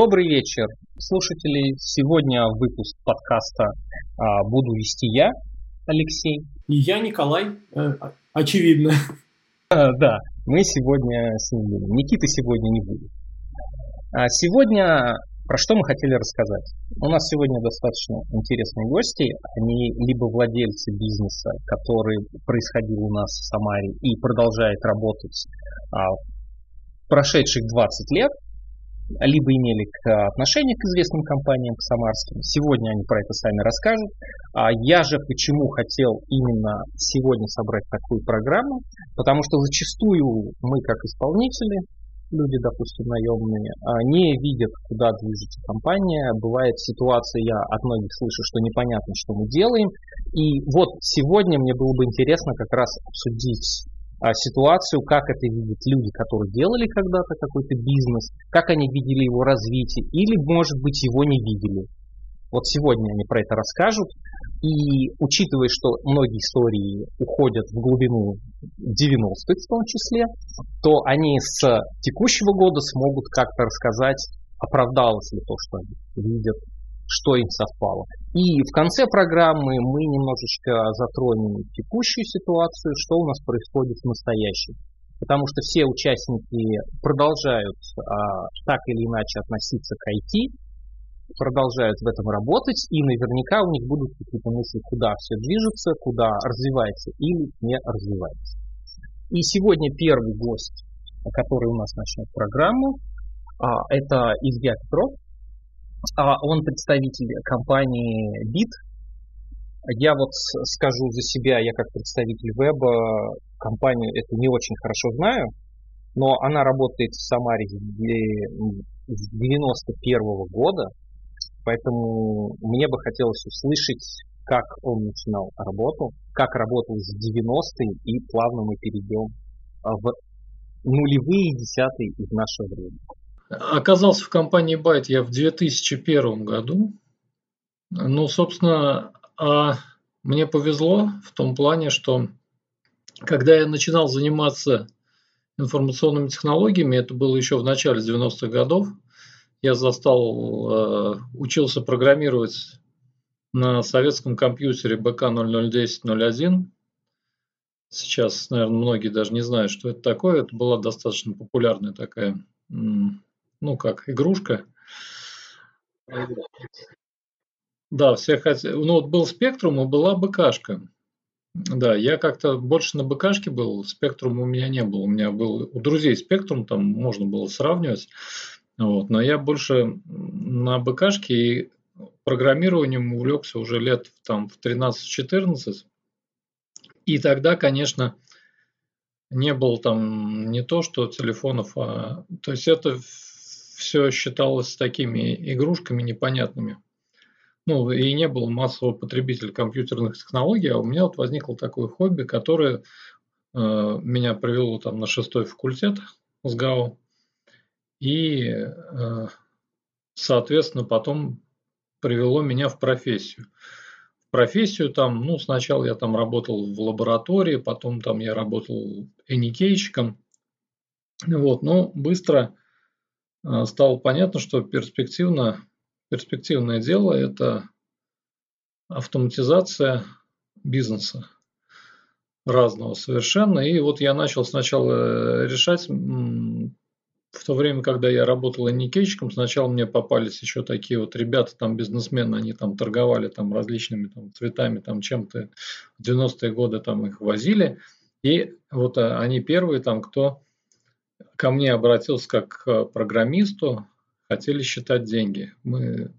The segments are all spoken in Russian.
Добрый вечер, слушатели. Сегодня выпуск подкаста а, буду вести я, Алексей. И я, Николай, э, очевидно. А, да, мы сегодня с ним будем. Никиты сегодня не будет. А сегодня про что мы хотели рассказать? У нас сегодня достаточно интересные гости. Они либо владельцы бизнеса, который происходил у нас в Самаре и продолжает работать а, прошедших 20 лет, либо имели к отношение к известным компаниям, к самарским. Сегодня они про это сами расскажут. А я же почему хотел именно сегодня собрать такую программу, потому что зачастую мы, как исполнители, люди, допустим, наемные, не видят, куда движется компания. Бывает ситуация, я от многих слышу, что непонятно, что мы делаем. И вот сегодня мне было бы интересно как раз обсудить а, ситуацию, как это видят люди, которые делали когда-то какой-то бизнес, как они видели его развитие, или, может быть, его не видели. Вот сегодня они про это расскажут. И учитывая, что многие истории уходят в глубину 90-х в том числе, то они с текущего года смогут как-то рассказать, оправдалось ли то, что они видят, что им совпало. И в конце программы мы немножечко затронем текущую ситуацию, что у нас происходит в настоящем. Потому что все участники продолжают а, так или иначе относиться к IT, продолжают в этом работать, и наверняка у них будут какие-то мысли, куда все движется, куда развивается или не развивается. И сегодня первый гость, который у нас начнет программу, а, это Илья Петров. А, он представитель компании Bit. Я вот скажу за себя, я как представитель веба компанию эту не очень хорошо знаю, но она работает в Самаре с 91 года, Поэтому мне бы хотелось услышать, как он начинал работу, как работал с 90-е, и плавно мы перейдем а, в нулевые десятые из нашего времени. Оказался в компании Byte я в 2001 году. Ну, собственно, а мне повезло в том плане, что когда я начинал заниматься информационными технологиями, это было еще в начале 90-х годов, я застал, э, учился программировать на советском компьютере БК001001. Сейчас, наверное, многие даже не знают, что это такое. Это была достаточно популярная такая, ну как, игрушка. Да, все хотели. Ну, вот был спектрум и была БКшка. Да, я как-то больше на БКшке был, спектрум у меня не было. У меня был у друзей спектрум, там можно было сравнивать. Вот. Но я больше на БКшке и программированием увлекся уже лет там, в 13-14. И тогда, конечно, не было там не то, что телефонов, а то есть это все считалось такими игрушками непонятными. Ну, и не было массового потребителя компьютерных технологий, а у меня вот возникло такое хобби, которое э, меня привело там на шестой факультет с ГАУ и, э, соответственно, потом привело меня в профессию. В профессию там, ну, сначала я там работал в лаборатории, потом там я работал эникейщиком. Вот, но быстро стало понятно, что перспективно, перспективное дело – это автоматизация бизнеса разного совершенно. И вот я начал сначала решать в то время, когда я работал аникейщиком, сначала мне попались еще такие вот ребята, там бизнесмены, они там торговали там различными там цветами, там чем-то. В 90-е годы там их возили. И вот а, они первые там, кто ко мне обратился как к программисту, хотели считать деньги. Мы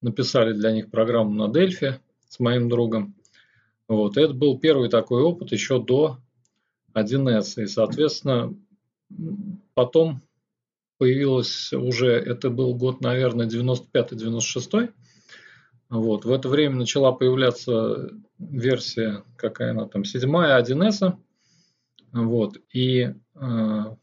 написали для них программу на Дельфи с моим другом. Вот. Это был первый такой опыт еще до 1С. И, соответственно, Потом появилась уже, это был год, наверное, 95-96. Вот. В это время начала появляться версия, какая она там, седьмая 1С. Вот. И э,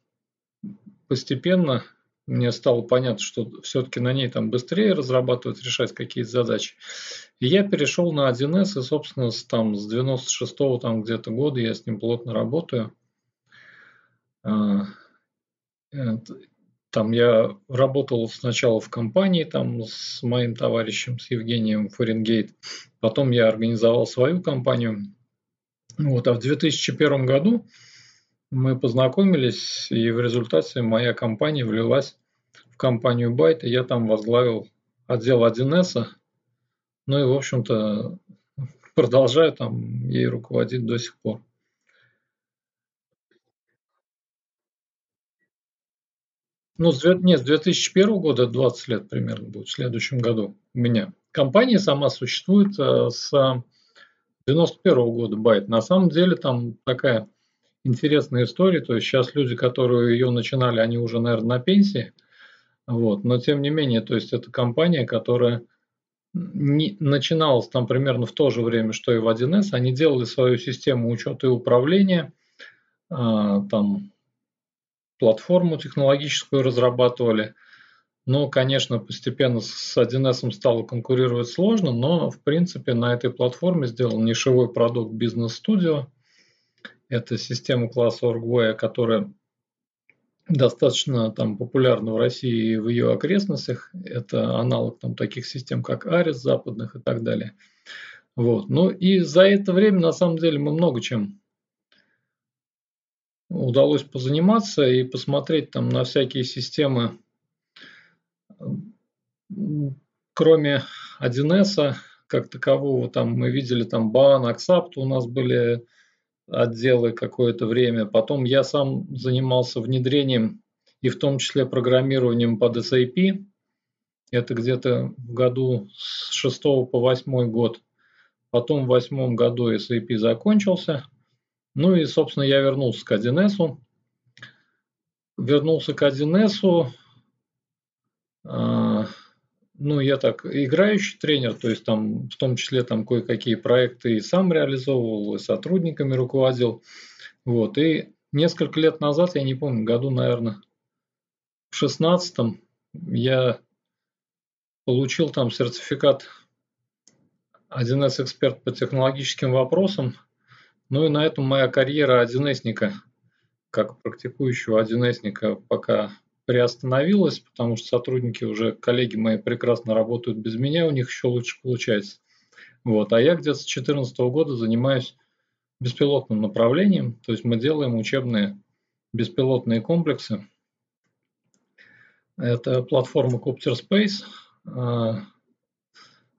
постепенно мне стало понятно, что все-таки на ней там быстрее разрабатывать, решать какие-то задачи. И я перешел на 1С, и, собственно, с, там, с 96-го там где-то года я с ним плотно работаю. А, там я работал сначала в компании там с моим товарищем, с Евгением Фаренгейт. Потом я организовал свою компанию. Вот, а в 2001 году мы познакомились, и в результате моя компания влилась в компанию Byte, и я там возглавил отдел 1С. Ну и, в общем-то, продолжаю там ей руководить до сих пор. Ну, с, нет, с 2001 года 20 лет примерно будет в следующем году у меня. Компания сама существует э, с 91 года, Байт. На самом деле там такая интересная история. То есть сейчас люди, которые ее начинали, они уже, наверное, на пенсии. Вот. Но тем не менее, то есть это компания, которая не, начиналась там примерно в то же время, что и в 1С. Они делали свою систему учета и управления. А, там платформу технологическую разрабатывали. Но, конечно, постепенно с 1С стало конкурировать сложно, но, в принципе, на этой платформе сделан нишевой продукт Studio. Это система класса Orgway, которая достаточно там популярна в России и в ее окрестностях. Это аналог там таких систем, как Aris западных и так далее. Вот. Ну и за это время, на самом деле, мы много чем удалось позаниматься и посмотреть там на всякие системы, кроме 1С как такового, там мы видели там BAN, Accept, у нас были отделы какое-то время. Потом я сам занимался внедрением и в том числе программированием под SAP. Это где-то в году с 6 по 8 год. Потом в восьмом году SAP закончился – ну и, собственно, я вернулся к 1С. Вернулся к 1С. Ну, я так, играющий тренер, то есть там в том числе там кое-какие проекты и сам реализовывал, и сотрудниками руководил. Вот, и несколько лет назад, я не помню, году, наверное, в шестнадцатом я получил там сертификат 1С эксперт по технологическим вопросам – ну и на этом моя карьера 1 как практикующего 1 пока приостановилась, потому что сотрудники уже, коллеги мои прекрасно работают без меня, у них еще лучше получается. Вот. А я где-то с 2014 года занимаюсь беспилотным направлением, то есть мы делаем учебные беспилотные комплексы. Это платформа Copter Space, а,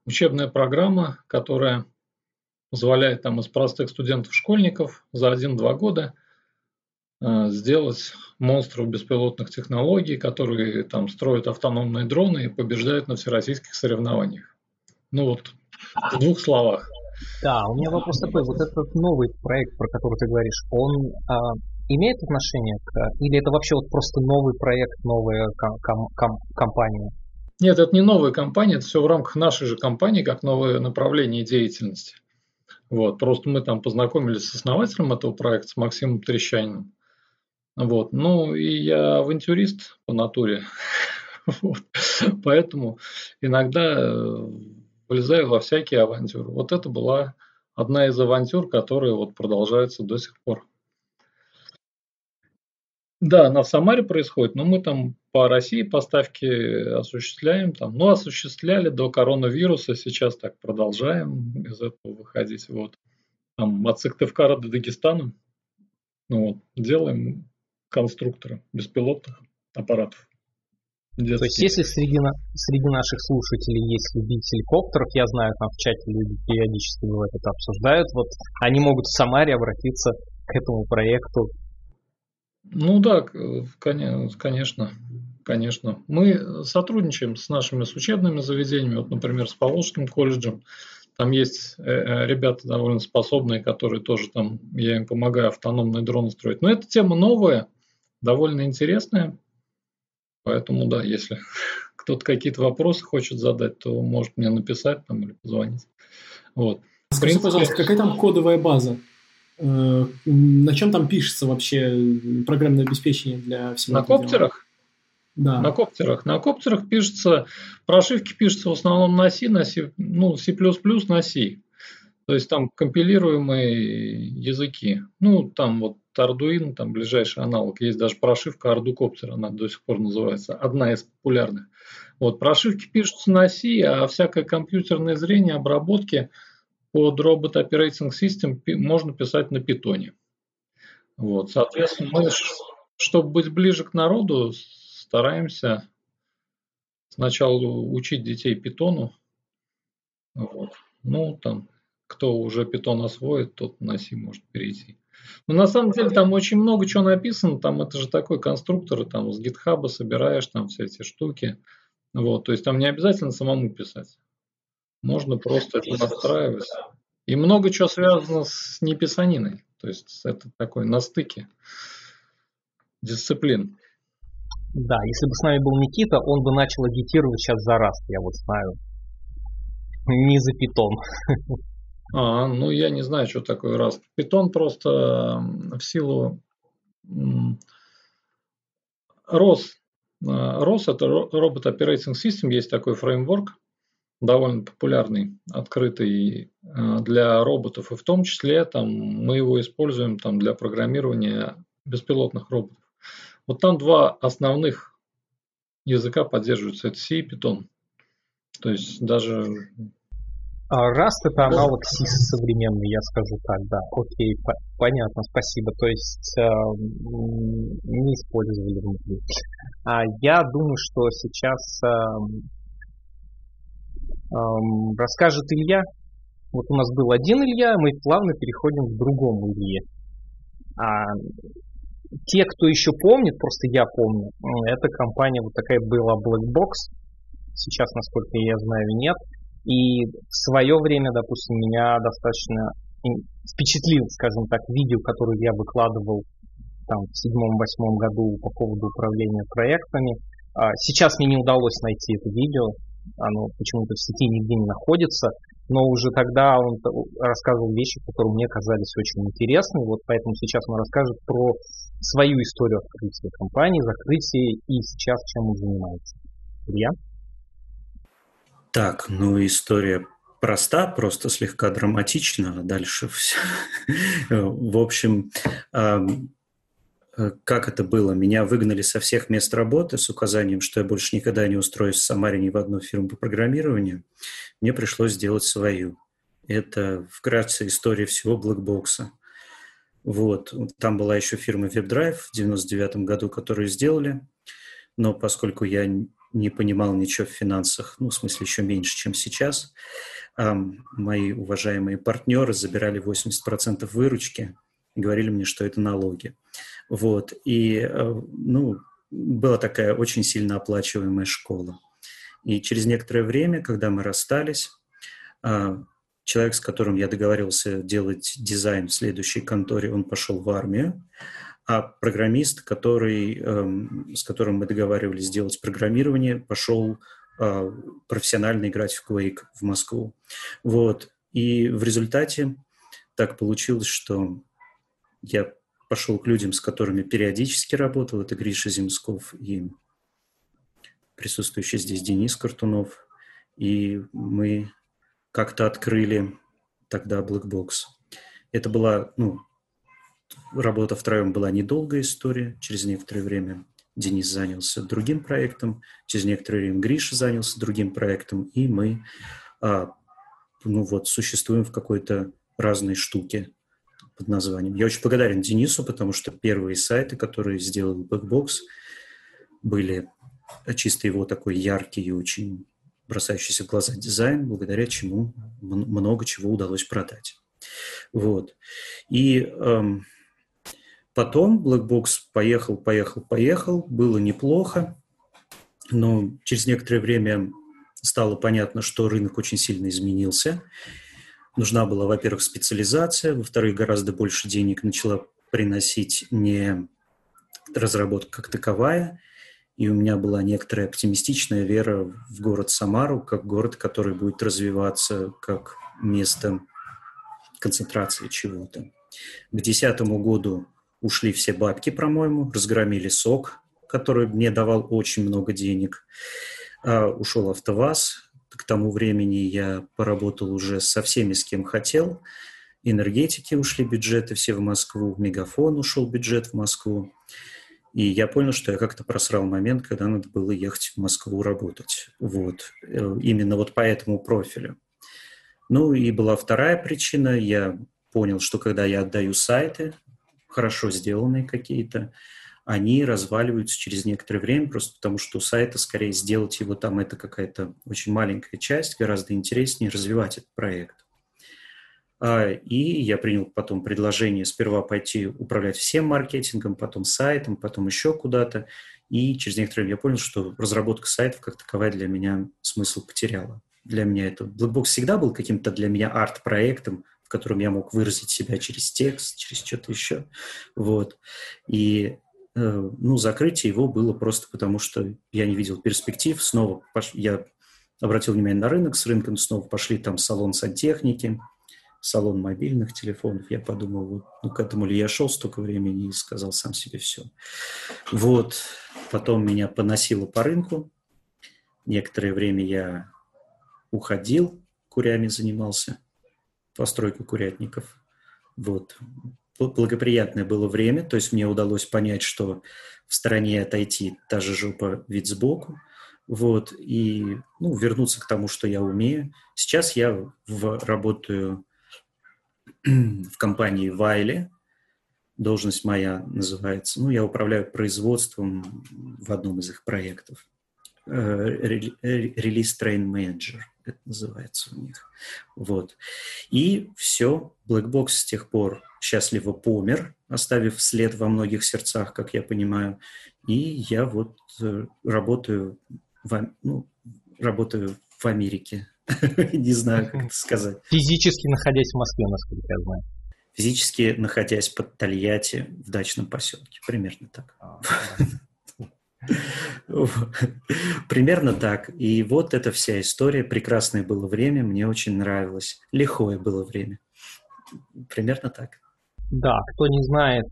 учебная программа, которая позволяет там из простых студентов-школьников за 1-2 года сделать монстров беспилотных технологий, которые там строят автономные дроны и побеждают на всероссийских соревнованиях. Ну вот, в двух словах. Да, у меня вопрос такой, вот этот новый проект, про который ты говоришь, он а, имеет отношение к, или это вообще вот просто новый проект, новая ком- ком- ком- компания? Нет, это не новая компания, это все в рамках нашей же компании, как новое направление деятельности. Вот, просто мы там познакомились с основателем этого проекта, с Максимом Трещаниным. Вот. Ну, и я авантюрист по натуре. Вот. Поэтому иногда э, влезаю во всякие авантюры. Вот это была одна из авантюр, которая вот продолжается до сих пор. Да, она в Самаре происходит, но мы там по России поставки осуществляем. Там, ну, осуществляли до коронавируса, сейчас так продолжаем из этого выходить. Вот. Там, от Сыктывкара до Дагестана ну, вот, делаем конструкторы беспилотных аппаратов. Детские. То есть, если среди, среди наших слушателей есть любители коптеров, я знаю, там в чате люди периодически бывает это обсуждают, вот они могут в Самаре обратиться к этому проекту ну да, конечно, конечно. Мы сотрудничаем с нашими с учебными заведениями, вот, например, с Поволжским колледжем. Там есть э, э, ребята довольно способные, которые тоже там, я им помогаю автономные дроны строить. Но эта тема новая, довольно интересная. Поэтому да, если кто-то какие-то вопросы хочет задать, то может мне написать там или позвонить. Вот. Скажи, принципе, пожалуйста, какая там кодовая база? Э, на чем там пишется вообще программное обеспечение для всего На коптерах? Да. На коптерах. На коптерах пишется, прошивки пишутся в основном на C, на C, ну, C++ на C. То есть там компилируемые языки. Ну, там вот Arduino, там ближайший аналог. Есть даже прошивка Arducopter, она до сих пор называется. Одна из популярных. Вот, прошивки пишутся на C, а всякое компьютерное зрение, обработки под Robot Operating System можно писать на питоне. Вот, соответственно, мы, чтобы быть ближе к народу, стараемся сначала учить детей питону. Вот. Ну, там, кто уже питон освоит, тот на C может перейти. Но на самом деле там очень много чего написано. Там это же такой конструктор, там с гитхаба собираешь там все эти штуки. Вот, то есть там не обязательно самому писать. Можно просто это настраивать. И много чего связано с неписаниной. То есть это такой на стыке дисциплин. Да, если бы с нами был Никита, он бы начал агитировать сейчас за раз, я вот знаю. Не за питон. А, ну я не знаю, что такое раз. Питон просто в силу ROS. ROS это Robot Operating System, есть такой фреймворк, довольно популярный, открытый э, для роботов, и в том числе там, мы его используем там, для программирования беспилотных роботов. Вот там два основных языка поддерживаются, это C и Python. То есть даже Rust это аналог C современный, я скажу так, да. Окей, по- понятно, спасибо. То есть э, не использовали внутри. А я думаю, что сейчас э, э, расскажет Илья. Вот у нас был один Илья, мы плавно переходим к другому Илье. А те, кто еще помнит, просто я помню, эта компания вот такая была Blackbox. Сейчас, насколько я знаю, нет. И в свое время, допустим, меня достаточно впечатлил, скажем так, видео, которое я выкладывал там в седьмом-восьмом году по поводу управления проектами. А, сейчас мне не удалось найти это видео, оно почему-то в сети нигде не находится, но уже тогда он рассказывал вещи, которые мне казались очень интересными, вот поэтому сейчас он расскажет про свою историю открытия компании, закрытия и сейчас чем он занимается. Илья? Так, ну история проста, просто слегка драматична, а дальше все. В общем, как это было? Меня выгнали со всех мест работы с указанием, что я больше никогда не устроюсь в Самаре ни в одну фирму по программированию. Мне пришлось сделать свою. Это вкратце история всего блокбокса. Вот. Там была еще фирма WebDrive в 99 году, которую сделали. Но поскольку я не понимал ничего в финансах, ну, в смысле, еще меньше, чем сейчас. Мои уважаемые партнеры забирали 80% выручки и говорили мне, что это налоги. Вот. И, э, ну, была такая очень сильно оплачиваемая школа. И через некоторое время, когда мы расстались, а, человек, с которым я договаривался делать дизайн в следующей конторе, он пошел в армию, а программист, который, эм, с которым мы договаривались сделать программирование, пошел э, профессионально играть в Quake в Москву. Вот. И в результате так получилось, что я пошел к людям, с которыми периодически работал. Это Гриша Земсков и присутствующий здесь Денис Картунов. И мы как-то открыли тогда Blackbox. Это была ну, работа втроем была недолгая история. Через некоторое время Денис занялся другим проектом, через некоторое время Гриша занялся другим проектом, и мы а, ну вот, существуем в какой-то разной штуке под названием. Я очень благодарен Денису, потому что первые сайты, которые сделал Backbox, были чисто его такой яркий и очень бросающийся в глаза дизайн, благодаря чему много чего удалось продать. Вот. И эм, Потом Blackbox поехал, поехал, поехал, было неплохо, но через некоторое время стало понятно, что рынок очень сильно изменился. Нужна была, во-первых, специализация, во-вторых, гораздо больше денег начала приносить не разработка как таковая, и у меня была некоторая оптимистичная вера в город Самару, как город, который будет развиваться как место концентрации чего-то. К 2010 году ушли все бабки, по-моему, разгромили СОК, который мне давал очень много денег. А, ушел АвтоВАЗ. К тому времени я поработал уже со всеми, с кем хотел. энергетики ушли бюджеты все в Москву, Мегафон ушел бюджет в Москву. И я понял, что я как-то просрал момент, когда надо было ехать в Москву работать. Вот. Э, именно вот по этому профилю. Ну и была вторая причина. Я понял, что когда я отдаю сайты, хорошо сделанные какие-то, они разваливаются через некоторое время, просто потому что у сайта скорее сделать его там это какая-то очень маленькая часть, гораздо интереснее развивать этот проект. А, и я принял потом предложение сперва пойти управлять всем маркетингом, потом сайтом, потом еще куда-то. И через некоторое время я понял, что разработка сайтов как таковая для меня смысл потеряла. Для меня это Blackbox всегда был каким-то для меня арт-проектом, в котором я мог выразить себя через текст, через что-то еще. Вот. И э, ну, закрытие его было просто потому, что я не видел перспектив. Снова пош... я обратил внимание на рынок, с рынком снова пошли там салон сантехники, салон мобильных телефонов. Я подумал, вот, ну, к этому ли я шел столько времени и сказал сам себе все. Вот. Потом меня поносило по рынку. Некоторое время я уходил, курями занимался, постройку курятников. Вот. Благоприятное было время, то есть мне удалось понять, что в стороне отойти та же жопа вид сбоку, вот, и ну, вернуться к тому, что я умею. Сейчас я в, работаю в компании Вайли. Должность моя называется, ну, я управляю производством в одном из их проектов. Релиз Train Manager это называется у них. Вот. И все, Blackbox с тех пор счастливо помер, оставив след во многих сердцах, как я понимаю. И я вот э, работаю в, ну, работаю в Америке, Не знаю, как это сказать. Физически находясь в Москве, насколько я знаю. Физически находясь под Тольятти в дачном поселке. Примерно так. Примерно так. И вот эта вся история. Прекрасное было время, мне очень нравилось. Лихое было время. Примерно так. Да, кто не знает,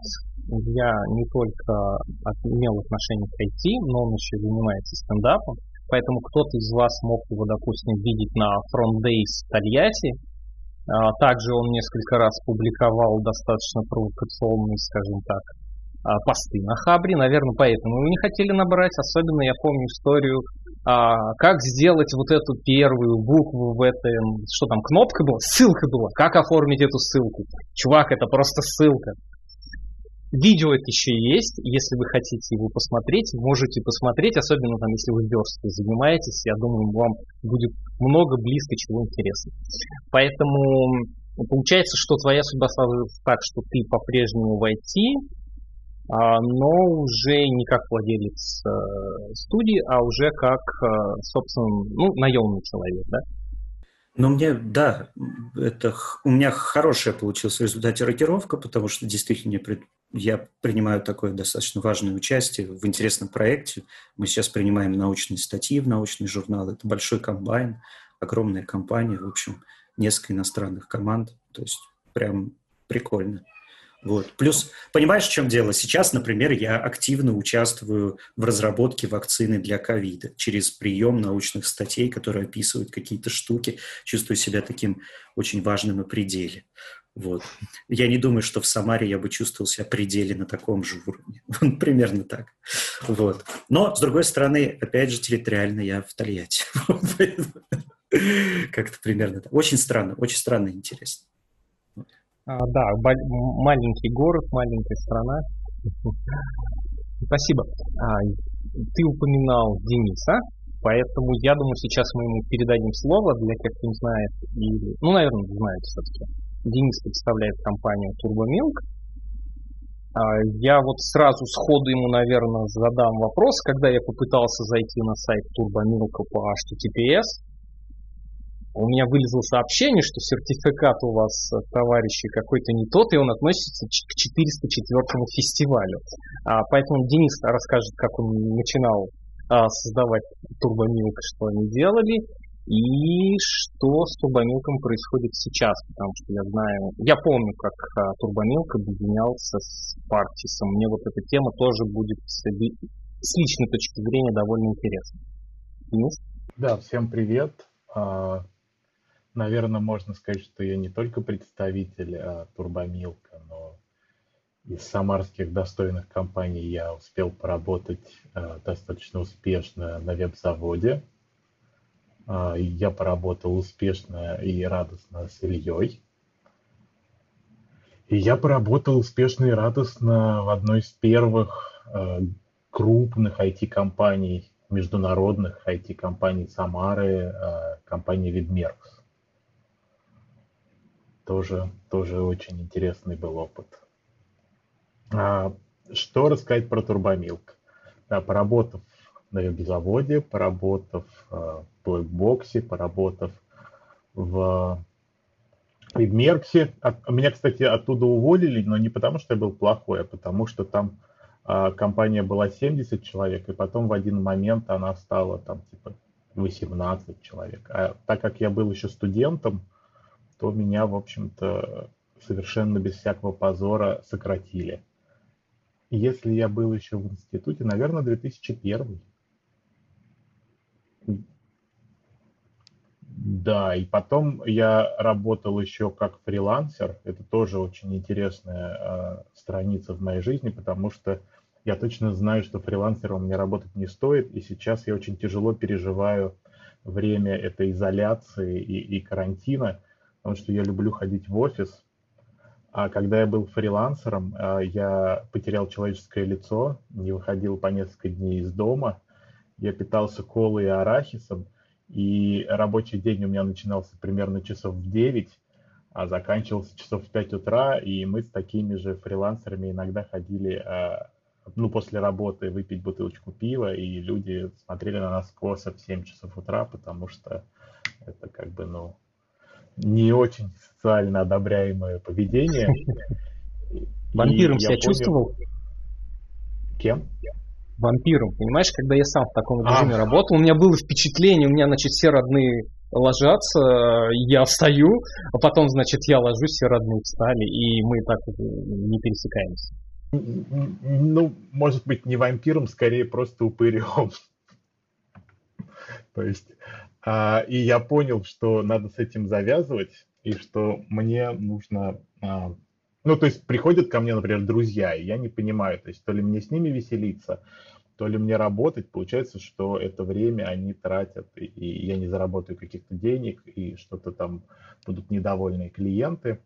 я не только имел отношение к IT, но он еще занимается стендапом. Поэтому кто-то из вас мог его, допустим, видеть на Front Days Тольятти. А, также он несколько раз публиковал достаточно провокационные, скажем так, посты на Хабре, наверное, поэтому вы не хотели набрать. Особенно я помню историю, а, как сделать вот эту первую букву в этом, что там, кнопка была, ссылка была, как оформить эту ссылку. Чувак, это просто ссылка. Видео это еще есть, если вы хотите его посмотреть, можете посмотреть, особенно там, если вы версткой занимаетесь, я думаю, вам будет много близко чего интересного. Поэтому получается, что твоя судьба сложилась так, что ты по-прежнему в IT, а, но уже не как владелец э, студии, а уже как, э, собственно, ну, наемный человек, да? Ну, мне, да, это у меня хорошая получилась в результате рокировка, потому что действительно я принимаю такое достаточно важное участие в интересном проекте. Мы сейчас принимаем научные статьи в научный журнал. Это большой комбайн, огромная компания, в общем, несколько иностранных команд. То есть прям прикольно. Вот. Плюс, понимаешь, в чем дело? Сейчас, например, я активно участвую в разработке вакцины для ковида через прием научных статей, которые описывают какие-то штуки. Чувствую себя таким очень важным и пределе. Вот. Я не думаю, что в Самаре я бы чувствовал себя пределе на таком же уровне. Примерно так. Вот. Но, с другой стороны, опять же, территориально я в Тольятти. Как-то примерно так. Очень странно, очень странно и интересно. А, да, маленький город, маленькая страна. Спасибо. А, ты упоминал Дениса, поэтому я думаю, сейчас мы ему передадим слово для тех, кто не знает, или, ну, наверное, знаете все-таки. Денис представляет компанию Turbo а, Я вот сразу сходу ему, наверное, задам вопрос, когда я попытался зайти на сайт Turbo по HTTPS, у меня вылезло сообщение, что сертификат у вас, э, товарищи, какой-то не тот, и он относится к 404 фестивалю. А, поэтому Денис расскажет, как он начинал а, создавать Турбомилк, что они делали, и что с Турбомилком происходит сейчас, потому что я знаю, я помню, как а, Турбомилк объединялся с Партисом. Мне вот эта тема тоже будет с, личной точки зрения довольно интересна. Денис? Да, всем привет. Наверное, можно сказать, что я не только представитель а, Турбомилка, но из самарских достойных компаний я успел поработать а, достаточно успешно на веб-заводе. А, я поработал успешно и радостно с Ильей. И я поработал успешно и радостно в одной из первых а, крупных IT-компаний, международных IT-компаний Самары, а, компании Видмеркс. Тоже, тоже очень интересный был опыт. Что рассказать про Турбомилк? Поработав на веб-заводе, поработав в Blackbox, поработав в Мерксе. Меня, кстати, оттуда уволили, но не потому, что я был плохой, а потому что там а, компания была 70 человек, и потом в один момент она стала там типа 18 человек. А так как я был еще студентом, то меня, в общем-то, совершенно без всякого позора сократили. Если я был еще в институте, наверное, 2001. Да, и потом я работал еще как фрилансер. Это тоже очень интересная э, страница в моей жизни, потому что я точно знаю, что фрилансером мне работать не стоит, и сейчас я очень тяжело переживаю время этой изоляции и, и карантина, потому что я люблю ходить в офис. А когда я был фрилансером, э, я потерял человеческое лицо, не выходил по несколько дней из дома, я питался колой и арахисом, и рабочий день у меня начинался примерно часов в 9, а заканчивался часов в 5 утра, и мы с такими же фрилансерами иногда ходили, а, ну, после работы выпить бутылочку пива, и люди смотрели на нас косо в 7 часов утра, потому что это как бы, ну, не очень социально одобряемое поведение. Вампиром себя чувствовал? Кем? вампиром, понимаешь, когда я сам в таком режиме а. работал, у меня было впечатление, у меня, значит, все родные ложатся, я встаю, а потом, значит, я ложусь, все родные встали, и мы так не пересекаемся. Ну, может быть, не вампиром, скорее просто упырем. То есть, а, и я понял, что надо с этим завязывать, и что мне нужно а, ну, то есть приходят ко мне, например, друзья, и я не понимаю, то есть то ли мне с ними веселиться, то ли мне работать. Получается, что это время они тратят, и я не заработаю каких-то денег, и что-то там будут недовольные клиенты.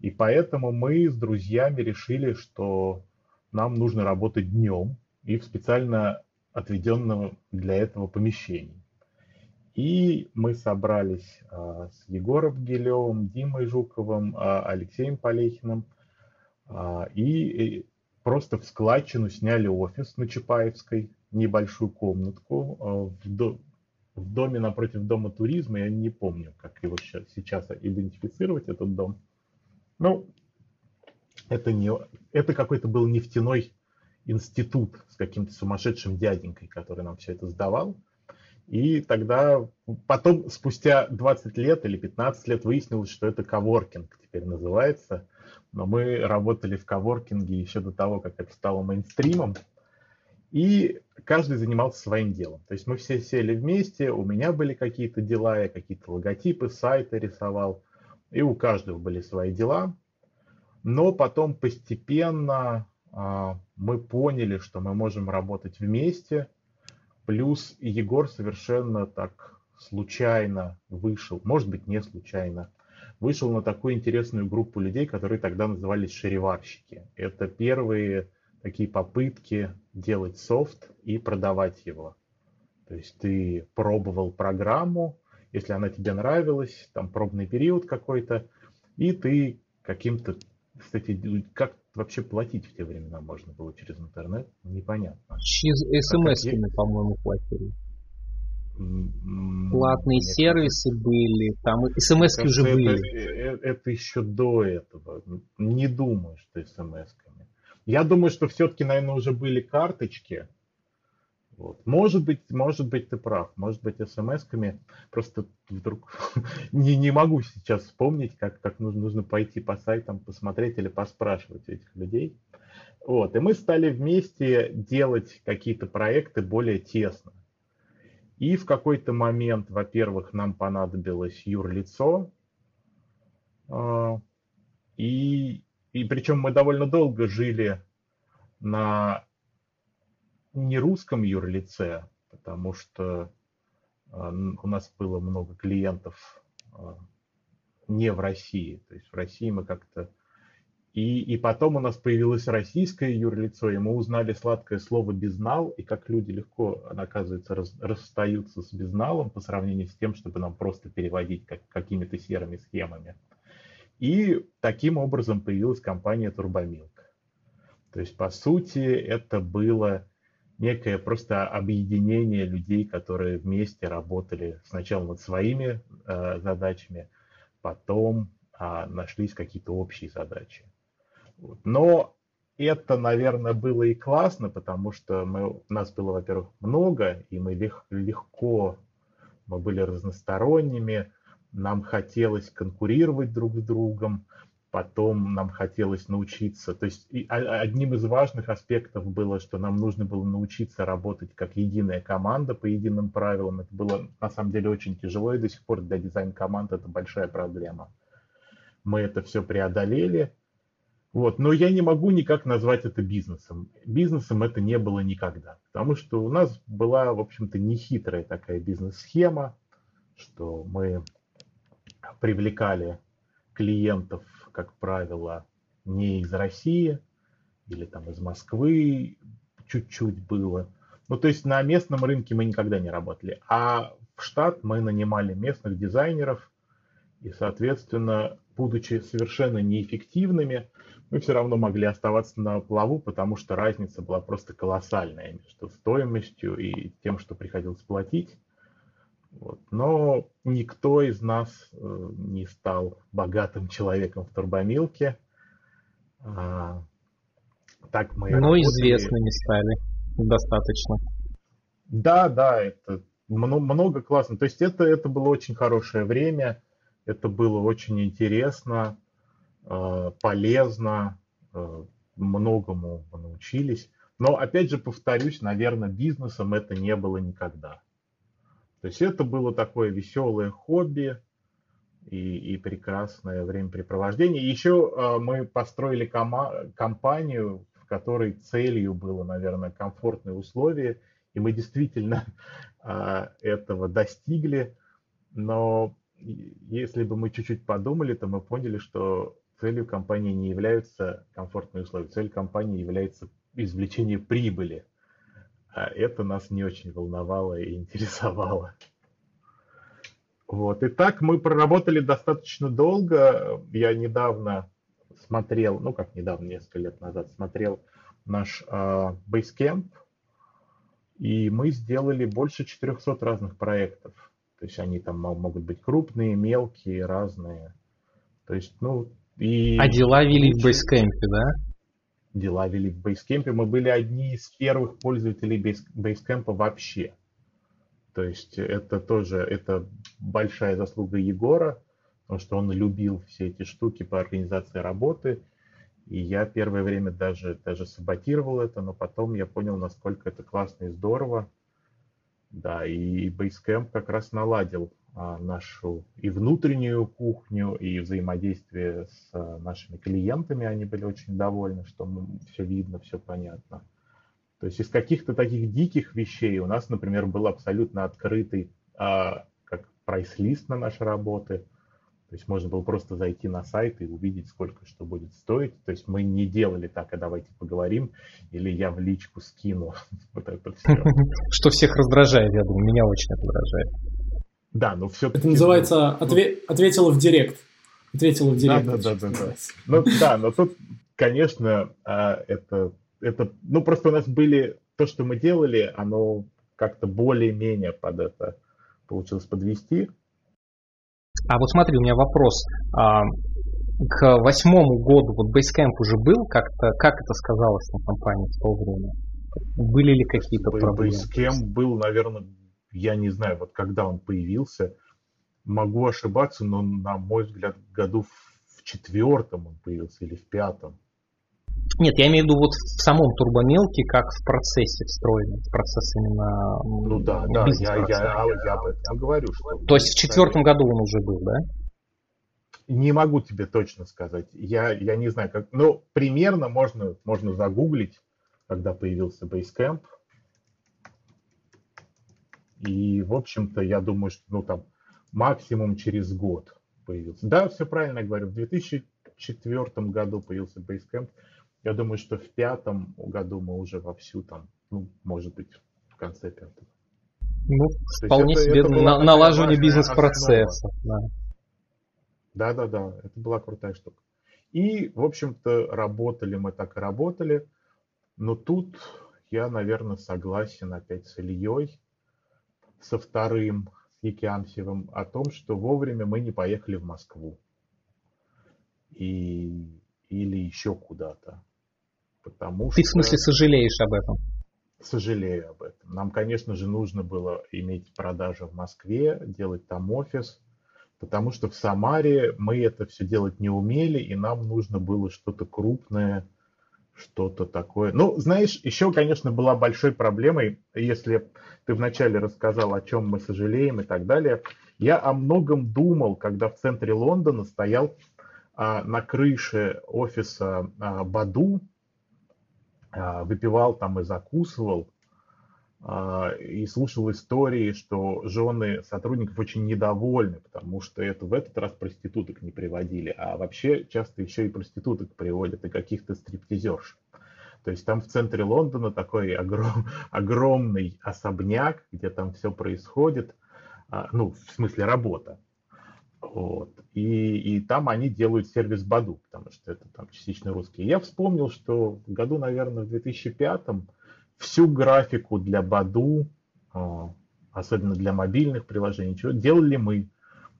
И поэтому мы с друзьями решили, что нам нужно работать днем и в специально отведенном для этого помещении. И мы собрались а, с Егором Гилевым, Димой Жуковым, а, Алексеем Полехиным – а, и просто в складчину сняли офис на Чапаевской, небольшую комнатку в, в доме напротив Дома туризма. Я не помню, как его сейчас идентифицировать, этот дом. Ну, это, не, это какой-то был нефтяной институт с каким-то сумасшедшим дяденькой, который нам все это сдавал. И тогда, потом, спустя 20 лет или 15 лет выяснилось, что это коворкинг теперь называется – но мы работали в коворкинге еще до того, как это стало мейнстримом, и каждый занимался своим делом. То есть мы все сели вместе, у меня были какие-то дела, я какие-то логотипы, сайты рисовал, и у каждого были свои дела. Но потом постепенно а, мы поняли, что мы можем работать вместе. Плюс Егор совершенно так случайно вышел, может быть, не случайно, вышел на такую интересную группу людей, которые тогда назывались шариварщики. Это первые такие попытки делать софт и продавать его. То есть ты пробовал программу, если она тебе нравилась, там пробный период какой-то, и ты каким-то, кстати, как вообще платить в те времена можно было через интернет, непонятно. Через смс-ками, по-моему, платили. Платные сервисы были, там смс уже это, были. Это, это еще до этого. Не думаю, что смс-ками. Я думаю, что все-таки, наверное, уже были карточки. Вот. Может быть, может быть, ты прав. Может быть, смс-ками. Просто вдруг не, не могу сейчас вспомнить, как, как нужно, нужно пойти по сайтам, посмотреть или поспрашивать этих людей. Вот. И мы стали вместе делать какие-то проекты более тесно. И в какой-то момент, во-первых, нам понадобилось юрлицо. А, и, и причем мы довольно долго жили на не русском юрлице, потому что а, у нас было много клиентов а, не в России. То есть в России мы как-то и, и потом у нас появилось российское юрлицо, и мы узнали сладкое слово «безнал», и как люди легко, оказывается, раз, расстаются с безналом по сравнению с тем, чтобы нам просто переводить как, какими-то серыми схемами. И таким образом появилась компания «Турбомилк». То есть, по сути, это было некое просто объединение людей, которые вместе работали сначала над своими э, задачами, потом э, нашлись какие-то общие задачи. Но это, наверное, было и классно, потому что мы, нас было, во-первых, много, и мы лег, легко, мы были разносторонними, нам хотелось конкурировать друг с другом, потом нам хотелось научиться. То есть и одним из важных аспектов было, что нам нужно было научиться работать как единая команда по единым правилам. Это было на самом деле очень тяжело, и до сих пор для дизайн-команд это большая проблема. Мы это все преодолели, вот. Но я не могу никак назвать это бизнесом. Бизнесом это не было никогда. Потому что у нас была, в общем-то, нехитрая такая бизнес-схема, что мы привлекали клиентов, как правило, не из России или там из Москвы чуть-чуть было. Ну, то есть на местном рынке мы никогда не работали. А в штат мы нанимали местных дизайнеров, и, соответственно, будучи совершенно неэффективными, мы все равно могли оставаться на плаву, потому что разница была просто колоссальная между стоимостью и тем, что приходилось платить. Вот. Но никто из нас э, не стал богатым человеком в турбомилке. А, так мы Но работали. известными стали достаточно. Да, да, это много, много классно. То есть это, это было очень хорошее время, это было очень интересно. Э, полезно, э, многому научились. Но опять же повторюсь, наверное, бизнесом это не было никогда. То есть это было такое веселое хобби и, и прекрасное времяпрепровождение. Еще э, мы построили кома- компанию, в которой целью было, наверное, комфортные условия, и мы действительно этого достигли. Но если бы мы чуть-чуть подумали, то мы поняли, что целью компании не являются комфортные условия, цель компании является извлечение прибыли. А это нас не очень волновало и интересовало. Вот. И так мы проработали достаточно долго. Я недавно смотрел, ну как недавно, несколько лет назад смотрел наш э, Basecamp, и мы сделали больше 400 разных проектов. То есть они там могут быть крупные, мелкие, разные. То есть, ну, и... А дела вели в бейскемпе, да? Дела вели в бейскемпе. Мы были одни из первых пользователей бейскемпа вообще. То есть это тоже это большая заслуга Егора, потому что он любил все эти штуки по организации работы. И я первое время даже, даже саботировал это, но потом я понял, насколько это классно и здорово. Да, и Basecamp как раз наладил нашу и внутреннюю кухню, и взаимодействие с а, нашими клиентами. Они были очень довольны, что все видно, все понятно. То есть из каких-то таких диких вещей у нас, например, был абсолютно открытый а, как прайс-лист на наши работы. То есть можно было просто зайти на сайт и увидеть, сколько что будет стоить. То есть мы не делали так, а давайте поговорим, или я в личку скину. Вот это все. Что всех раздражает, я думаю, меня очень раздражает. Да, но все Это называется отве- ответила в директ. Ответила в директ. Да, да, да, да. да. Ну да, но тут, конечно, а, это, это, ну просто у нас были, то, что мы делали, оно как-то более-менее под это получилось подвести. А вот смотри, у меня вопрос. А, к восьмому году вот Basecamp уже был, как-то, как это сказалось на компании в то время? Были ли какие-то проблемы? Basecamp был, наверное, я не знаю, вот когда он появился, могу ошибаться, но на мой взгляд, году в четвертом он появился или в пятом. Нет, я имею в виду вот в самом турбомелке, как в процессе встроенном, процесс именно Ну да, да, я, я, я, я об этом говорю. Что То есть в четвертом году он уже был, да? Не могу тебе точно сказать. Я, я не знаю, как. Ну, примерно можно, можно загуглить, когда появился Basecamp. И, в общем-то, я думаю, что ну, там максимум через год появился. Да, все правильно говорю. В 2004 году появился Basecamp. Я думаю, что в пятом году мы уже вовсю там, ну, может быть, в конце пятого. Ну, вполне это, себе это на, налаживание бизнес-процессов. Да. да, да, да, это была крутая штука. И, в общем-то, работали мы так и работали. Но тут я, наверное, согласен опять с Ильей, со вторым, с Якиамсевым, о том, что вовремя мы не поехали в Москву. И, или еще куда-то. Потому Ты что... в смысле сожалеешь об этом? Сожалею об этом. Нам, конечно же, нужно было иметь продажи в Москве, делать там офис, потому что в Самаре мы это все делать не умели, и нам нужно было что-то крупное, что-то такое. Ну, знаешь, еще, конечно, была большой проблемой, если ты вначале рассказал, о чем мы сожалеем и так далее. Я о многом думал, когда в центре Лондона стоял а, на крыше офиса а, Баду, а, выпивал там и закусывал, и слушал истории, что жены сотрудников очень недовольны, потому что это в этот раз проституток не приводили, а вообще часто еще и проституток приводят, и каких-то стриптизерш. То есть там в центре Лондона такой огром, огромный особняк, где там все происходит, а, ну, в смысле работа. Вот. И, и там они делают сервис Баду, потому что это там частично русские. Я вспомнил, что в году, наверное, в 2005 всю графику для Баду, а, особенно для мобильных приложений, чего делали мы.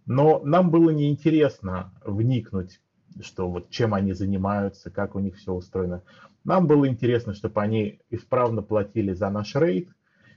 Но нам было неинтересно вникнуть, что вот чем они занимаются, как у них все устроено. Нам было интересно, чтобы они исправно платили за наш рейд,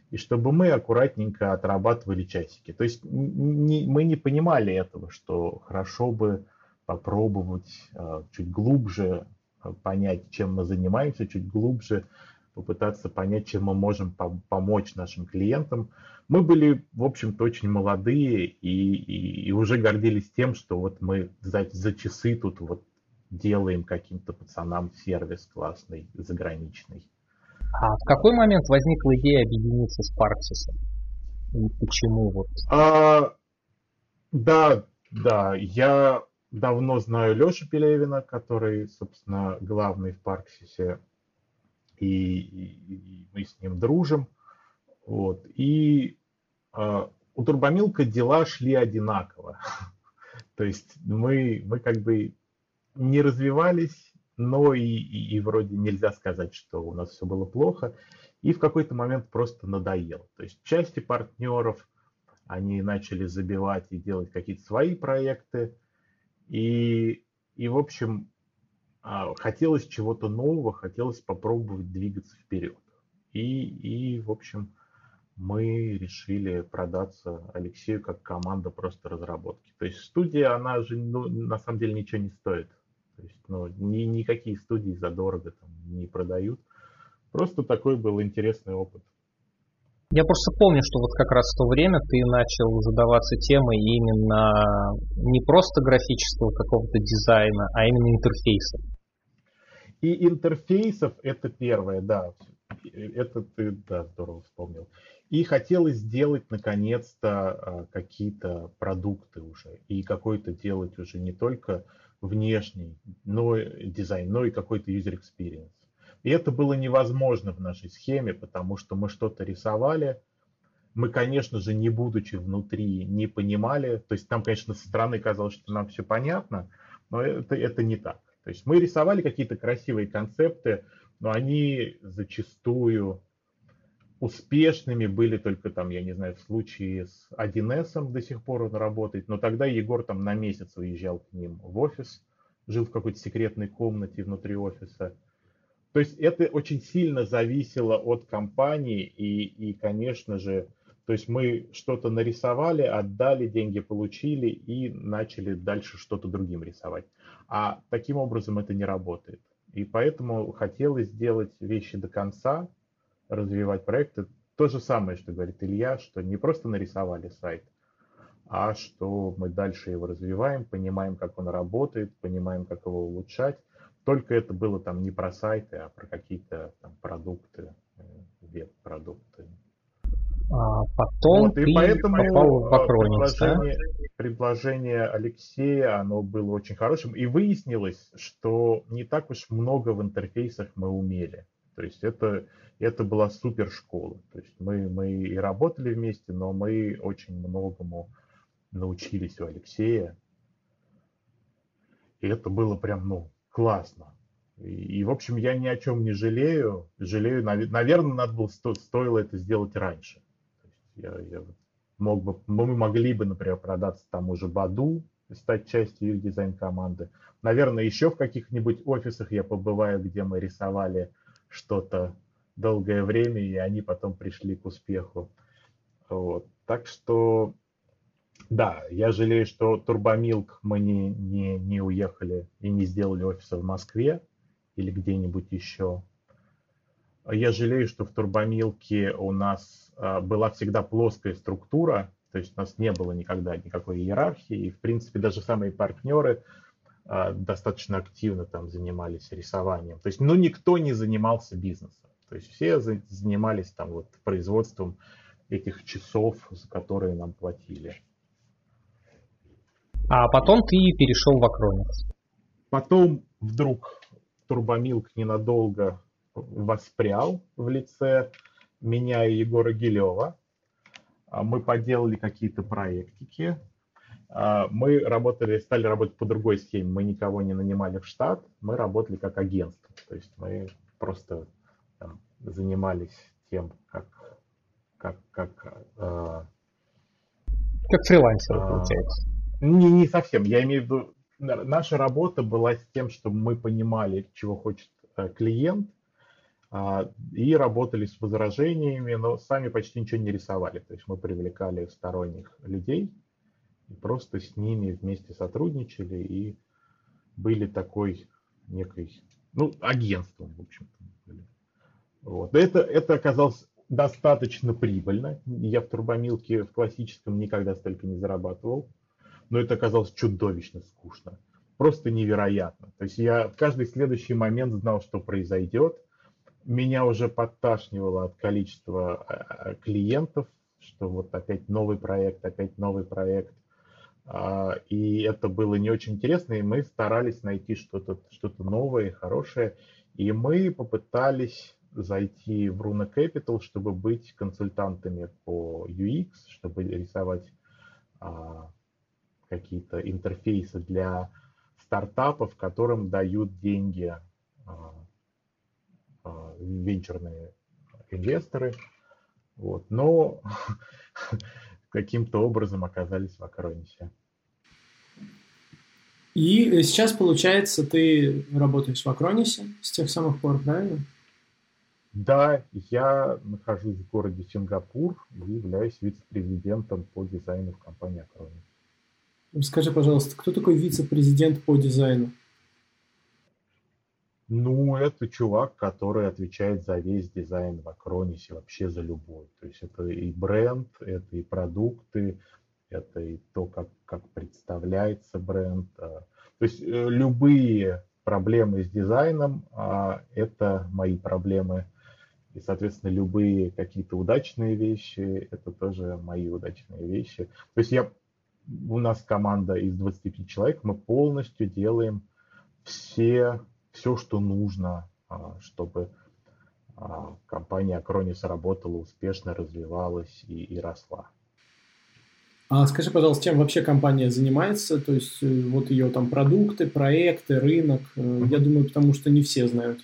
и чтобы мы аккуратненько отрабатывали часики. То есть не, мы не понимали этого, что хорошо бы попробовать э, чуть глубже э, понять, чем мы занимаемся, чуть глубже попытаться понять, чем мы можем помочь нашим клиентам. Мы были, в общем-то, очень молодые и, и, и уже гордились тем, что вот мы за, за часы тут вот делаем каким-то пацанам сервис классный, заграничный. А в какой момент возникла идея объединиться с Парксисом? И почему вот? А, да, да, я давно знаю Лешу Пелевина, который, собственно, главный в Парксисе, и, и, мы с ним дружим. Вот. И э, у Турбомилка дела шли одинаково. То есть мы, мы как бы не развивались, но и, и, и вроде нельзя сказать, что у нас все было плохо. И в какой-то момент просто надоело. То есть части партнеров, они начали забивать и делать какие-то свои проекты. И, и в общем, хотелось чего-то нового, хотелось попробовать двигаться вперед. И, и в общем, мы решили продаться Алексею как команда просто разработки. То есть студия, она же ну, на самом деле ничего не стоит. То есть, ну, ни, никакие студии задорого там не продают. Просто такой был интересный опыт. Я просто помню, что вот как раз в то время ты начал задаваться темой именно не просто графического какого-то дизайна, а именно интерфейсов. И интерфейсов это первое, да. Это ты, да, здорово вспомнил. И хотелось сделать, наконец-то, а, какие-то продукты уже. И какой-то делать уже не только внешний но дизайн, но и какой-то user experience. И это было невозможно в нашей схеме, потому что мы что-то рисовали, мы, конечно же, не будучи внутри, не понимали, то есть там, конечно, со стороны казалось, что нам все понятно, но это, это не так. То есть мы рисовали какие-то красивые концепты, но они зачастую успешными были только там, я не знаю, в случае с 1С до сих пор он работает, но тогда Егор там на месяц уезжал к ним в офис, жил в какой-то секретной комнате внутри офиса. То есть это очень сильно зависело от компании и, и конечно же, то есть мы что-то нарисовали, отдали, деньги получили и начали дальше что-то другим рисовать. А таким образом это не работает. И поэтому хотелось сделать вещи до конца, развивать проекты. То же самое, что говорит Илья, что не просто нарисовали сайт, а что мы дальше его развиваем, понимаем, как он работает, понимаем, как его улучшать. Только это было там не про сайты, а про какие-то там продукты, э, веб-продукты. А потом вот, и поэтому в э, Акроникс, да? предложение, предложение Алексея, оно было очень хорошим. И выяснилось, что не так уж много в интерфейсах мы умели. То есть это, это была супер школа. То есть мы, мы и работали вместе, но мы очень многому научились у Алексея. И это было прям, ну, классно. И, и, в общем, я ни о чем не жалею. Жалею, наверное, надо было, сто, стоило это сделать раньше. Я, я мог бы, мы могли бы, например, продаться тому же Баду, стать частью их дизайн-команды. Наверное, еще в каких-нибудь офисах я побываю, где мы рисовали что-то долгое время, и они потом пришли к успеху. Вот. Так что, да, я жалею, что Турбомилк мы не, не, не уехали и не сделали офиса в Москве или где-нибудь еще. Я жалею, что в Турбомилке у нас а, была всегда плоская структура, то есть у нас не было никогда никакой иерархии, и, в принципе, даже самые партнеры а, достаточно активно там занимались рисованием. То есть, ну, никто не занимался бизнесом. То есть все занимались там вот производством этих часов, за которые нам платили. А потом ты перешел в Акроникс. Потом вдруг Турбомилк ненадолго воспрял в лице меня и Егора Гилева. А, мы поделали какие-то проектики. А, мы работали, стали работать по другой схеме. Мы никого не нанимали в штат, мы работали как агентство. То есть мы просто там, занимались тем, как как как э, как фрилансеры, получается. Не, не совсем. Я имею в виду, наша работа была с тем, что мы понимали, чего хочет э, клиент, а, и работали с возражениями, но сами почти ничего не рисовали. То есть мы привлекали сторонних людей и просто с ними вместе сотрудничали и были такой некой, ну, агентством, в общем-то. Вот. Это, это оказалось достаточно прибыльно. Я в турбомилке в классическом никогда столько не зарабатывал, но это оказалось чудовищно скучно. Просто невероятно. То есть я в каждый следующий момент знал, что произойдет, меня уже подташнивало от количества а, а, клиентов, что вот опять новый проект, опять новый проект. А, и это было не очень интересно, и мы старались найти что-то что новое, хорошее. И мы попытались зайти в Runa Capital, чтобы быть консультантами по UX, чтобы рисовать какие-то интерфейсы для стартапов, которым дают деньги а, венчурные инвесторы, вот, но каким-то образом оказались в Акронисе. И сейчас, получается, ты работаешь в Акронисе с тех самых пор, правильно? Да, я нахожусь в городе Сингапур и являюсь вице-президентом по дизайну в компании Акронис. Скажи, пожалуйста, кто такой вице-президент по дизайну? Ну, это чувак, который отвечает за весь дизайн в Акронисе, вообще за любой. То есть это и бренд, это и продукты, это и то, как, как представляется бренд. А. То есть э, любые проблемы с дизайном а, – это мои проблемы. И, соответственно, любые какие-то удачные вещи – это тоже мои удачные вещи. То есть я, у нас команда из 25 человек, мы полностью делаем все все, что нужно, а, чтобы а, компания Acronis работала успешно, развивалась и, и росла. А скажи, пожалуйста, чем вообще компания занимается? То есть э, вот ее там продукты, проекты, рынок. Mm-hmm. Я думаю, потому что не все знают.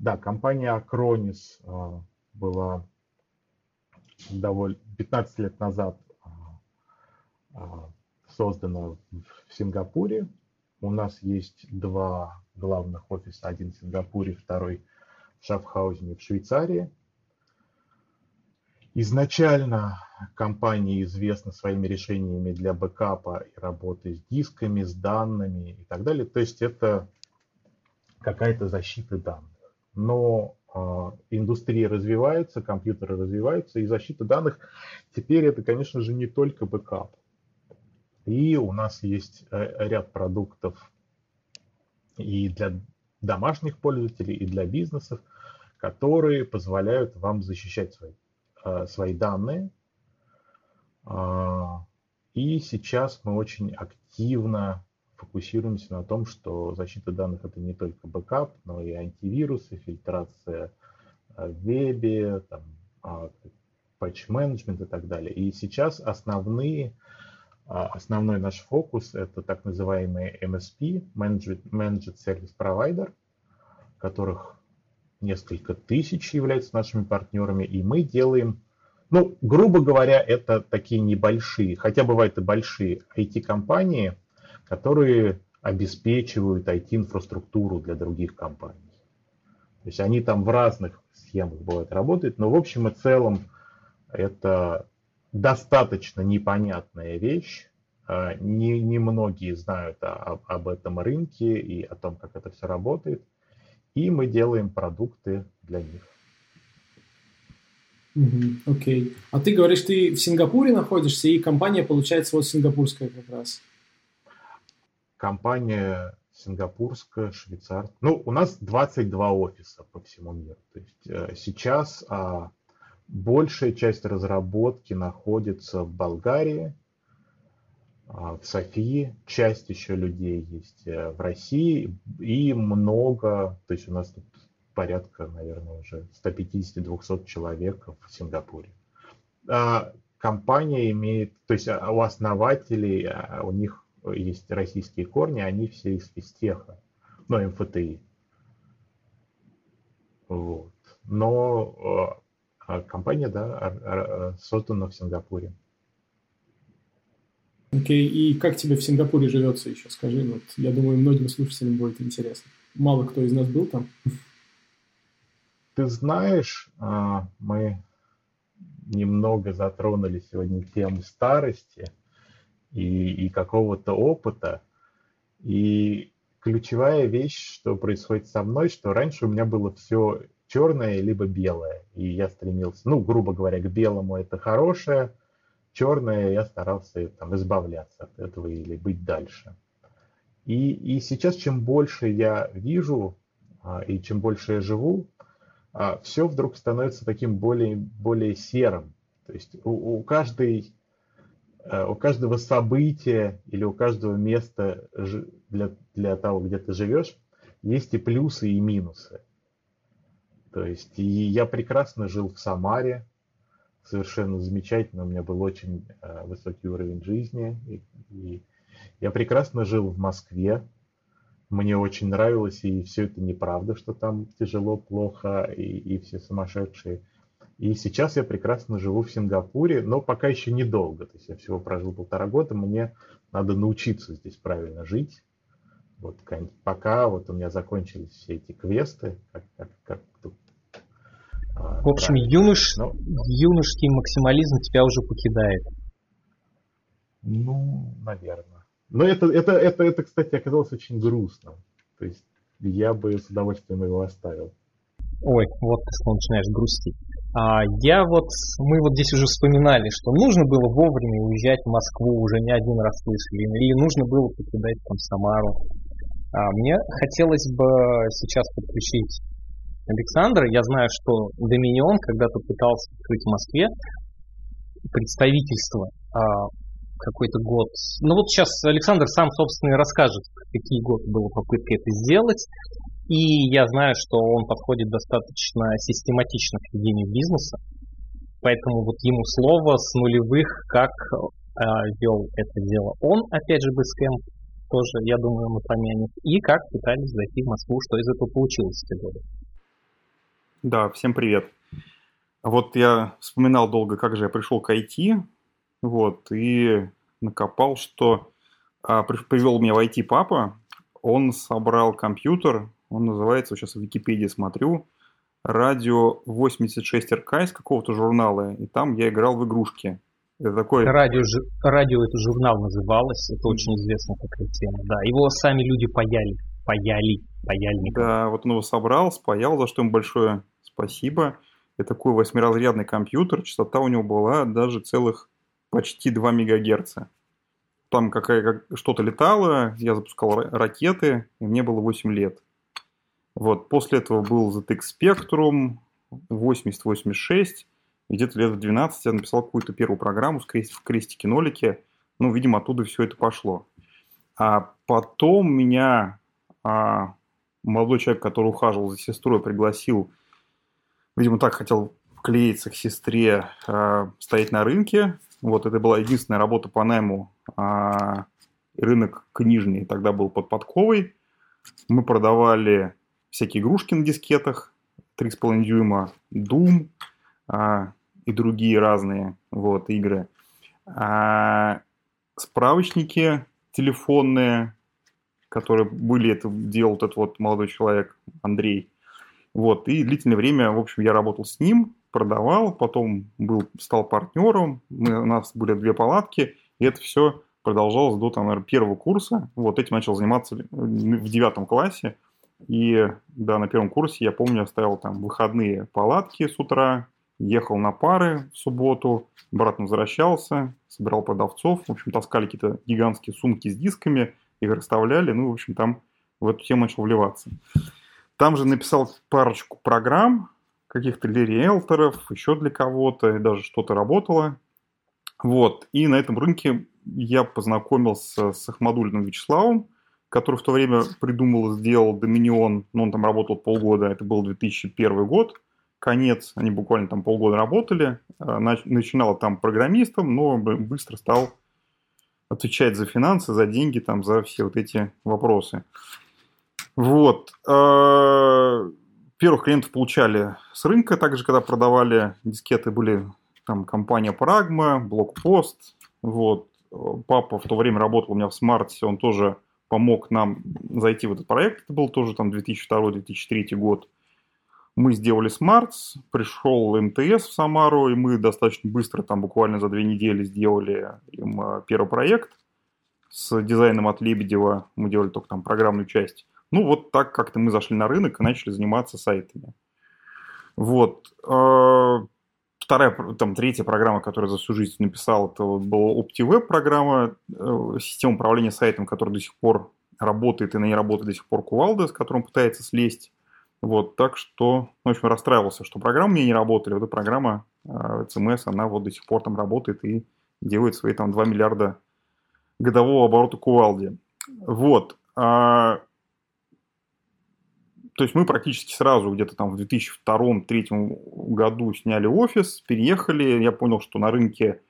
Да, компания Acronis была довольно 15 лет назад создана в Сингапуре. У нас есть два главных офиса, один в Сингапуре, второй в Шафхаузене в Швейцарии. Изначально компания известна своими решениями для бэкапа и работы с дисками, с данными и так далее. То есть это какая-то защита данных. Но э, индустрия развивается, компьютеры развиваются, и защита данных теперь это, конечно же, не только бэкап. И у нас есть э, ряд продуктов и для домашних пользователей, и для бизнесов, которые позволяют вам защищать свои, э, свои данные. А, и сейчас мы очень активно фокусируемся на том, что защита данных это не только бэкап, но и антивирусы, фильтрация э, в вебе, там, patch management и так далее. И сейчас основные, а, основной наш фокус это так называемые MSP, Managed Service Provider, которых несколько тысяч являются нашими партнерами, и мы делаем, ну, грубо говоря, это такие небольшие, хотя бывают и большие IT-компании – которые обеспечивают IT-инфраструктуру для других компаний. То есть они там в разных схемах бывают работают, но в общем и целом это достаточно непонятная вещь. А, не, не многие знают о, об этом рынке и о том, как это все работает. И мы делаем продукты для них. Окей. Okay. А ты говоришь, ты в Сингапуре находишься, и компания, получается, вот сингапурская как раз компания сингапурская, швейцарская. Ну, у нас 22 офиса по всему миру. То есть э, сейчас а, большая часть разработки находится в Болгарии, а, в Софии, часть еще людей есть э, в России и много, то есть у нас тут порядка, наверное, уже 150-200 человек в Сингапуре. А, компания имеет, то есть а, у основателей, у них есть российские корни, они все из физтеха, ну, МФТИ. Вот. Но э, компания, да, создана в Сингапуре. Окей, okay. и как тебе в Сингапуре живется еще, скажи, вот, я думаю, многим слушателям будет интересно. Мало кто из нас был там. Ты знаешь, а, мы немного затронули сегодня тему старости – и, и какого-то опыта. И ключевая вещь, что происходит со мной, что раньше у меня было все черное либо белое. И я стремился, ну, грубо говоря, к белому это хорошее, черное я старался там, избавляться от этого или быть дальше. И, и сейчас, чем больше я вижу а, и чем больше я живу, а, все вдруг становится таким более, более серым. То есть у, у каждой Э, у каждого события или у каждого места для, для того, где ты живешь, есть и плюсы, и минусы. То есть и я прекрасно жил в Самаре, совершенно замечательно, у меня был очень э, высокий уровень жизни. И, и я прекрасно жил в Москве, мне очень нравилось, и все это неправда, что там тяжело, плохо, и, и все сумасшедшие. И сейчас я прекрасно живу в Сингапуре, но пока еще недолго. То есть я всего прожил полтора года, мне надо научиться здесь правильно жить. Вот пока вот у меня закончились все эти квесты, как, как, как тут. А, в общем, юнош, но... юношеский максимализм тебя уже покидает. Ну, наверное. Но это, это, это, это, кстати, оказалось очень грустно. То есть я бы с удовольствием его оставил. Ой, вот ты начинаешь грустить. А я вот, мы вот здесь уже вспоминали, что нужно было вовремя уезжать в Москву, уже не один раз слышали, или нужно было покидать там Самару. А мне хотелось бы сейчас подключить Александра. Я знаю, что Доминион когда-то пытался открыть в Москве представительство а, какой-то год. Ну вот сейчас Александр сам, собственно, и расскажет, какие годы было попытки это сделать. И я знаю, что он подходит достаточно систематично к ведению бизнеса. Поэтому вот ему слово с нулевых, как э, вел это дело он, опять же, БСКМ, тоже, я думаю, мы помянем. И как пытались зайти в Москву, что из этого получилось в годы. Да, всем привет. Вот я вспоминал долго, как же я пришел к IT, вот, и накопал, что а, привел меня в IT папа, он собрал компьютер, он называется, сейчас в Википедии смотрю, радио 86 РК из какого-то журнала, и там я играл в игрушки. Это такой... Радио, радио это журнал называлось, это очень известная такая тема, да. Его сами люди паяли. Паяли. Паяльников. Да, вот он его собрал, спаял, за что ему большое спасибо. Это такой восьмиразрядный компьютер, частота у него была даже целых почти 2 мегагерца. Там какая, как, что-то летало, я запускал ракеты, и мне было 8 лет. Вот, после этого был ZX Spectrum 8086, где-то лет в 12 я написал какую-то первую программу в крестике-нолике, ну, видимо, оттуда все это пошло. А потом меня а, молодой человек, который ухаживал за сестрой, пригласил, видимо, так хотел клеиться к сестре, а, стоять на рынке. Вот это была единственная работа по найму. А, рынок книжный тогда был под подковой. Мы продавали всякие игрушки на дискетах, 3,5 дюйма, Doom а, и другие разные вот, игры. А, справочники телефонные, которые были, это делал этот вот молодой человек Андрей. Вот, и длительное время, в общем, я работал с ним, продавал, потом был, стал партнером, мы, у нас были две палатки, и это все продолжалось до, там, наверное, первого курса. Вот этим начал заниматься в девятом классе. И да, на первом курсе, я помню, оставил там выходные палатки с утра, ехал на пары в субботу, обратно возвращался, собирал продавцов, в общем, таскали какие-то гигантские сумки с дисками, их расставляли, ну, в общем, там в эту тему начал вливаться. Там же написал парочку программ, каких-то для риэлторов, еще для кого-то, и даже что-то работало. Вот, и на этом рынке я познакомился с Ахмадулиным Вячеславом, который в то время придумал сделал Доминион, но он там работал полгода, это был 2001 год, конец, они буквально там полгода работали, э, начинал там программистом, но быстро стал отвечать за финансы, за деньги, там, за все вот эти вопросы. Вот. Э, первых клиентов получали с рынка, также когда продавали дискеты, были там компания Pragma, Блокпост, вот. Папа в то время работал у меня в Смарте, он тоже помог нам зайти в этот проект. Это был тоже там 2002-2003 год. Мы сделали Smarts, пришел МТС в Самару, и мы достаточно быстро, там буквально за две недели сделали им э, первый проект с дизайном от Лебедева. Мы делали только там программную часть. Ну, вот так как-то мы зашли на рынок и начали заниматься сайтами. Вот. Э, вторая, там, третья программа, которую за всю жизнь написал, это была OptiWeb программа, э, система управления сайтом, которая до сих пор работает и на ней работает до сих пор Кувалда, с которым пытается слезть. Вот, так что, ну, в общем, расстраивался, что программы мне не работали. Вот эта программа CMS, она вот до сих пор там работает и делает свои там 2 миллиарда годового оборота Кувалде. Вот. А, то есть мы практически сразу где-то там в 2002-2003 году сняли офис, переехали. Я понял, что на рынке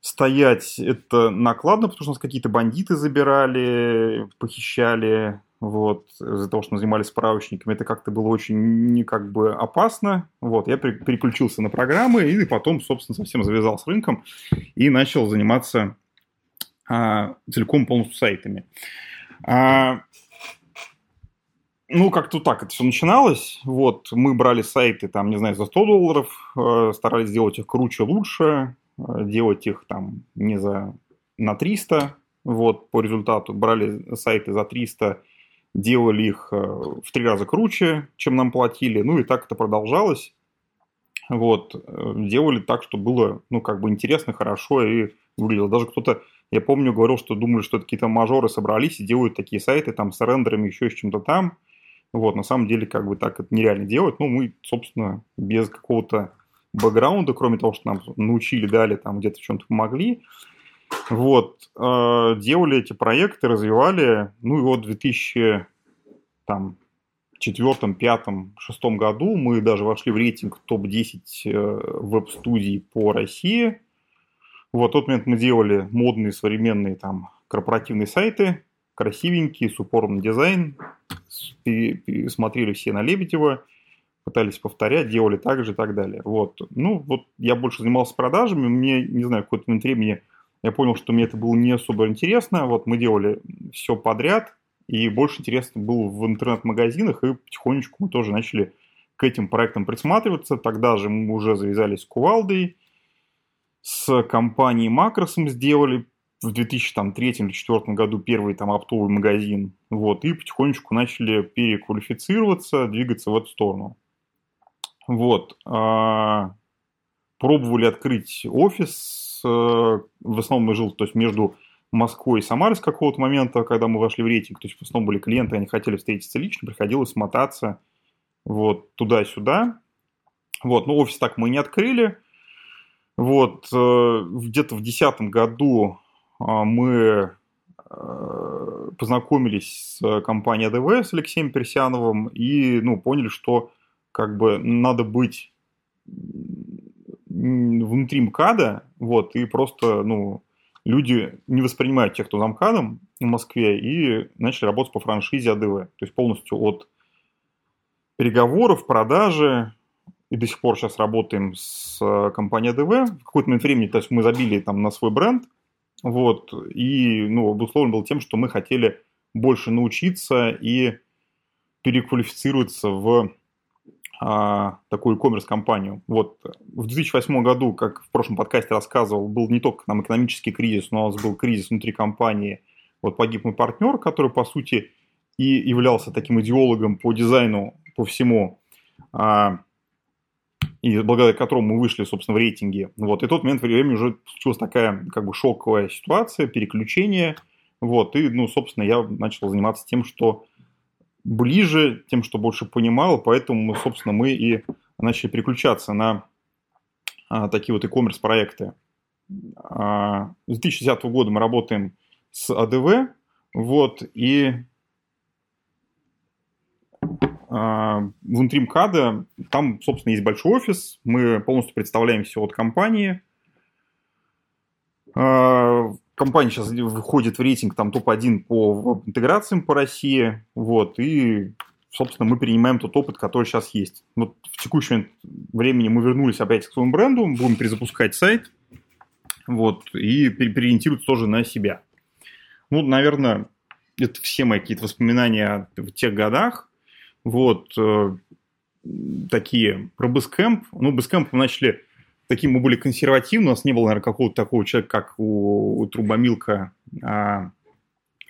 стоять это накладно, потому что нас какие-то бандиты забирали, похищали, вот, из-за того, что мы занимались справочниками. Это как-то было очень не как бы опасно. Вот, я переключился на программы и потом, собственно, совсем завязал с рынком и начал заниматься а, целиком полностью сайтами. А, ну, как-то так это все начиналось. Вот, мы брали сайты, там, не знаю, за 100 долларов, э, старались сделать их круче, лучше, э, делать их там не за на 300, вот, по результату. Брали сайты за 300, делали их э, в три раза круче, чем нам платили. Ну, и так это продолжалось. Вот, делали так, что было, ну, как бы интересно, хорошо и выглядело. Даже кто-то, я помню, говорил, что думали, что это какие-то мажоры собрались и делают такие сайты там с рендерами, еще с чем-то там. Вот, на самом деле, как бы так это нереально делать. Ну, мы, собственно, без какого-то бэкграунда, кроме того, что нам научили, дали, там где-то в чем-то помогли, вот, э, делали эти проекты, развивали, ну и вот в 2000, там, четвертом, пятом, шестом году мы даже вошли в рейтинг топ-10 э, веб-студий по России. Вот в тот момент мы делали модные современные там корпоративные сайты, красивенькие, с упором на дизайн, смотрели все на Лебедева, пытались повторять, делали так же и так далее. Вот. Ну, вот я больше занимался продажами, мне, не знаю, какое-то момент времени я понял, что мне это было не особо интересно. Вот мы делали все подряд, и больше интересно было в интернет-магазинах, и потихонечку мы тоже начали к этим проектам присматриваться. Тогда же мы уже завязались с Кувалдой, с компанией Макросом сделали в 2003 или 2004 году первый там оптовый магазин. вот, и потихонечку начали переквалифицироваться, двигаться в эту сторону. Вот. А, пробовали открыть офис, в основном мы жил, то есть между Москвой и Самарой с какого-то момента, когда мы вошли в рейтинг, то есть в основном были клиенты, они хотели встретиться лично, приходилось смотаться вот туда-сюда. Вот, ну офис так мы не открыли. Вот, э, где-то в 2010 году а, мы э, познакомились с компанией АДВ, с Алексеем Персяновым, и ну, поняли, что как бы надо быть внутри МКАДа, вот, и просто, ну, люди не воспринимают тех, кто за МКАДом в Москве, и начали работать по франшизе АДВ. То есть полностью от переговоров, продажи, и до сих пор сейчас работаем с э, компанией АДВ. В какой-то момент времени, то есть мы забили там на свой бренд, вот, и, ну, обусловлен был тем, что мы хотели больше научиться и переквалифицироваться в а, такую e-commerce компанию. Вот в 2008 году, как в прошлом подкасте рассказывал, был не только нам экономический кризис, но у нас был кризис внутри компании. Вот погиб мой партнер, который, по сути, и являлся таким идеологом по дизайну, по всему, а, и благодаря которому мы вышли, собственно, в рейтинге. Вот. И тот момент времени уже случилась такая как бы шоковая ситуация, переключение. Вот. И, ну, собственно, я начал заниматься тем, что ближе, тем, что больше понимал, поэтому, собственно, мы и начали переключаться на а, такие вот e-commerce проекты. А, с 2010 года мы работаем с АДВ, вот, и а, внутри МКАДа там, собственно, есть большой офис, мы полностью представляем все от компании. А, компания сейчас выходит в рейтинг там топ-1 по интеграциям по России, вот, и, собственно, мы принимаем тот опыт, который сейчас есть. Вот в текущем времени мы вернулись опять к своему бренду, будем перезапускать сайт, вот, и переориентироваться тоже на себя. Ну, наверное, это все мои какие-то воспоминания в тех годах, вот, э, такие про Basecamp. Ну, Basecamp мы начали таким мы были консервативны, у нас не было, наверное, какого-то такого человека, как у, у Трубомилка а,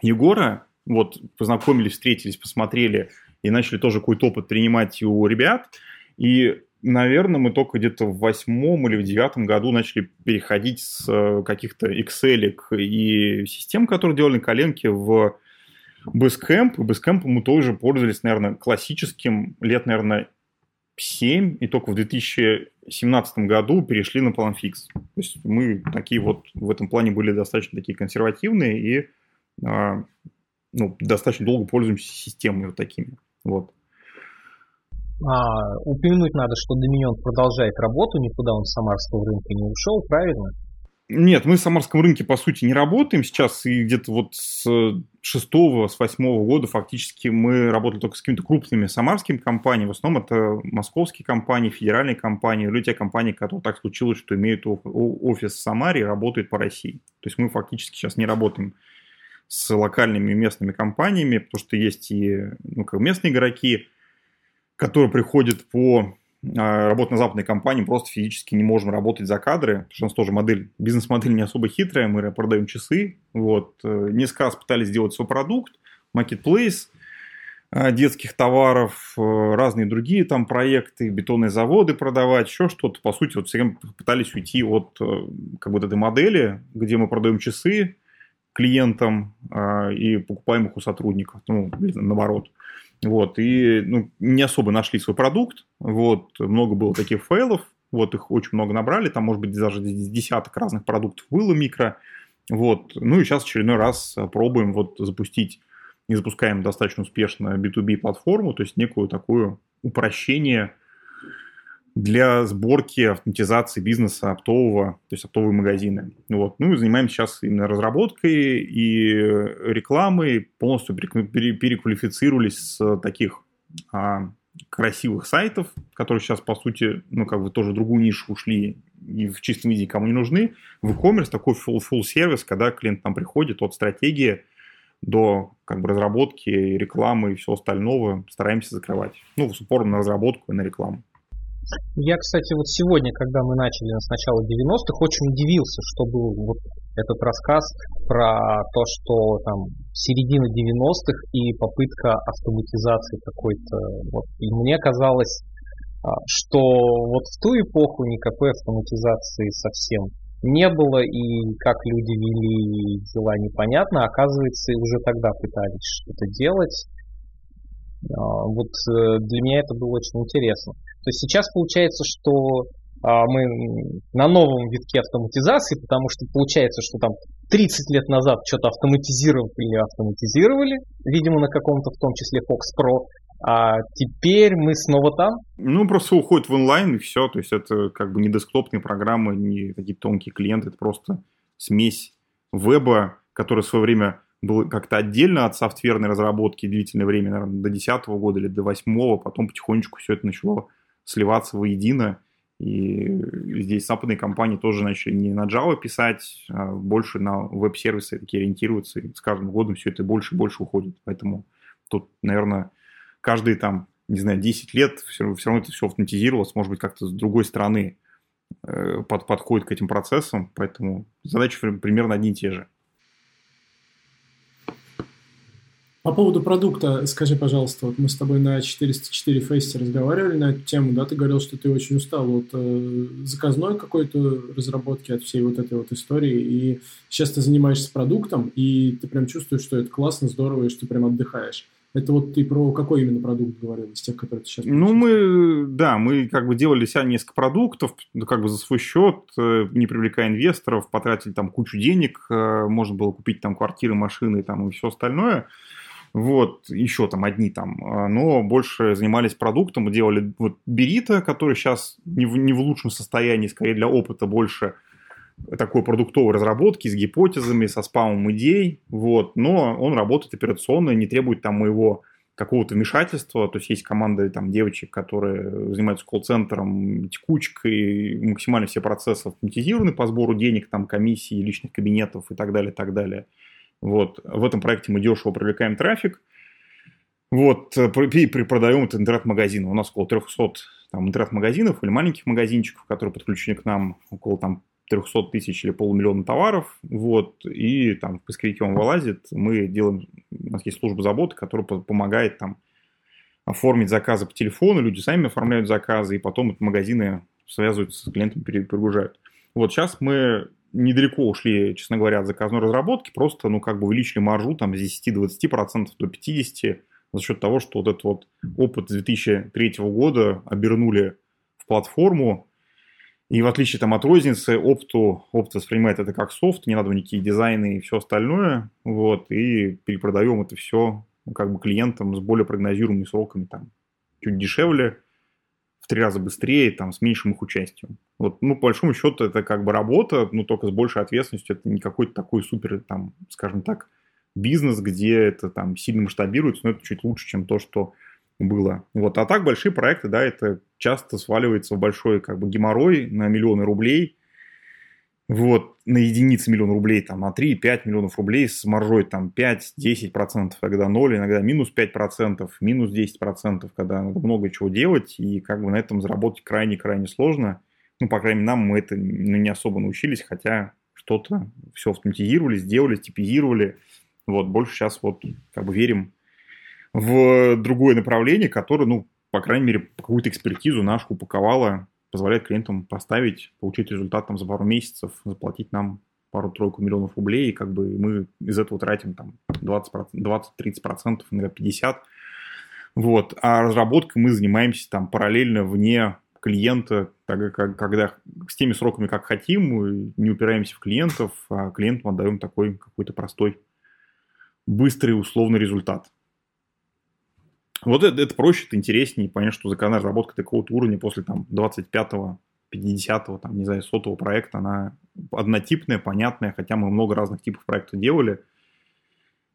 Егора. Вот познакомились, встретились, посмотрели и начали тоже какой-то опыт принимать у ребят. И, наверное, мы только где-то в восьмом или в девятом году начали переходить с э, каких-то Excel и систем, которые делали на коленке, в Basecamp. Basecamp мы тоже пользовались, наверное, классическим лет, наверное, 7, и только в 2017 году перешли на план фикс. То есть мы такие вот в этом плане были достаточно такие консервативные и а, ну, достаточно долго пользуемся системами вот такими. Вот. А, упомянуть надо, что Доминион продолжает работу, никуда он с самарского рынка не ушел, правильно? Нет, мы в самарском рынке, по сути, не работаем сейчас, и где-то вот с шестого, с восьмого года фактически мы работали только с какими-то крупными самарскими компаниями. В основном это московские компании, федеральные компании, или те компании, которые так случилось, что имеют офис в Самаре и работают по России. То есть мы фактически сейчас не работаем с локальными местными компаниями, потому что есть и ну, как местные игроки, которые приходят по а, работать на западной компании, просто физически не можем работать за кадры, потому что у нас тоже модель, бизнес-модель не особо хитрая, мы продаем часы, вот, э, несколько раз пытались сделать свой продукт, marketplace, а, детских товаров, э, разные другие там проекты, бетонные заводы продавать, еще что-то. По сути, вот все время пытались уйти от э, как бы этой модели, где мы продаем часы клиентам а, и покупаем их у сотрудников, ну, наоборот. Вот, и ну, не особо нашли свой продукт, вот, много было таких фейлов, вот, их очень много набрали, там, может быть, даже десяток разных продуктов было микро, вот, ну и сейчас очередной раз пробуем вот запустить, не запускаем достаточно успешно B2B платформу, то есть некую такую упрощение для сборки, автоматизации бизнеса оптового, то есть оптовые магазины. Вот. Ну и занимаемся сейчас именно разработкой и рекламой, полностью переквалифицировались с таких а, красивых сайтов, которые сейчас, по сути, ну, как бы тоже в другую нишу ушли и в чистом виде кому не нужны, в e-commerce такой full, full сервис, когда клиент там приходит от стратегии до как бы разработки, рекламы и всего остального стараемся закрывать. Ну, с упором на разработку и на рекламу. Я, кстати, вот сегодня, когда мы начали с начала 90-х, очень удивился, что был вот этот рассказ про то, что там середина 90-х и попытка автоматизации какой-то. Вот. И мне казалось, а, что вот в ту эпоху никакой автоматизации совсем не было, и как люди вели дела непонятно. Оказывается, уже тогда пытались что-то делать. А, вот э, для меня это было очень интересно. То есть сейчас получается, что а, мы на новом витке автоматизации, потому что получается, что там 30 лет назад что-то автоматизировали, автоматизировали, видимо, на каком-то, в том числе Fox Pro, а теперь мы снова там? Ну, просто уходит в онлайн и все. То есть это как бы не десктопные программы, не такие тонкие клиенты. Это просто смесь веба, который в свое время был как-то отдельно от софтверной разработки длительное время, наверное, до 2010 года или до 2008, потом потихонечку все это начало сливаться воедино. И здесь западные компании тоже начали не на Java писать, а больше на веб-сервисы такие ориентируются. И с каждым годом все это больше и больше уходит. Поэтому тут, наверное, каждые там, не знаю, 10 лет все, все равно это все автоматизировалось, может быть, как-то с другой стороны э, под, подходит к этим процессам, поэтому задачи примерно одни и те же. По поводу продукта, скажи, пожалуйста, вот мы с тобой на 404 фесте разговаривали на эту тему, да, ты говорил, что ты очень устал от э, заказной какой-то разработки, от всей вот этой вот истории, и сейчас ты занимаешься продуктом, и ты прям чувствуешь, что это классно, здорово, и что ты прям отдыхаешь. Это вот ты про какой именно продукт говорил из тех, которые ты сейчас... Ну, мы, да, мы как бы делали себя несколько продуктов, ну, как бы за свой счет, э, не привлекая инвесторов, потратили там кучу денег, э, можно было купить там квартиры, машины там и все остальное. Вот, еще там одни там, э, но больше занимались продуктом, делали вот Берита, который сейчас не в, не в лучшем состоянии, скорее для опыта больше такой продуктовой разработки с гипотезами, со спамом идей, вот, но он работает операционно, не требует там моего какого-то вмешательства, то есть есть команда там девочек, которые занимаются колл-центром, текучкой, максимально все процессы автоматизированы по сбору денег, там комиссии, личных кабинетов и так далее, так далее. Вот, в этом проекте мы дешево привлекаем трафик, вот, и продаем это интернет-магазин. У нас около 300 там, интернет-магазинов или маленьких магазинчиков, которые подключены к нам, около там 300 тысяч или полумиллиона товаров, вот, и там в поисковике он вылазит, мы делаем, у нас есть служба заботы, которая помогает там оформить заказы по телефону, люди сами оформляют заказы, и потом магазины связываются с клиентами, перегружают. Вот сейчас мы недалеко ушли, честно говоря, от заказной разработки, просто, ну, как бы увеличили маржу там с 10-20% до 50% за счет того, что вот этот вот опыт 2003 года обернули в платформу, и в отличие там, от розницы, опту, опт воспринимает это как софт, не надо никакие дизайны и все остальное, вот, и перепродаем это все ну, как бы клиентам с более прогнозируемыми сроками, там, чуть дешевле, в три раза быстрее, там, с меньшим их участием. Вот, ну, по большому счету, это как бы работа, но только с большей ответственностью, это не какой-то такой супер, там, скажем так, бизнес, где это там сильно масштабируется, но это чуть лучше, чем то, что было. Вот. А так большие проекты, да, это часто сваливается в большой как бы геморрой на миллионы рублей, вот, на единицы миллион рублей, там, на 3-5 миллионов рублей с маржой там 5-10%, когда 0, иногда минус 5%, минус 10%, когда надо много чего делать, и как бы на этом заработать крайне-крайне сложно. Ну, по крайней мере, нам мы это ну, не особо научились, хотя что-то все автоматизировали, сделали, типизировали. Вот, больше сейчас вот как бы верим в другое направление, которое, ну, по крайней мере, какую-то экспертизу нашу упаковала, позволяет клиентам поставить, получить результат там за пару месяцев, заплатить нам пару-тройку миллионов рублей, и как бы мы из этого тратим там 20-30%, иногда 50%. Вот. А разработкой мы занимаемся там параллельно вне клиента, так как, когда с теми сроками, как хотим, мы не упираемся в клиентов, а клиентам отдаем такой какой-то простой, быстрый условный результат. Вот это, это проще, это интереснее. Понятно, что заказная разработка такого уровня после там 25-го, 50-го, там, не знаю, сотого проекта, она однотипная, понятная, хотя мы много разных типов проектов делали.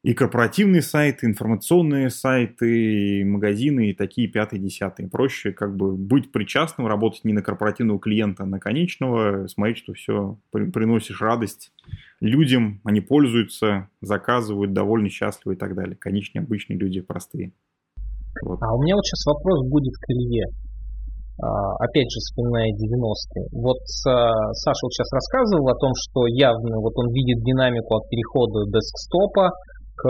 И корпоративные сайты, информационные сайты, и магазины, и такие пятые, десятые. Проще как бы быть причастным, работать не на корпоративного клиента, а на конечного, смотреть, что все приносишь радость людям, они пользуются, заказывают, довольны, счастливы и так далее. Конечные, обычные люди, простые. Вот. А у меня вот сейчас вопрос будет к Илье. опять же, вспоминая 90-е. Вот Саша вот сейчас рассказывал о том, что явно вот он видит динамику от перехода десктопа к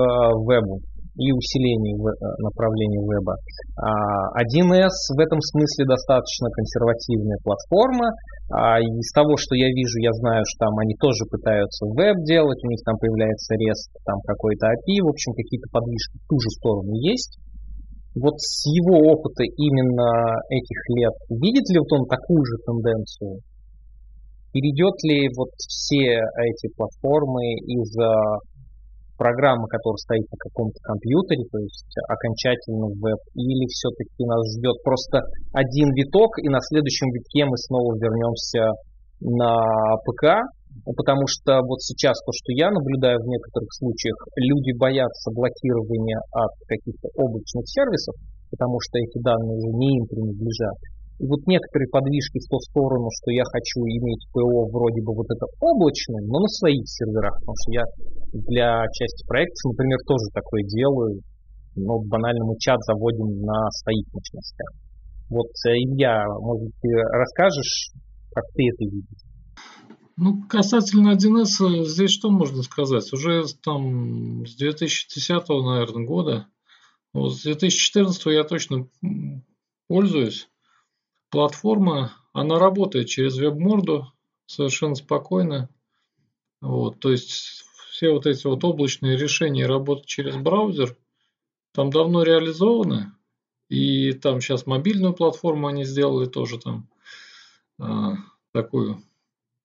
вебу и усилении э, направления веба. 1С а в этом смысле достаточно консервативная платформа. А из того, что я вижу, я знаю, что там они тоже пытаются веб делать, у них там появляется REST, там какой-то API, в общем, какие-то подвижки в ту же сторону есть. Вот с его опыта именно этих лет, видит ли вот он такую же тенденцию? Перейдет ли вот все эти платформы из программа, которая стоит на каком-то компьютере, то есть окончательно в веб, или все-таки нас ждет просто один виток, и на следующем витке мы снова вернемся на ПК, потому что вот сейчас то, что я наблюдаю в некоторых случаях, люди боятся блокирования от каких-то облачных сервисов, потому что эти данные уже не им принадлежат. И вот некоторые подвижки в ту сторону, что я хочу иметь ПО вроде бы вот это облачное, но на своих серверах, потому что я для части проекта, например, тоже такое делаю, но банально мы чат заводим на своих мощностях. Вот, э, Илья, может, ты расскажешь, как ты это видишь? Ну, касательно 1С, э, здесь что можно сказать? Уже там с 2010, наверное, года, вот с 2014 я точно пользуюсь платформа, она работает через веб-морду совершенно спокойно. Вот, то есть все вот эти вот облачные решения работать через браузер там давно реализованы. И там сейчас мобильную платформу они сделали тоже там а, такую,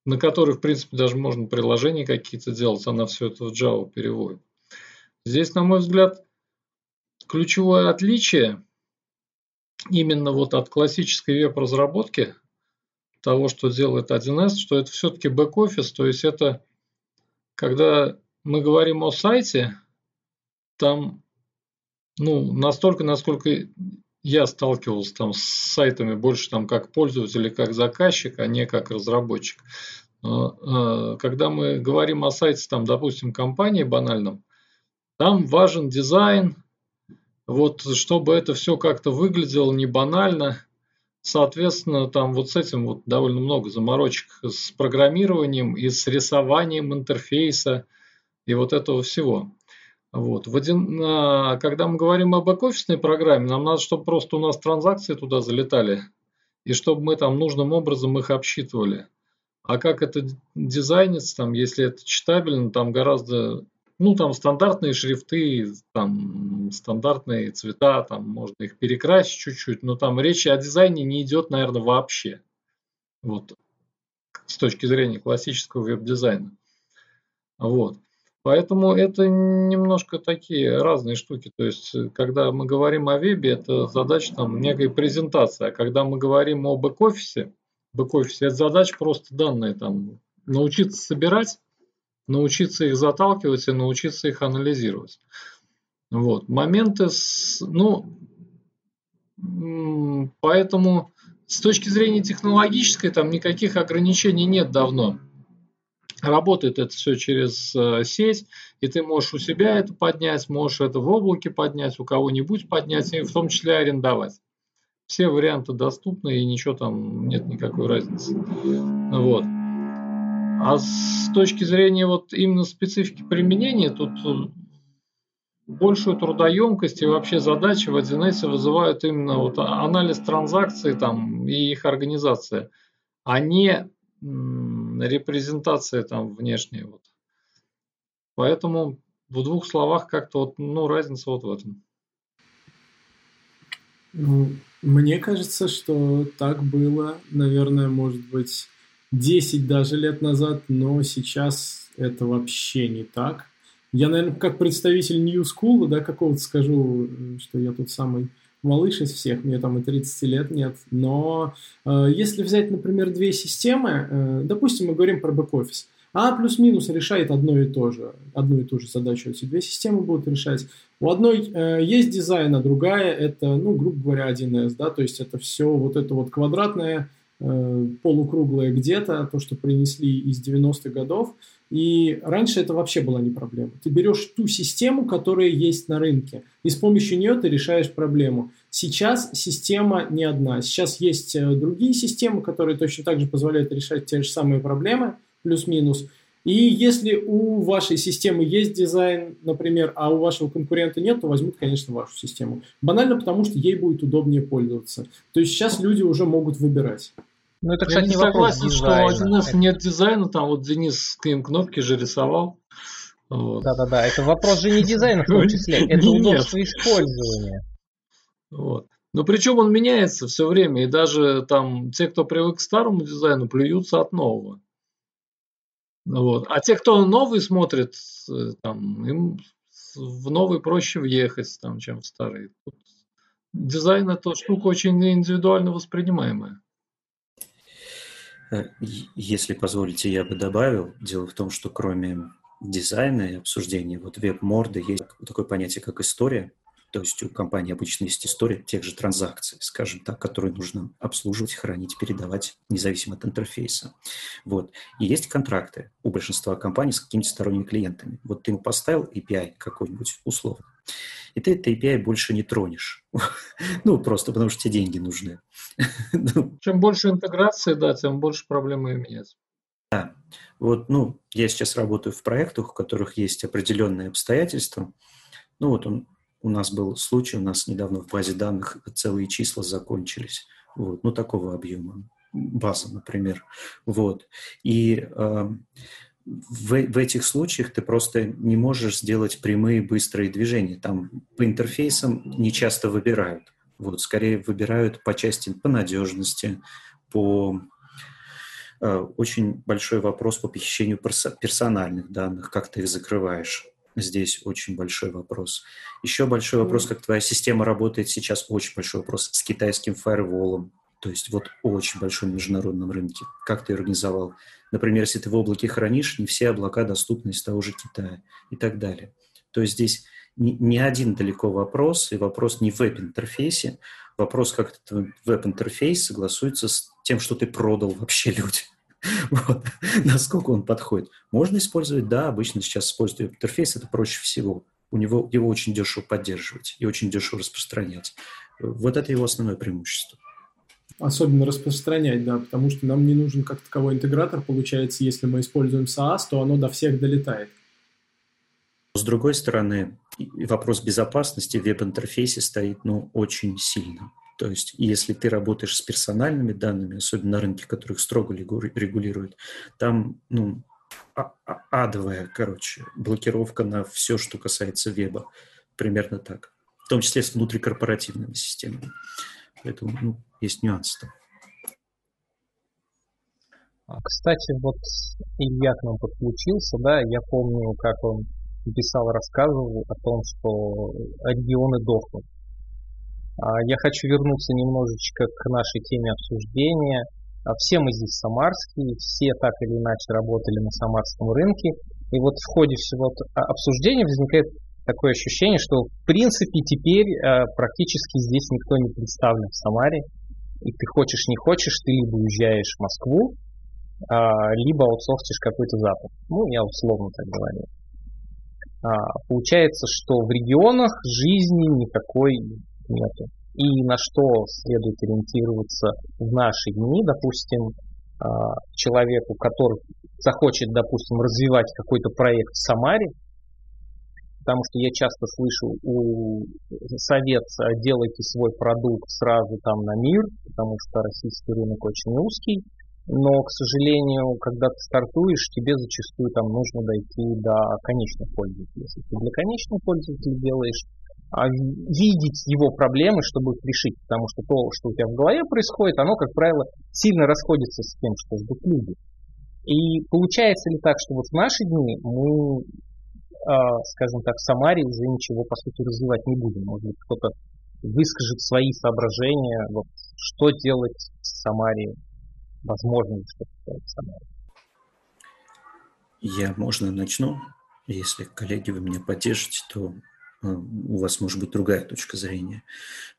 на которой, в принципе, даже можно приложения какие-то делать. Она все это в Java переводит. Здесь, на мой взгляд, ключевое отличие именно вот от классической веб-разработки, того, что делает 1С, что это все-таки бэк-офис, то есть это когда мы говорим о сайте, там ну, настолько, насколько я сталкивался там с сайтами больше там как пользователь как заказчик, а не как разработчик. А, когда мы говорим о сайте, там, допустим, компании банальном, там важен дизайн, вот чтобы это все как-то выглядело не банально, соответственно, там вот с этим вот довольно много заморочек с программированием и с рисованием интерфейса и вот этого всего. Вот. В один, когда мы говорим об бэк-офисной программе, нам надо, чтобы просто у нас транзакции туда залетали, и чтобы мы там нужным образом их обсчитывали. А как это дизайнится, там, если это читабельно, там гораздо ну, там стандартные шрифты, там стандартные цвета, там можно их перекрасить чуть-чуть, но там речи о дизайне не идет, наверное, вообще. Вот. С точки зрения классического веб-дизайна. Вот. Поэтому это немножко такие разные штуки. То есть, когда мы говорим о вебе, это задача там некой презентации. А когда мы говорим о бэк-офисе, бэк-офисе, это задача просто данные там научиться собирать научиться их заталкивать и научиться их анализировать. Вот. Моменты, с, ну, поэтому с точки зрения технологической там никаких ограничений нет давно. Работает это все через э, сеть, и ты можешь у себя это поднять, можешь это в облаке поднять, у кого-нибудь поднять, и в том числе арендовать. Все варианты доступны, и ничего там нет никакой разницы. Вот. А с точки зрения вот именно специфики применения, тут э, большую трудоемкость и вообще задачи в 1С вызывают именно вот анализ транзакций там, и их организация, а не репрезентация там внешняя. Вот. Поэтому в двух словах как-то вот, ну, разница вот в этом. Ну, мне кажется, что так было, наверное, может быть, 10 даже лет назад, но сейчас это вообще не так. Я, наверное, как представитель New School, да, какого-то скажу, что я тут самый малыш из всех, мне там и 30 лет нет, но э, если взять, например, две системы, э, допустим, мы говорим про бэк-офис, а плюс-минус решает одно и то же, одну и ту же задачу эти две системы будут решать. У одной э, есть дизайн, а другая это, ну, грубо говоря, 1С, да, то есть это все вот это вот квадратное Э, полукруглое где-то, то, что принесли из 90-х годов. И раньше это вообще была не проблема. Ты берешь ту систему, которая есть на рынке, и с помощью нее ты решаешь проблему. Сейчас система не одна. Сейчас есть э, другие системы, которые точно так же позволяют решать те же самые проблемы, плюс-минус. И если у вашей системы есть дизайн, например, а у вашего конкурента нет, то возьмут, конечно, вашу систему. Банально потому, что ей будет удобнее пользоваться. То есть сейчас люди уже могут выбирать. Ну, это, кстати, Я не согласен, что у 1С нет дизайна, там вот Денис кнопки же рисовал. Да-да-да, это вопрос же не дизайна в том числе, это удобство использования. Вот. Но причем он меняется все время, и даже там те, кто привык к старому дизайну, плюются от нового. Вот. А те, кто новый смотрит, э, там, им в новый проще въехать, там, чем в старый. Тут дизайн это штука очень индивидуально воспринимаемая. Э, если позволите, я бы добавил. Дело в том, что кроме дизайна и обсуждения вот веб-морды есть такое понятие, как история. То есть у компании обычно есть история тех же транзакций, скажем так, которые нужно обслуживать, хранить, передавать, независимо от интерфейса. Вот. И есть контракты у большинства компаний с какими-то сторонними клиентами. Вот ты ему поставил API какой-нибудь условно, и ты этот API больше не тронешь. ну, просто потому что тебе деньги нужны. Ну. Чем больше интеграции, да, тем больше проблемы имеется. Да. Вот, ну, я сейчас работаю в проектах, у которых есть определенные обстоятельства. Ну, вот он у нас был случай, у нас недавно в базе данных целые числа закончились. Вот, ну, такого объема. База, например. Вот. И э, в, в этих случаях ты просто не можешь сделать прямые быстрые движения. Там по интерфейсам не часто выбирают. Вот, скорее выбирают по части по надежности, по э, очень большой вопрос по похищению персональных данных, как ты их закрываешь. Здесь очень большой вопрос. Еще большой вопрос, как твоя система работает сейчас, очень большой вопрос с китайским фаерволом. То есть вот очень большой международном рынке. Как ты организовал? Например, если ты в облаке хранишь, не все облака доступны из того же Китая и так далее. То есть здесь не один далеко вопрос, и вопрос не в веб-интерфейсе, вопрос, как этот веб-интерфейс согласуется с тем, что ты продал вообще людям. Вот. Насколько он подходит. Можно использовать, да, обычно сейчас используют интерфейс, это проще всего. У него его очень дешево поддерживать и очень дешево распространять. Вот это его основное преимущество. Особенно распространять, да, потому что нам не нужен как таковой интегратор, получается, если мы используем SaaS, то оно до всех долетает. С другой стороны, вопрос безопасности в веб-интерфейсе стоит ну, очень сильно. То есть, если ты работаешь с персональными данными, особенно на рынке, которых строго регулируют, там, ну, а, а, адовая, короче, блокировка на все, что касается веба. Примерно так. В том числе с внутрикорпоративными системами. Поэтому ну, есть нюансы. А, кстати, вот Илья к нам подключился, да, я помню, как он писал, рассказывал о том, что регионы дохнут. А, я хочу вернуться немножечко к нашей теме обсуждения. А, все мы здесь самарские, все так или иначе работали на самарском рынке. И вот в ходе всего обсуждения возникает такое ощущение, что в принципе теперь практически здесь никто не представлен в Самаре. И ты хочешь, не хочешь, ты либо уезжаешь в Москву, либо аутсорсишь какой-то запад. Ну, я условно так говорю. Получается, что в регионах жизни никакой нету. И на что следует ориентироваться в наши дни, допустим, а, человеку, который захочет, допустим, развивать какой-то проект в Самаре, потому что я часто слышу у совет делайте свой продукт сразу там на мир, потому что российский рынок очень узкий, но, к сожалению, когда ты стартуешь, тебе зачастую там нужно дойти до конечных пользователей. Если ты для конечных пользователей делаешь, а, видеть его проблемы, чтобы их решить. Потому что то, что у тебя в голове происходит, оно, как правило, сильно расходится с тем, что ждут люди. И получается ли так, что вот в наши дни мы, скажем так, в Самаре уже ничего, по сути, развивать не будем? Может быть, кто-то выскажет свои соображения, вот, что делать в Самаре, возможно что-то делать в Самаре? Я, можно, начну? Если, коллеги, вы меня поддержите, то Э, у вас может быть другая точка зрения.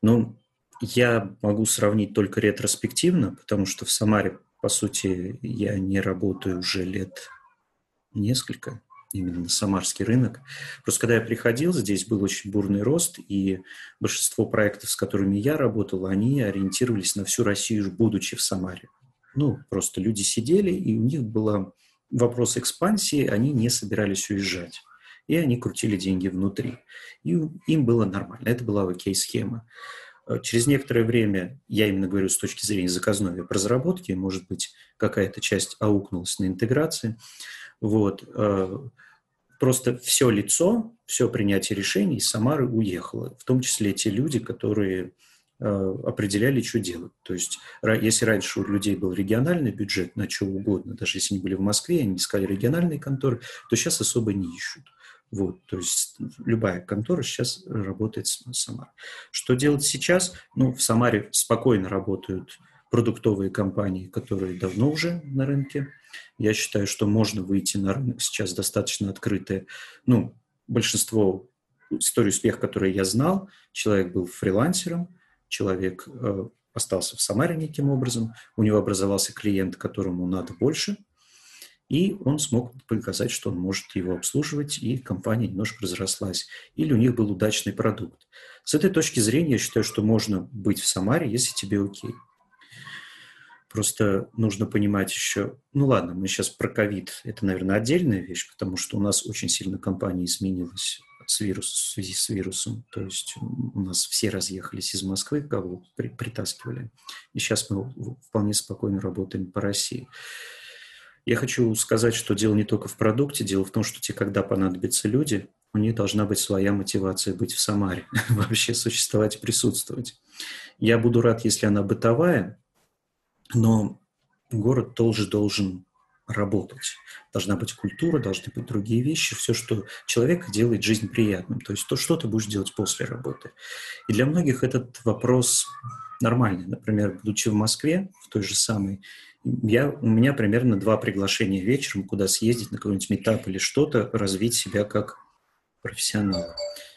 Но я могу сравнить только ретроспективно, потому что в Самаре, по сути, я не работаю уже лет несколько, именно на самарский рынок. Просто когда я приходил, здесь был очень бурный рост, и большинство проектов, с которыми я работал, они ориентировались на всю Россию, будучи в Самаре. Ну, просто люди сидели, и у них был вопрос экспансии, они не собирались уезжать. И они крутили деньги внутри. И им было нормально, это была окей-схема. Через некоторое время, я именно говорю с точки зрения заказной веб-разработки, может быть, какая-то часть аукнулась на интеграции, вот, э, просто все лицо, все принятие решений из Самары уехало, в том числе те люди, которые э, определяли, что делать. То есть, если раньше у людей был региональный бюджет на что угодно, даже если они были в Москве, они искали региональные конторы, то сейчас особо не ищут. Вот, то есть любая контора сейчас работает с Самарой. Что делать сейчас? Ну, в Самаре спокойно работают продуктовые компании, которые давно уже на рынке. Я считаю, что можно выйти на рынок сейчас достаточно открытое. Ну, большинство историй успеха, которые я знал, человек был фрилансером, человек э, остался в Самаре неким образом, у него образовался клиент, которому надо больше, и он смог показать, что он может его обслуживать, и компания немножко разрослась. Или у них был удачный продукт. С этой точки зрения я считаю, что можно быть в Самаре, если тебе окей. Просто нужно понимать еще, ну ладно, мы сейчас про ковид, это, наверное, отдельная вещь, потому что у нас очень сильно компания изменилась с вирус, в связи с вирусом. То есть у нас все разъехались из Москвы, кого при, притаскивали. И сейчас мы вполне спокойно работаем по России. Я хочу сказать, что дело не только в продукте, дело в том, что тебе, когда понадобятся люди, у них должна быть своя мотивация быть в Самаре, вообще существовать присутствовать. Я буду рад, если она бытовая, но город тоже должен работать. Должна быть культура, должны быть другие вещи, все, что человек делает жизнь приятным. То есть то, что ты будешь делать после работы. И для многих этот вопрос нормальный. Например, будучи в Москве, в той же самой, я, у меня примерно два приглашения вечером, куда съездить на какой-нибудь метап или что-то, развить себя как профессионал.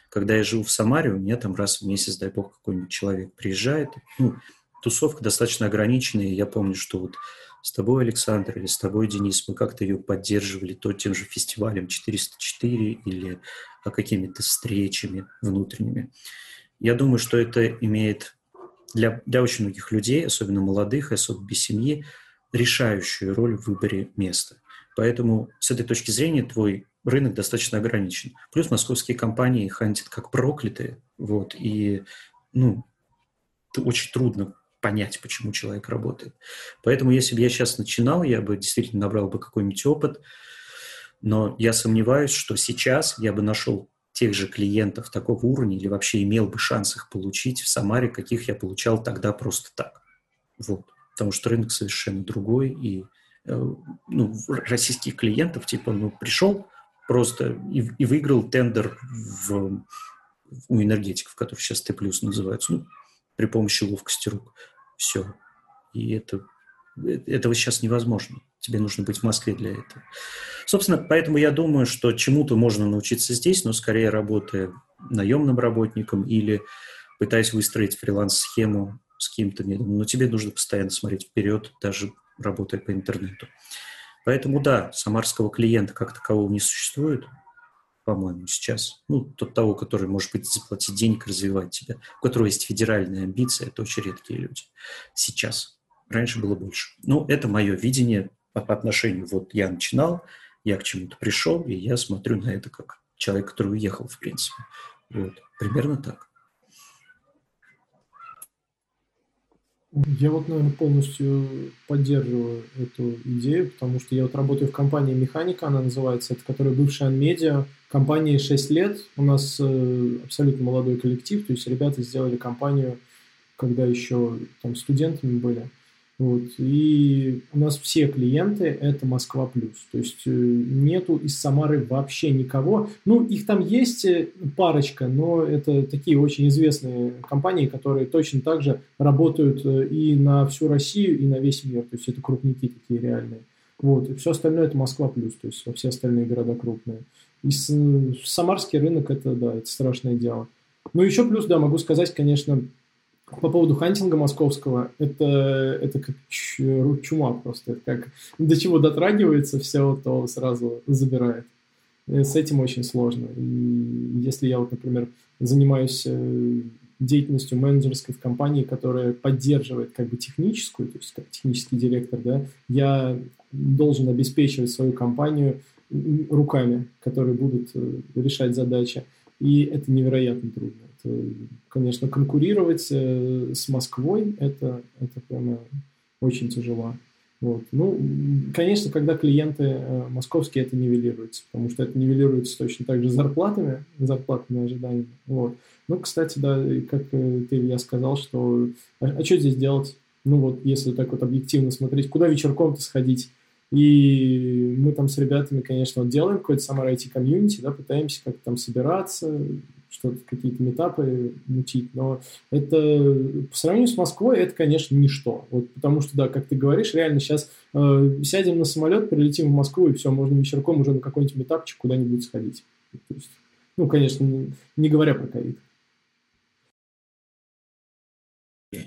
Когда я жил в Самаре, у меня там раз в месяц, дай бог, какой-нибудь человек приезжает. Ну, тусовка достаточно ограниченная. Я помню, что вот с тобой, Александр, или с тобой, Денис, мы как-то ее поддерживали то тем же фестивалем 404 или какими-то встречами внутренними. Я думаю, что это имеет для, для очень многих людей, особенно молодых, особенно без семьи, решающую роль в выборе места. Поэтому с этой точки зрения твой рынок достаточно ограничен. Плюс московские компании хантят как проклятые, вот, и, ну, очень трудно понять, почему человек работает. Поэтому если бы я сейчас начинал, я бы действительно набрал бы какой-нибудь опыт, но я сомневаюсь, что сейчас я бы нашел тех же клиентов такого уровня или вообще имел бы шанс их получить в Самаре, каких я получал тогда просто так. Вот потому что рынок совершенно другой, и э, ну, российских клиентов, типа, ну, пришел просто и, и выиграл тендер в, у энергетиков, которые сейчас Т+, называются, ну, при помощи ловкости рук. Все. И это, э, этого сейчас невозможно. Тебе нужно быть в Москве для этого. Собственно, поэтому я думаю, что чему-то можно научиться здесь, но скорее работая наемным работником или пытаясь выстроить фриланс-схему с каким-то методом, но тебе нужно постоянно смотреть вперед, даже работая по интернету. Поэтому да, самарского клиента как такового не существует, по-моему, сейчас. Ну, тот того, который, может быть, заплатить денег, развивать тебя, у которого есть федеральные амбиции, это очень редкие люди. Сейчас. Раньше было больше. Ну, это мое видение по, по отношению. Вот я начинал, я к чему-то пришел, и я смотрю на это как человек, который уехал, в принципе. Вот. Примерно так. Я вот, наверное, полностью поддерживаю эту идею, потому что я вот работаю в компании «Механика», она называется, это которая бывшая «Анмедиа». Компании 6 лет, у нас э, абсолютно молодой коллектив, то есть ребята сделали компанию, когда еще там студентами были. Вот. И у нас все клиенты – это Москва плюс. То есть э, нету из Самары вообще никого. Ну, их там есть э, парочка, но это такие очень известные компании, которые точно так же работают э, и на всю Россию, и на весь мир. То есть это крупники такие реальные. Вот. И все остальное – это Москва плюс, то есть все остальные города крупные. И самарский рынок – это, да, это страшное дело. Ну, еще плюс, да, могу сказать, конечно, по поводу хантинга московского, это, это как чума просто. Это как до чего дотрагивается, все, то сразу забирает. э, с этим очень сложно. И если я вот, например, занимаюсь э, деятельностью менеджерской в компании, которая поддерживает как бы техническую, то есть как технический директор, да, я должен обеспечивать свою компанию руками, которые будут э, решать задачи. И это невероятно трудно. Это, конечно, конкурировать э, с Москвой это, это прямо очень тяжело. Вот. Ну, конечно, когда клиенты э, московские, это нивелируется, потому что это нивелируется точно так же зарплатами, зарплатными ожиданиями. Вот. Ну, кстати, да, как ты, Илья, сказал, что а, а что здесь делать? Ну вот, если так вот объективно смотреть, куда вечерком-то сходить? И мы там с ребятами, конечно, вот делаем какой-то Самара IT комьюнити, да, пытаемся как-то там собираться, что-то, какие-то метапы мутить, но это по сравнению с Москвой это, конечно, ничто. Вот потому что, да, как ты говоришь, реально сейчас э, сядем на самолет, прилетим в Москву, и все, можно вечерком уже на какой-нибудь метапчик куда-нибудь сходить. То есть, ну, конечно, не говоря про ковид.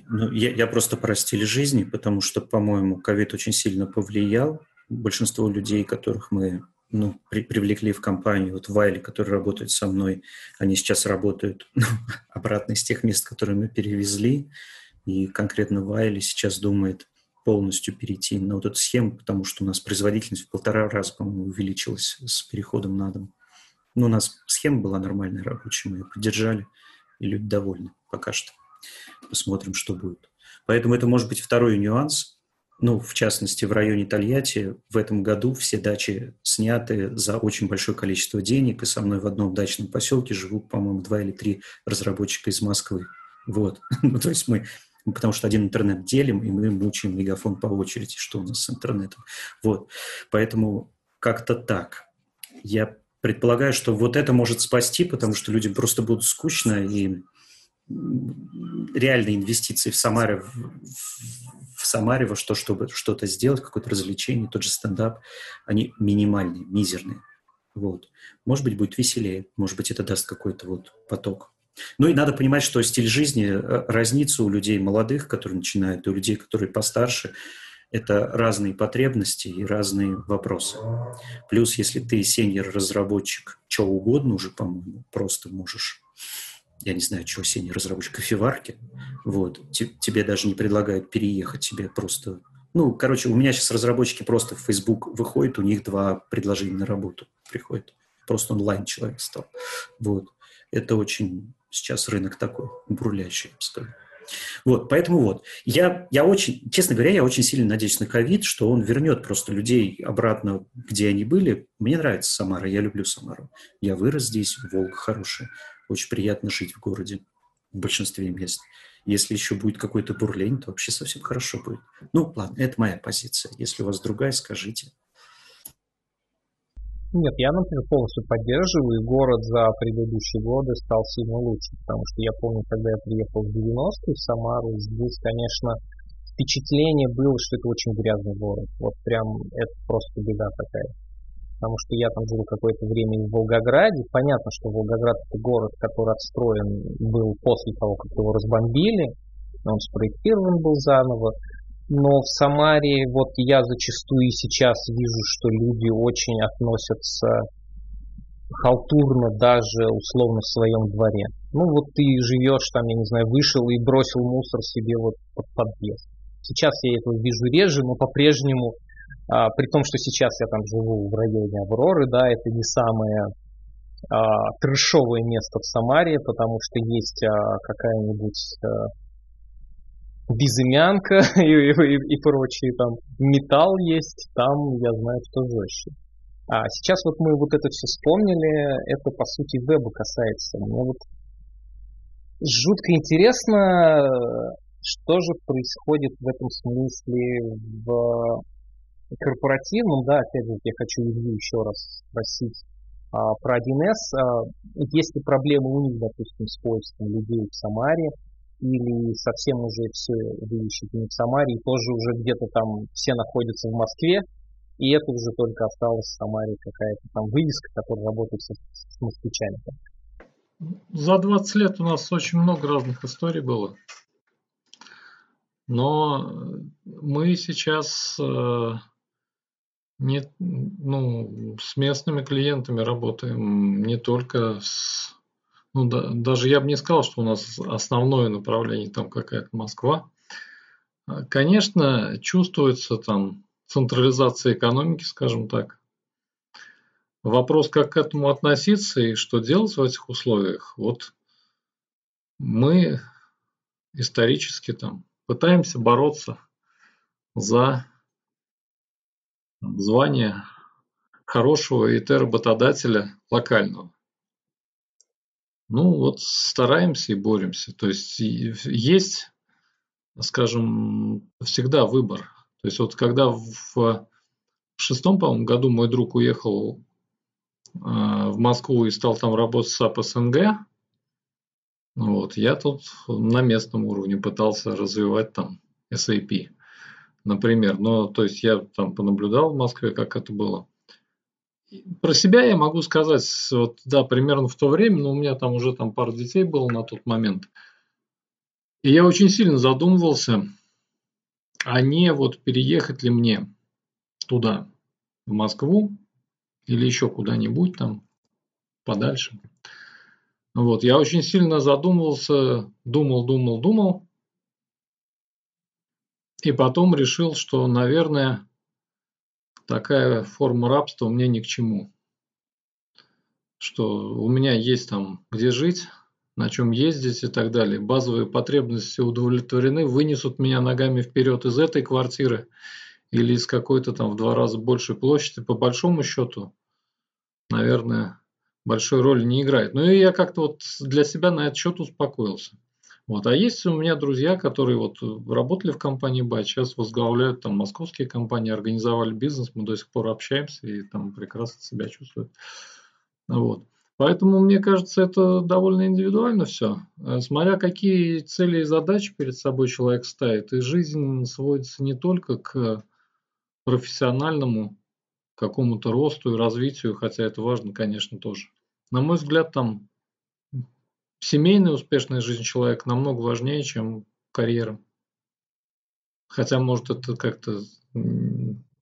Ну, я, я просто про стиль жизни, потому что, по-моему, ковид очень сильно повлиял большинство людей, которых мы ну, при, привлекли в компанию, вот Вайли, который работает со мной, они сейчас работают ну, обратно из тех мест, которые мы перевезли, и конкретно Вайли сейчас думает полностью перейти на вот эту схему, потому что у нас производительность в полтора раза, по-моему, увеличилась с переходом на дом. Ну, у нас схема была нормальная, рабочая, мы ее поддержали, и люди довольны пока что. Посмотрим, что будет. Поэтому это может быть второй нюанс, ну, в частности, в районе Тольятти в этом году все дачи сняты за очень большое количество денег, и со мной в одном дачном поселке живут, по-моему, два или три разработчика из Москвы. Вот. ну, то есть мы потому что один интернет делим, и мы мучаем мегафон по очереди, что у нас с интернетом. Вот. Поэтому как-то так. Я предполагаю, что вот это может спасти, потому что людям просто будут скучно, и реальные инвестиции в Самаре в, в Самаре во что, чтобы что-то сделать, какое-то развлечение, тот же стендап, они минимальные, мизерные. Вот. Может быть, будет веселее, может быть, это даст какой-то вот поток. Ну и надо понимать, что стиль жизни э, разнится у людей молодых, которые начинают, и у людей, которые постарше. Это разные потребности и разные вопросы. Плюс, если ты сеньор-разработчик, что угодно уже, по-моему, просто можешь я не знаю, что синий разработчик кофеварки, вот, тебе даже не предлагают переехать, тебе просто... Ну, короче, у меня сейчас разработчики просто в Facebook выходят, у них два предложения на работу приходят. Просто онлайн человек стал. Вот. Это очень сейчас рынок такой, бурлящий, я бы сказал. Вот, поэтому вот. Я, я очень, честно говоря, я очень сильно надеюсь на ковид, что он вернет просто людей обратно, где они были. Мне нравится Самара, я люблю Самару. Я вырос здесь, Волга хорошая. Очень приятно жить в городе в большинстве мест. Если еще будет какой-то бурлень, то вообще совсем хорошо будет. Ну, ладно, это моя позиция. Если у вас другая, скажите. Нет, я, например, полностью поддерживаю, и город за предыдущие годы стал сильно лучше, потому что я помню, когда я приехал в 90-е в Самару, здесь, конечно, впечатление было, что это очень грязный город. Вот прям это просто беда такая потому что я там жил какое-то время в Волгограде. Понятно, что Волгоград это город, который отстроен был после того, как его разбомбили, он спроектирован был заново. Но в Самаре вот я зачастую и сейчас вижу, что люди очень относятся халтурно даже условно в своем дворе. Ну вот ты живешь там, я не знаю, вышел и бросил мусор себе вот под подъезд. Сейчас я этого вижу реже, но по-прежнему а, при том, что сейчас я там живу в районе Авроры, да, это не самое а, трешовое место в Самаре, потому что есть а, какая-нибудь а, безымянка и, и, и прочие там металл есть, там я знаю, что жестче. А сейчас вот мы вот это все вспомнили, это по сути веба касается. Мне вот жутко интересно, что же происходит в этом смысле в корпоративным, да, опять же, я хочу Илью еще раз спросить а, про 1С. А, есть ли проблемы у них, допустим, с поиском людей в Самаре, или совсем уже все вы ищете не в Самаре, и тоже уже где-то там все находятся в Москве, и это уже только осталось в Самаре какая-то там вывеска, которая работает с, с москвичами. За 20 лет у нас очень много разных историй было. Но мы сейчас э, не, ну, с местными клиентами работаем, не только с... Ну, да, даже я бы не сказал, что у нас основное направление там какая-то Москва. А, конечно, чувствуется там централизация экономики, скажем так. Вопрос, как к этому относиться и что делать в этих условиях, вот мы исторически там пытаемся бороться за звание хорошего ИТ-работодателя локального. Ну вот стараемся и боремся. То есть есть, скажем, всегда выбор. То есть вот когда в шестом, по-моему, году мой друг уехал а, в Москву и стал там работать с SAP СНГ, вот, я тут на местном уровне пытался развивать там SAP, например. Но, то есть, я там понаблюдал в Москве, как это было. Про себя я могу сказать, вот, да, примерно в то время, но у меня там уже там пара детей было на тот момент. И я очень сильно задумывался, а не вот переехать ли мне туда, в Москву, или еще куда-нибудь там подальше. Вот, я очень сильно задумывался, думал, думал, думал. И потом решил, что, наверное, такая форма рабства мне ни к чему. Что у меня есть там где жить, на чем ездить и так далее. Базовые потребности удовлетворены, вынесут меня ногами вперед из этой квартиры или из какой-то там в два раза большей площади. По большому счету, наверное, большой роли не играет. Ну и я как-то вот для себя на этот счет успокоился. Вот. А есть у меня друзья, которые вот работали в компании Байт, сейчас возглавляют там московские компании, организовали бизнес, мы до сих пор общаемся и там прекрасно себя чувствуют. Вот. Поэтому, мне кажется, это довольно индивидуально все. Э, смотря какие цели и задачи перед собой человек ставит. И жизнь сводится не только к профессиональному какому-то росту и развитию, хотя это важно, конечно, тоже. На мой взгляд, там семейная успешная жизнь человека намного важнее, чем карьера. Хотя, может, это как-то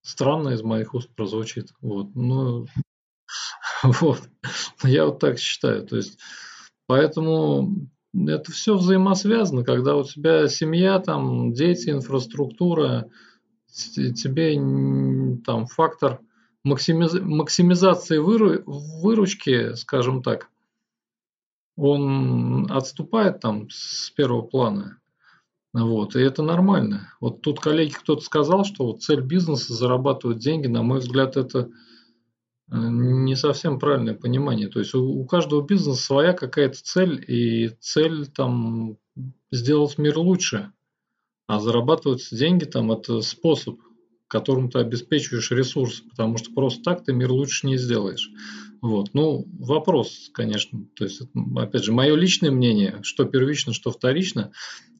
странно из моих уст прозвучит. Вот. Но вот. Я вот так считаю. То есть, поэтому это все взаимосвязано, когда у тебя семья, там, дети, инфраструктура, тебе там фактор максимизации выручки, скажем так, он отступает там с первого плана. Вот, и это нормально. Вот тут коллеги кто-то сказал, что вот цель бизнеса зарабатывать деньги, на мой взгляд, это э, не совсем правильное понимание. То есть у, у каждого бизнеса своя какая-то цель, и цель там сделать мир лучше. А зарабатывать деньги там это способ которым ты обеспечиваешь ресурсы, потому что просто так ты мир лучше не сделаешь. Вот. Ну, вопрос, конечно. То есть, опять же, мое личное мнение, что первично, что вторично.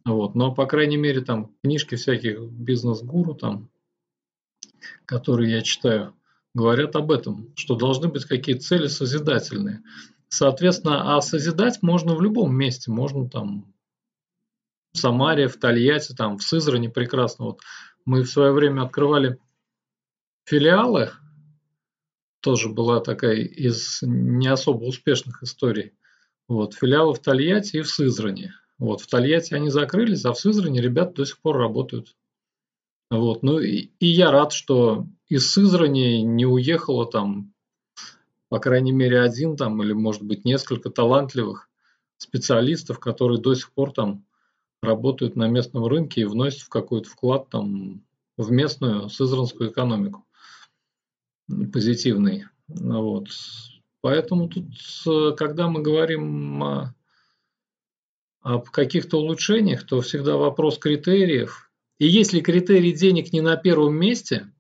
Вот. Но, по крайней мере, там книжки всяких бизнес-гуру, там, которые я читаю, говорят об этом, что должны быть какие-то цели созидательные. Соответственно, а созидать можно в любом месте. Можно там в Самаре, в Тольятти, там, в Сызрани прекрасно. Вот мы в свое время открывали филиалы, тоже была такая из не особо успешных историй. Вот, филиалы в Тольятти и в Сызрани. Вот, в Тольятти они закрылись, а в Сызрани ребята до сих пор работают. Вот, ну и, и я рад, что из Сызрани не уехало там, по крайней мере, один там или, может быть, несколько талантливых специалистов, которые до сих пор там работают на местном рынке и вносят в какой-то вклад там в местную сызранскую экономику позитивный. Вот. Поэтому тут, когда мы говорим о, об каких-то улучшениях, то всегда вопрос критериев. И если критерий денег не на первом месте,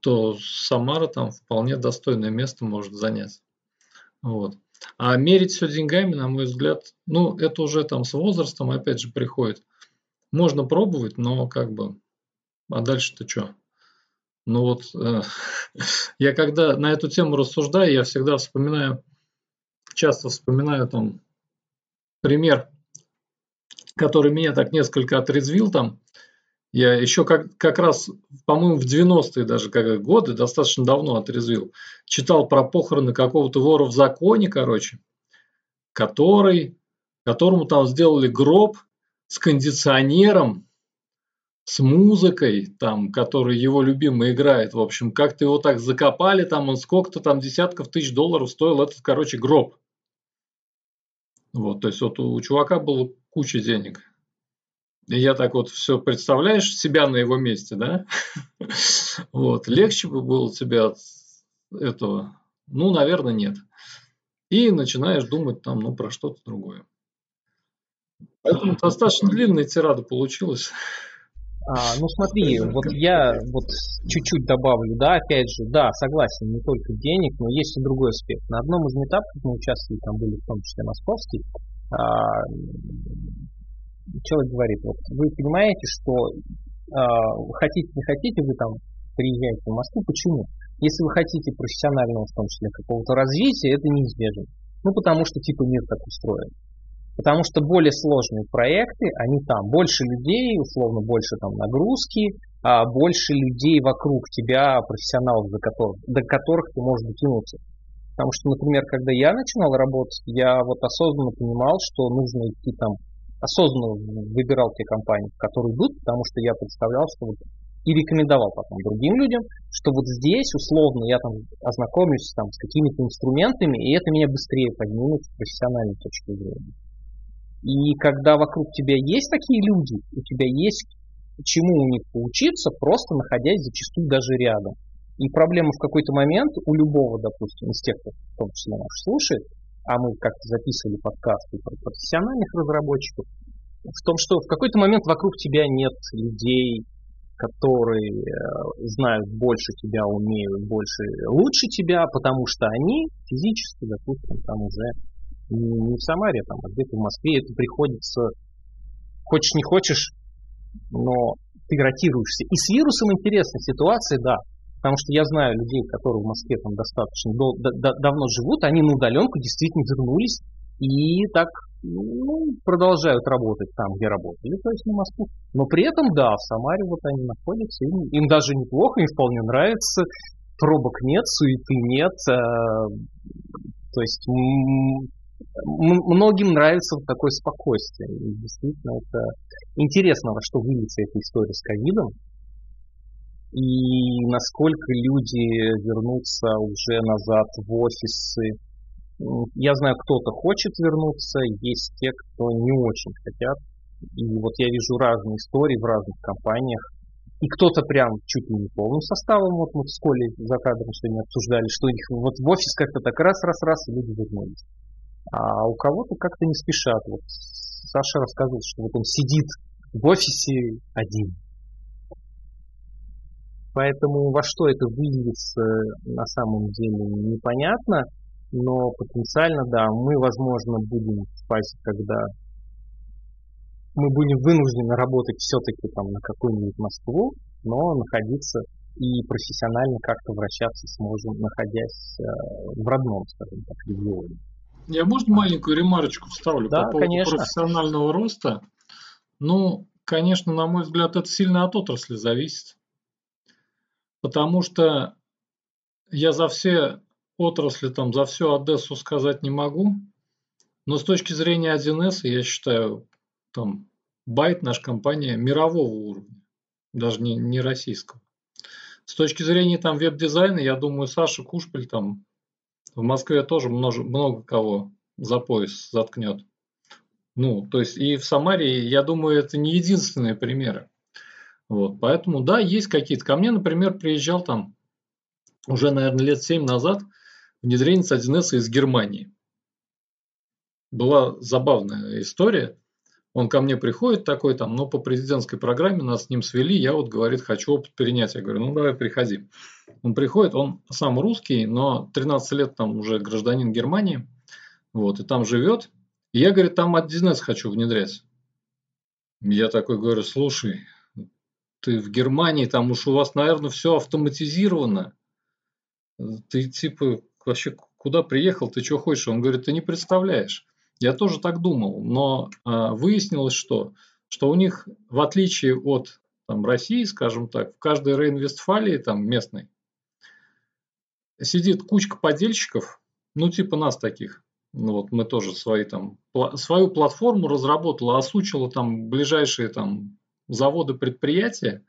то Самара там вполне достойное место может занять. Вот. А мерить все деньгами, на мой взгляд, ну, это уже там с возрастом, опять же, приходит. Можно пробовать, но как бы, а дальше-то что? Ну вот, э, я когда на эту тему рассуждаю, я всегда вспоминаю, часто вспоминаю там пример, который меня так несколько отрезвил там. Я еще как, как раз, по-моему, в 90-е даже как, годы, достаточно давно отрезвил, читал про похороны какого-то вора в законе, короче, который, которому там сделали гроб с кондиционером, с музыкой, там, который его любимый играет. В общем, как-то его так закопали, там он сколько-то там десятков тысяч долларов стоил этот, короче, гроб. Вот, то есть вот у чувака было куча денег. И я так вот все представляешь себя на его месте, да? Вот, легче бы было тебе от этого? Ну, наверное, нет. И начинаешь думать там, ну, про что-то другое. Поэтому достаточно длинная тирада получилась. А, ну смотри, вот я вот чуть-чуть добавлю, да, опять же, да, согласен, не только денег, но есть и другой аспект. На одном из метапов мы участвовали, там были в том числе московский, а, человек говорит, вот вы понимаете, что а, хотите, не хотите, вы там приезжаете в Москву, почему? Если вы хотите профессионального, в том числе, какого-то развития, это неизбежно. Ну, потому что типа мир так устроен. Потому что более сложные проекты, они там. Больше людей, условно, больше там нагрузки, а больше людей вокруг тебя, профессионалов, до которых, до которых ты можешь дотянуться. Потому что, например, когда я начинал работать, я вот осознанно понимал, что нужно идти там, осознанно выбирал те компании, которые идут, потому что я представлял, что вот и рекомендовал потом другим людям, что вот здесь условно я там ознакомлюсь там с какими-то инструментами, и это меня быстрее поднимет с профессиональной точки зрения. И когда вокруг тебя есть такие люди, у тебя есть чему у них поучиться, просто находясь зачастую даже рядом. И проблема в какой-то момент у любого, допустим, из тех, кто в том числе нас слушает, а мы как-то записывали подкасты про профессиональных разработчиков, в том, что в какой-то момент вокруг тебя нет людей, которые э, знают больше тебя, умеют больше, лучше тебя, потому что они физически, допустим, там уже не в Самаре, там, а где-то в Москве, это приходится, хочешь не хочешь, но ты ротируешься. И с вирусом интересная ситуация, да, потому что я знаю людей, которые в Москве там достаточно дол- да- давно живут, они на удаленку действительно вернулись и так ну, продолжают работать там, где работали, то есть на Москву. Но при этом, да, в Самаре вот они находятся, им, им даже неплохо, им вполне нравится, пробок нет, суеты нет, э, то есть многим нравится вот такое спокойствие. И действительно, это интересно, во что выльется эта история с ковидом. И насколько люди вернутся уже назад в офисы. Я знаю, кто-то хочет вернуться, есть те, кто не очень хотят. И вот я вижу разные истории в разных компаниях. И кто-то прям чуть ли не полным составом, вот мы в школе за кадром сегодня обсуждали, что их вот в офис как-то так раз-раз-раз, и люди вернулись. А у кого-то как-то не спешат. Вот Саша рассказывал, что вот он сидит в офисе один. Поэтому во что это выльется на самом деле непонятно, но потенциально, да, мы, возможно, будем в фазе, когда мы будем вынуждены работать все-таки там на какую-нибудь Москву, но находиться и профессионально как-то вращаться сможем, находясь э, в родном, скажем так, регионе. Я, можно, маленькую ремарочку вставлю да, по поводу конечно. профессионального роста? Ну, конечно, на мой взгляд, это сильно от отрасли зависит. Потому что я за все отрасли, там, за всю Одессу сказать не могу. Но с точки зрения 1С, я считаю, там, Байт, наша компания, мирового уровня. Даже не, не российского. С точки зрения там веб-дизайна, я думаю, Саша Кушпель там в Москве тоже много, много кого за пояс заткнет. Ну, то есть и в Самаре, я думаю, это не единственные примеры. Вот, поэтому, да, есть какие-то. Ко мне, например, приезжал там уже, наверное, лет 7 назад внедренец 1С из Германии. Была забавная история. Он ко мне приходит такой там, ну, по президентской программе нас с ним свели, я вот, говорит, хочу опыт перенять. Я говорю, ну, давай, приходи. Он приходит, он сам русский, но 13 лет там уже гражданин Германии, вот, и там живет. И я, говорит, там 1С хочу внедрять. Я такой говорю, слушай, ты в Германии, там уж у вас, наверное, все автоматизировано. Ты типа вообще куда приехал, ты что хочешь? Он говорит, ты не представляешь. Я тоже так думал, но а, выяснилось, что, что у них, в отличие от там, России, скажем так, в каждой Рейн-Вестфалии, там, местной, сидит кучка подельщиков, ну, типа нас таких. Ну, вот мы тоже свои там, свою платформу разработала, осучила там ближайшие там заводы, предприятия,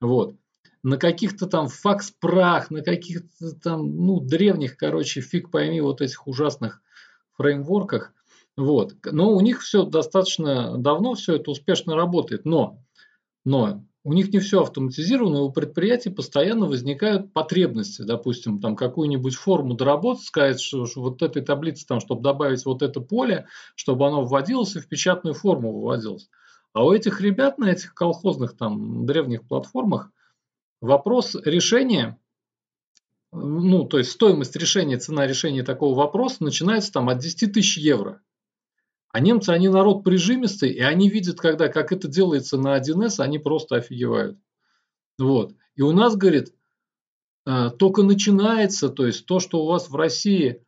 вот, на каких-то там факс-прах, на каких-то там, ну, древних, короче, фиг пойми, вот этих ужасных фреймворках, вот. Но у них все достаточно давно, все это успешно работает, но, но у них не все автоматизировано, у предприятий постоянно возникают потребности, допустим, там какую-нибудь форму доработать, сказать, что, что вот этой таблице, там, чтобы добавить вот это поле, чтобы оно вводилось и в печатную форму выводилось. А у этих ребят на этих колхозных там древних платформах вопрос решения, ну, то есть стоимость решения, цена решения такого вопроса начинается там от 10 тысяч евро. А немцы, они народ прижимистый, и они видят, когда, как это делается на 1С, они просто офигевают. Вот. И у нас, говорит, э, только начинается, то есть то, что у вас в России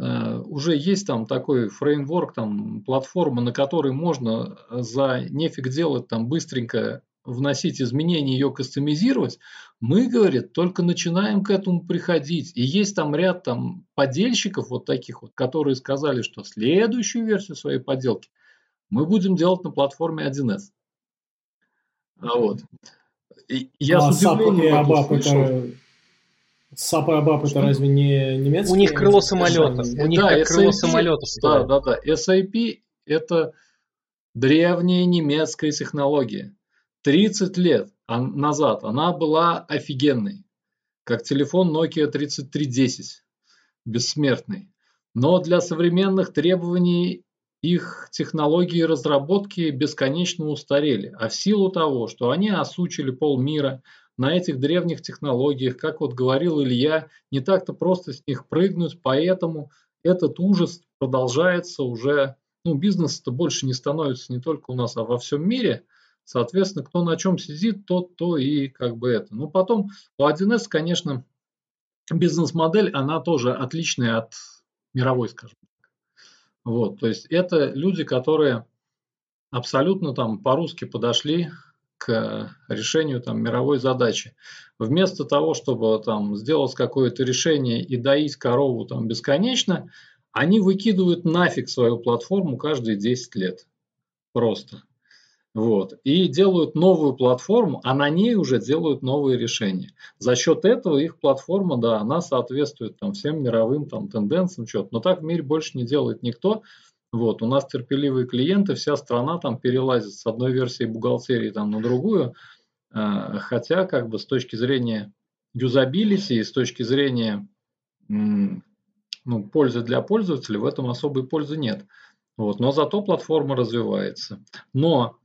э, уже есть там такой фреймворк, там платформа, на которой можно за нефиг делать там быстренько вносить изменения, ее кастомизировать, мы, говорит, только начинаем к этому приходить. И есть там ряд там подельщиков вот таких вот, которые сказали, что следующую версию своей подделки мы будем делать на платформе 1С. А вот. И я а с удивлением и Абап это... SAP и ABAP это разве не немецкие? У них крыло самолета. У них да, крыло самолета. Да, да, да. SAP это древняя немецкая технология. 30 лет назад она была офигенной, как телефон Nokia 3310, бессмертный. Но для современных требований их технологии разработки бесконечно устарели. А в силу того, что они окучили полмира на этих древних технологиях, как вот говорил Илья, не так-то просто с них прыгнуть, поэтому этот ужас продолжается уже, ну бизнес-то больше не становится не только у нас, а во всем мире – Соответственно, кто на чем сидит, тот то и как бы это. Ну, потом у 1С, конечно, бизнес-модель, она тоже отличная от мировой, скажем так. Вот, то есть это люди, которые абсолютно там по-русски подошли к решению там мировой задачи. Вместо того, чтобы там сделать какое-то решение и доить корову там бесконечно, они выкидывают нафиг свою платформу каждые 10 лет. Просто. Вот. И делают новую платформу, а на ней уже делают новые решения. За счет этого их платформа, да, она соответствует там, всем мировым там, тенденциям. Что-то. Но так в мире больше не делает никто. Вот. У нас терпеливые клиенты, вся страна там перелазит с одной версии бухгалтерии там, на другую. А, хотя как бы с точки зрения юзабилити и с точки зрения ну, пользы для пользователя в этом особой пользы нет. Вот. Но зато платформа развивается. Но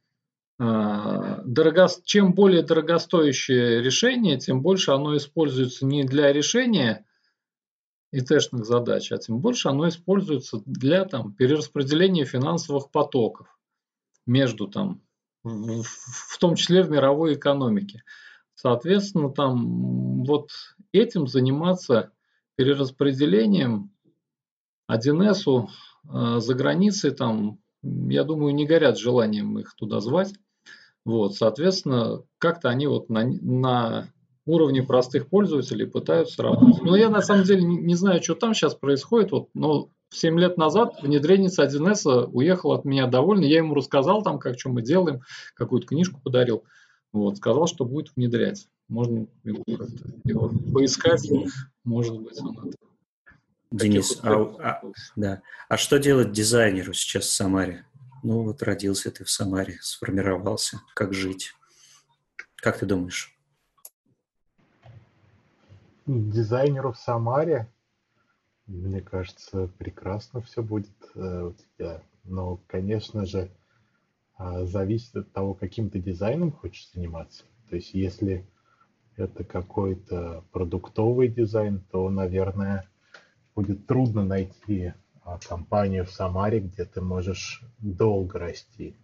дорого, чем более дорогостоящее решение, тем больше оно используется не для решения ИТ-шных задач, а тем больше оно используется для там, перераспределения финансовых потоков между там, в, в том числе в мировой экономике. Соответственно, там вот этим заниматься перераспределением 1С а, за границей, там, я думаю, не горят желанием их туда звать. Вот, соответственно, как-то они вот на, на уровне простых пользователей пытаются работать. Но я на самом деле не, не знаю, что там сейчас происходит. Вот, но 7 лет назад внедренец 1С уехал от меня довольный. Я ему рассказал там, как что мы делаем, какую-то книжку подарил. Вот, сказал, что будет внедрять. Можно его, его поискать, может быть, он это. Денис, а, а, да. а что делать дизайнеру сейчас в Самаре? Ну вот родился ты в Самаре, сформировался. Как жить? Как ты думаешь? Дизайнеру в Самаре, мне кажется, прекрасно все будет э, у тебя. Но, конечно же, э, зависит от того, каким ты дизайном хочешь заниматься. То есть, если это какой-то продуктовый дизайн, то, наверное, будет трудно найти а, компанию в Самаре, где ты можешь долго расти.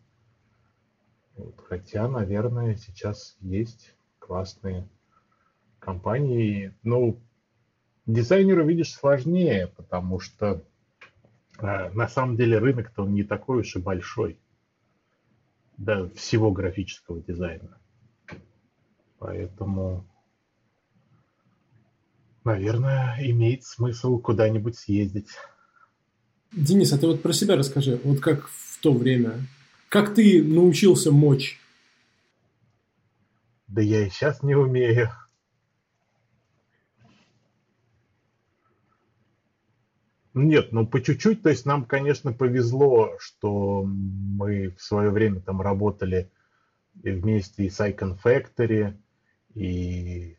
Вот. Хотя, наверное, сейчас есть классные компании. Ну, дизайнеру, видишь, сложнее, потому что э, на самом деле рынок-то он не такой уж и большой. Да, всего графического дизайна. Поэтому, наверное, имеет смысл куда-нибудь съездить. Денис, а ты вот про себя расскажи. Вот как в то время. Как ты научился мочь? Да я и сейчас не умею. Нет, ну по чуть-чуть, то есть нам, конечно, повезло, что мы в свое время там работали вместе и с Icon Factory, и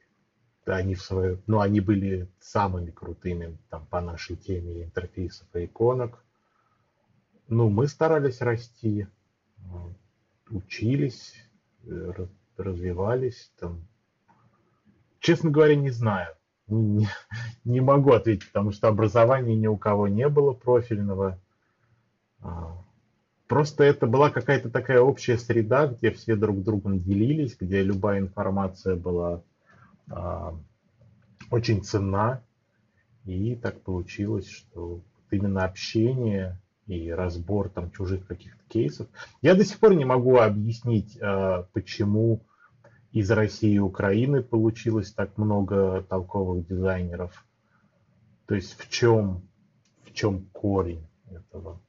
они в свое, ну, они были самыми крутыми там по нашей теме интерфейсов и иконок. Ну, мы старались расти, учились, развивались там. Честно говоря, не знаю не, не могу ответить, потому что образования ни у кого не было профильного. А, просто это была какая-то такая общая среда, где все друг другом делились, где любая информация была очень ценна. И так получилось, что именно общение и разбор там чужих каких-то кейсов. Я до сих пор не могу объяснить, а, почему из России и Украины получилось так много толковых дизайнеров. То есть в чем, в чем корень этого?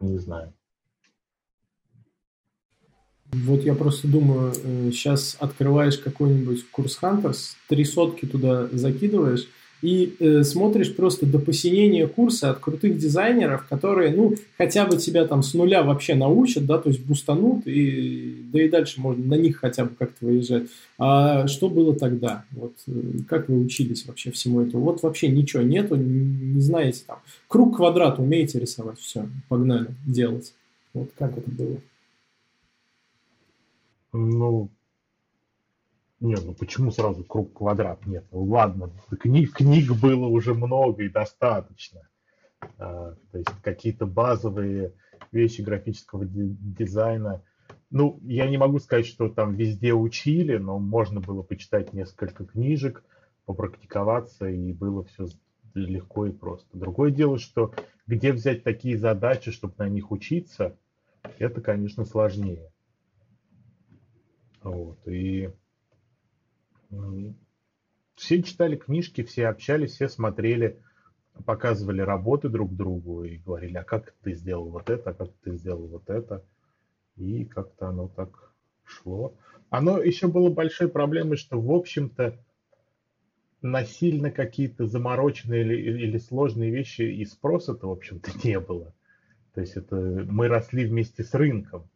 Не знаю. Вот я просто думаю, сейчас э, открываешь какой-нибудь курс Hunters, три сотки туда закидываешь, и э, смотришь просто до посинения курса от крутых дизайнеров, которые, ну, хотя бы тебя там с нуля вообще научат, да, то есть бустанут, и, да и дальше можно на них хотя бы как-то выезжать. А что было тогда? Вот э, как вы учились вообще всему этому? Вот вообще ничего нету, не, не знаете там. Круг, квадрат умеете рисовать, все, погнали делать. Вот как это было? Ну, нет, ну почему сразу круг квадрат? Нет, ну ладно, книг, книг было уже много и достаточно. А, то есть какие-то базовые вещи графического дизайна. Ну, я не могу сказать, что там везде учили, но можно было почитать несколько книжек, попрактиковаться, и было все легко и просто. Другое дело, что где взять такие задачи, чтобы на них учиться, это, конечно, сложнее. Вот. И все читали книжки, все общались, все смотрели, показывали работы друг другу и говорили, а как ты сделал вот это, а как ты сделал вот это. И как-то оно так шло. Оно еще было большой проблемой, что, в общем-то, насильно какие-то замороченные или, или сложные вещи и спроса-то, в общем-то, не было. То есть это мы росли вместе с рынком.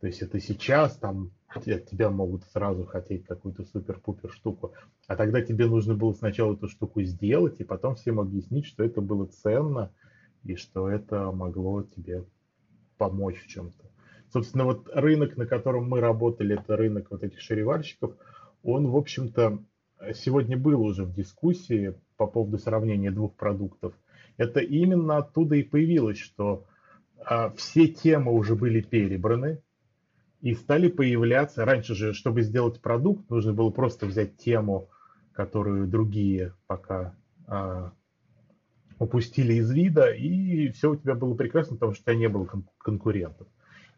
То есть это сейчас там от тебя могут сразу хотеть какую-то супер-пупер штуку. А тогда тебе нужно было сначала эту штуку сделать, и потом всем объяснить, что это было ценно, и что это могло тебе помочь в чем-то. Собственно, вот рынок, на котором мы работали, это рынок вот этих шариварщиков, он, в общем-то, сегодня был уже в дискуссии по поводу сравнения двух продуктов. Это именно оттуда и появилось, что а, все темы уже были перебраны, и стали появляться, раньше же, чтобы сделать продукт, нужно было просто взять тему, которую другие пока а, упустили из вида, и все у тебя было прекрасно, потому что у тебя не было кон- конкурентов.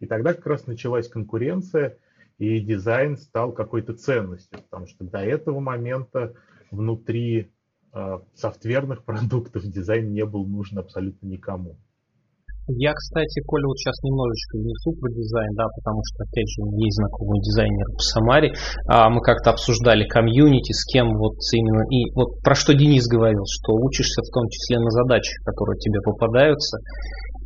И тогда как раз началась конкуренция, и дизайн стал какой-то ценностью, потому что до этого момента внутри э, софтверных продуктов дизайн не был нужен абсолютно никому. Я, кстати, Коля, вот сейчас немножечко внесу про дизайн, да, потому что, опять же, есть знакомый дизайнер в Самаре. А мы как-то обсуждали комьюнити, с кем вот именно... И вот про что Денис говорил, что учишься в том числе на задачах, которые тебе попадаются.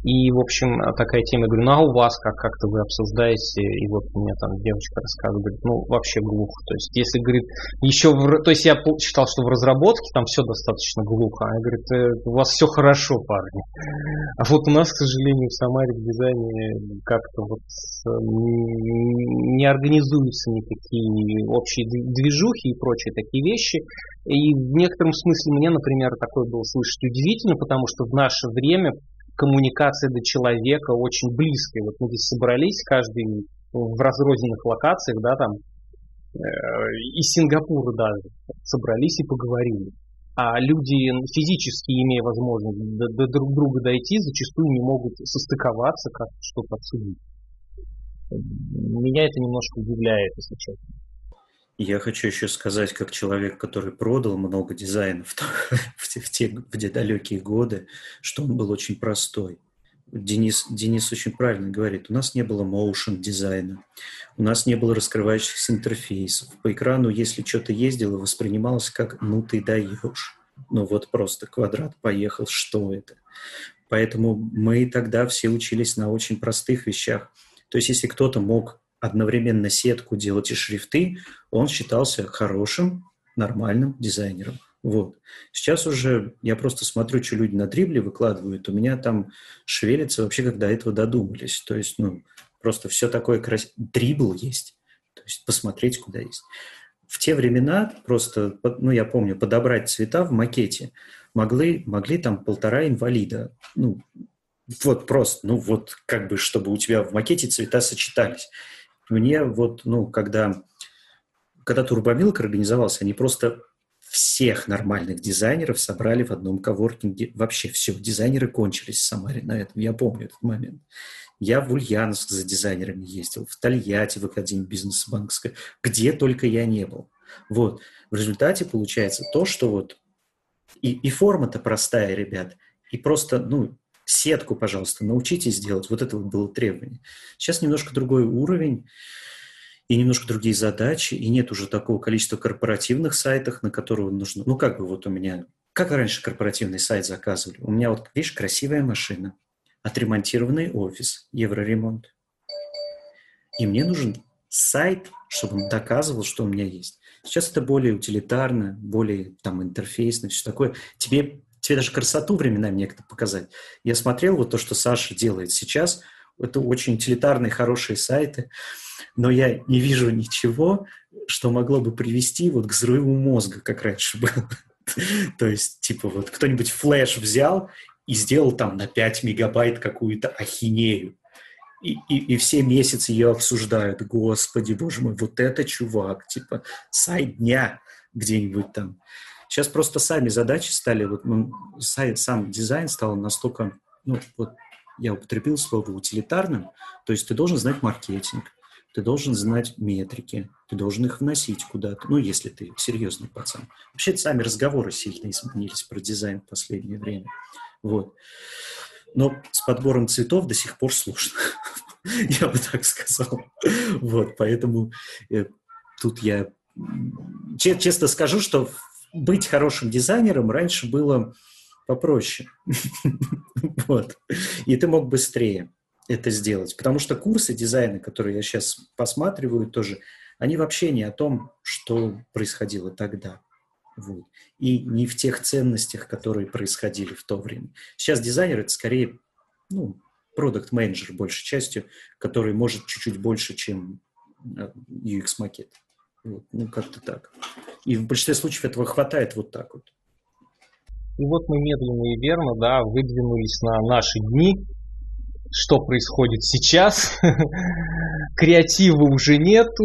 И, в общем, такая тема, говорю, ну а у вас как, как-то вы обсуждаете, и вот мне там девочка рассказывает, говорит, ну вообще глухо. То есть, если, говорит, еще, в, то есть я считал, что в разработке там все достаточно глухо. Она говорит, э, у вас все хорошо, парни. А вот у нас, к сожалению, в Самаре в дизайне как-то вот не организуются никакие общие движухи и прочие такие вещи. И в некотором смысле мне, например, такое было слышать удивительно, потому что в наше время коммуникация до человека очень близкая. Вот мы здесь собрались, каждый в разрозненных локациях, да, там, э, из Сингапура даже, собрались и поговорили. А люди, физически имея возможность до, до друг друга дойти, зачастую не могут состыковаться, как что-то обсудить. Меня это немножко удивляет, если честно. Я хочу еще сказать, как человек, который продал много дизайнов в те, в те, в те далекие годы, что он был очень простой. Денис, Денис очень правильно говорит, у нас не было motion дизайна, у нас не было раскрывающихся интерфейсов. По экрану, если что-то ездило, воспринималось как «ну ты даешь». Ну вот просто квадрат поехал, что это? Поэтому мы тогда все учились на очень простых вещах. То есть если кто-то мог одновременно сетку делать и шрифты, он считался хорошим, нормальным дизайнером. Вот. Сейчас уже я просто смотрю, что люди на дрибле выкладывают, у меня там шевелится вообще, до этого додумались. То есть, ну, просто все такое красивое. Дрибл есть. То есть посмотреть, куда есть. В те времена просто, ну, я помню, подобрать цвета в макете могли, могли там полтора инвалида. Ну, вот просто, ну, вот как бы, чтобы у тебя в макете цвета сочетались. Мне вот, ну, когда, когда Турбомилк организовался, они просто всех нормальных дизайнеров собрали в одном коворкинге. Вообще все, дизайнеры кончились в Самаре на этом. Я помню этот момент. Я в Ульяновск за дизайнерами ездил, в Тольятти, в Академии бизнеса банковской, где только я не был. Вот. В результате получается то, что вот и, и форма-то простая, ребят, и просто, ну, сетку, пожалуйста, научитесь делать. Вот это было требование. Сейчас немножко другой уровень и немножко другие задачи, и нет уже такого количества корпоративных сайтов, на которые нужно... Ну, как бы вот у меня... Как раньше корпоративный сайт заказывали? У меня вот, видишь, красивая машина, отремонтированный офис, евроремонт. И мне нужен сайт, чтобы он доказывал, что у меня есть. Сейчас это более утилитарно, более там интерфейсно, все такое. Тебе, тебе даже красоту временами некогда показать. Я смотрел вот то, что Саша делает сейчас. Это очень утилитарные, хорошие сайты но я не вижу ничего, что могло бы привести вот к взрыву мозга, как раньше было. То есть, типа, вот кто-нибудь флеш взял и сделал там на 5 мегабайт какую-то ахинею. И, и, и все месяцы ее обсуждают. Господи, боже мой, вот это чувак, типа, сайт дня где-нибудь там. Сейчас просто сами задачи стали, вот ну, сам дизайн стал настолько, ну, вот я употребил слово утилитарным, то есть ты должен знать маркетинг, ты должен знать метрики, ты должен их вносить куда-то, ну, если ты серьезный пацан. Вообще, сами разговоры сильно изменились про дизайн в последнее время. Вот. Но с подбором цветов до сих пор сложно. я бы так сказал. Вот, поэтому э, тут я честно скажу, что быть хорошим дизайнером раньше было попроще. вот. И ты мог быстрее это сделать. Потому что курсы дизайна, которые я сейчас посматриваю тоже, они вообще не о том, что происходило тогда. Вот. И не в тех ценностях, которые происходили в то время. Сейчас дизайнер это скорее ну, продукт-менеджер большей частью, который может чуть-чуть больше, чем э, UX-макет. Вот. Ну, как-то так. И в большинстве случаев этого хватает вот так вот. И вот мы медленно и верно, да, выдвинулись на наши дни, что происходит сейчас. Креатива уже нету,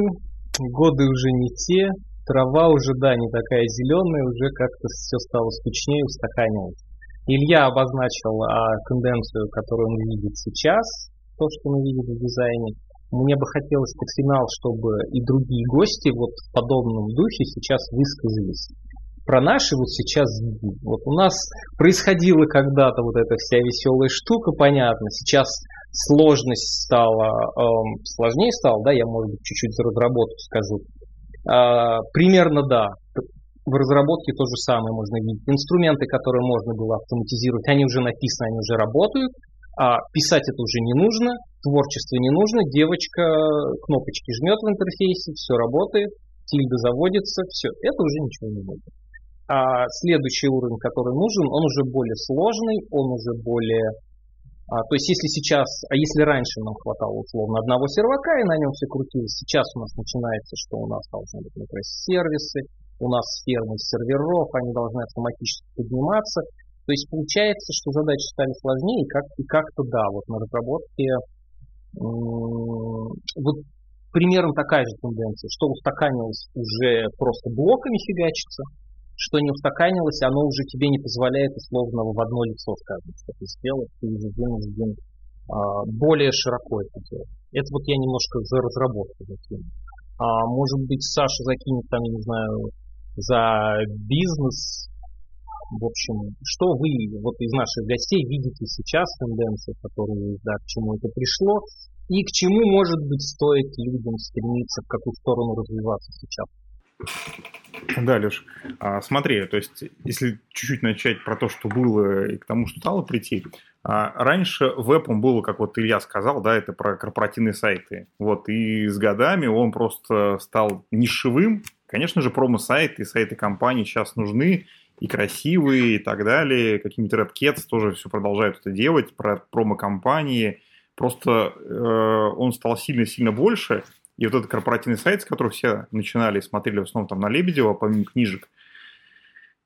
годы уже не те, трава уже, да, не такая зеленая, уже как-то все стало скучнее, устаканилось. Илья обозначил а, тенденцию, которую он видит сейчас, то, что он видит в дизайне. Мне бы хотелось под финал, чтобы и другие гости вот в подобном духе сейчас высказались про наши вот сейчас Вот у нас происходила когда-то вот эта вся веселая штука, понятно. Сейчас сложность стала, эм, сложнее стала, да, я, может быть, чуть-чуть за разработку скажу. Э, примерно, да. В разработке то же самое можно видеть. Инструменты, которые можно было автоматизировать, они уже написаны, они уже работают. А писать это уже не нужно, творчество не нужно, девочка кнопочки жмет в интерфейсе, все работает, тильда заводится, все, это уже ничего не будет. А следующий уровень, который нужен, он уже более сложный, он уже более... А, то есть если сейчас, а если раньше нам хватало условно одного сервака и на нем все крутилось, сейчас у нас начинается, что у нас должны быть, например, сервисы, у нас фермы серверов, они должны автоматически подниматься. То есть получается, что задачи стали сложнее, как, и как-то да, вот на разработке вот примерно такая же тенденция, что устаканилось уже просто блоками фигачится, что не устаканилось, оно уже тебе не позволяет условно в одно лицо сказать, что ты сделал, ты из один из один а, более широко это делать. Это вот я немножко за разработку закину. А может быть, Саша закинет там, я не знаю, за бизнес. В общем, что вы вот из наших гостей видите сейчас, тенденции, которые, да, к чему это пришло, и к чему, может быть, стоит людям стремиться, в какую сторону развиваться сейчас? Да, Леш, а, смотри, то есть, если чуть-чуть начать про то, что было и к тому, что стало прийти, а, раньше вебом было, как вот Илья сказал, да, это про корпоративные сайты. Вот, и с годами он просто стал нишевым. Конечно же, промо-сайты, сайты компаний сейчас нужны, и красивые, и так далее. Какие-нибудь Red Cats тоже все продолжают это делать, про промо-компании. Просто э, он стал сильно-сильно больше, и вот этот корпоративный сайт, с которого все начинали, смотрели в основном там на Лебедева, помимо книжек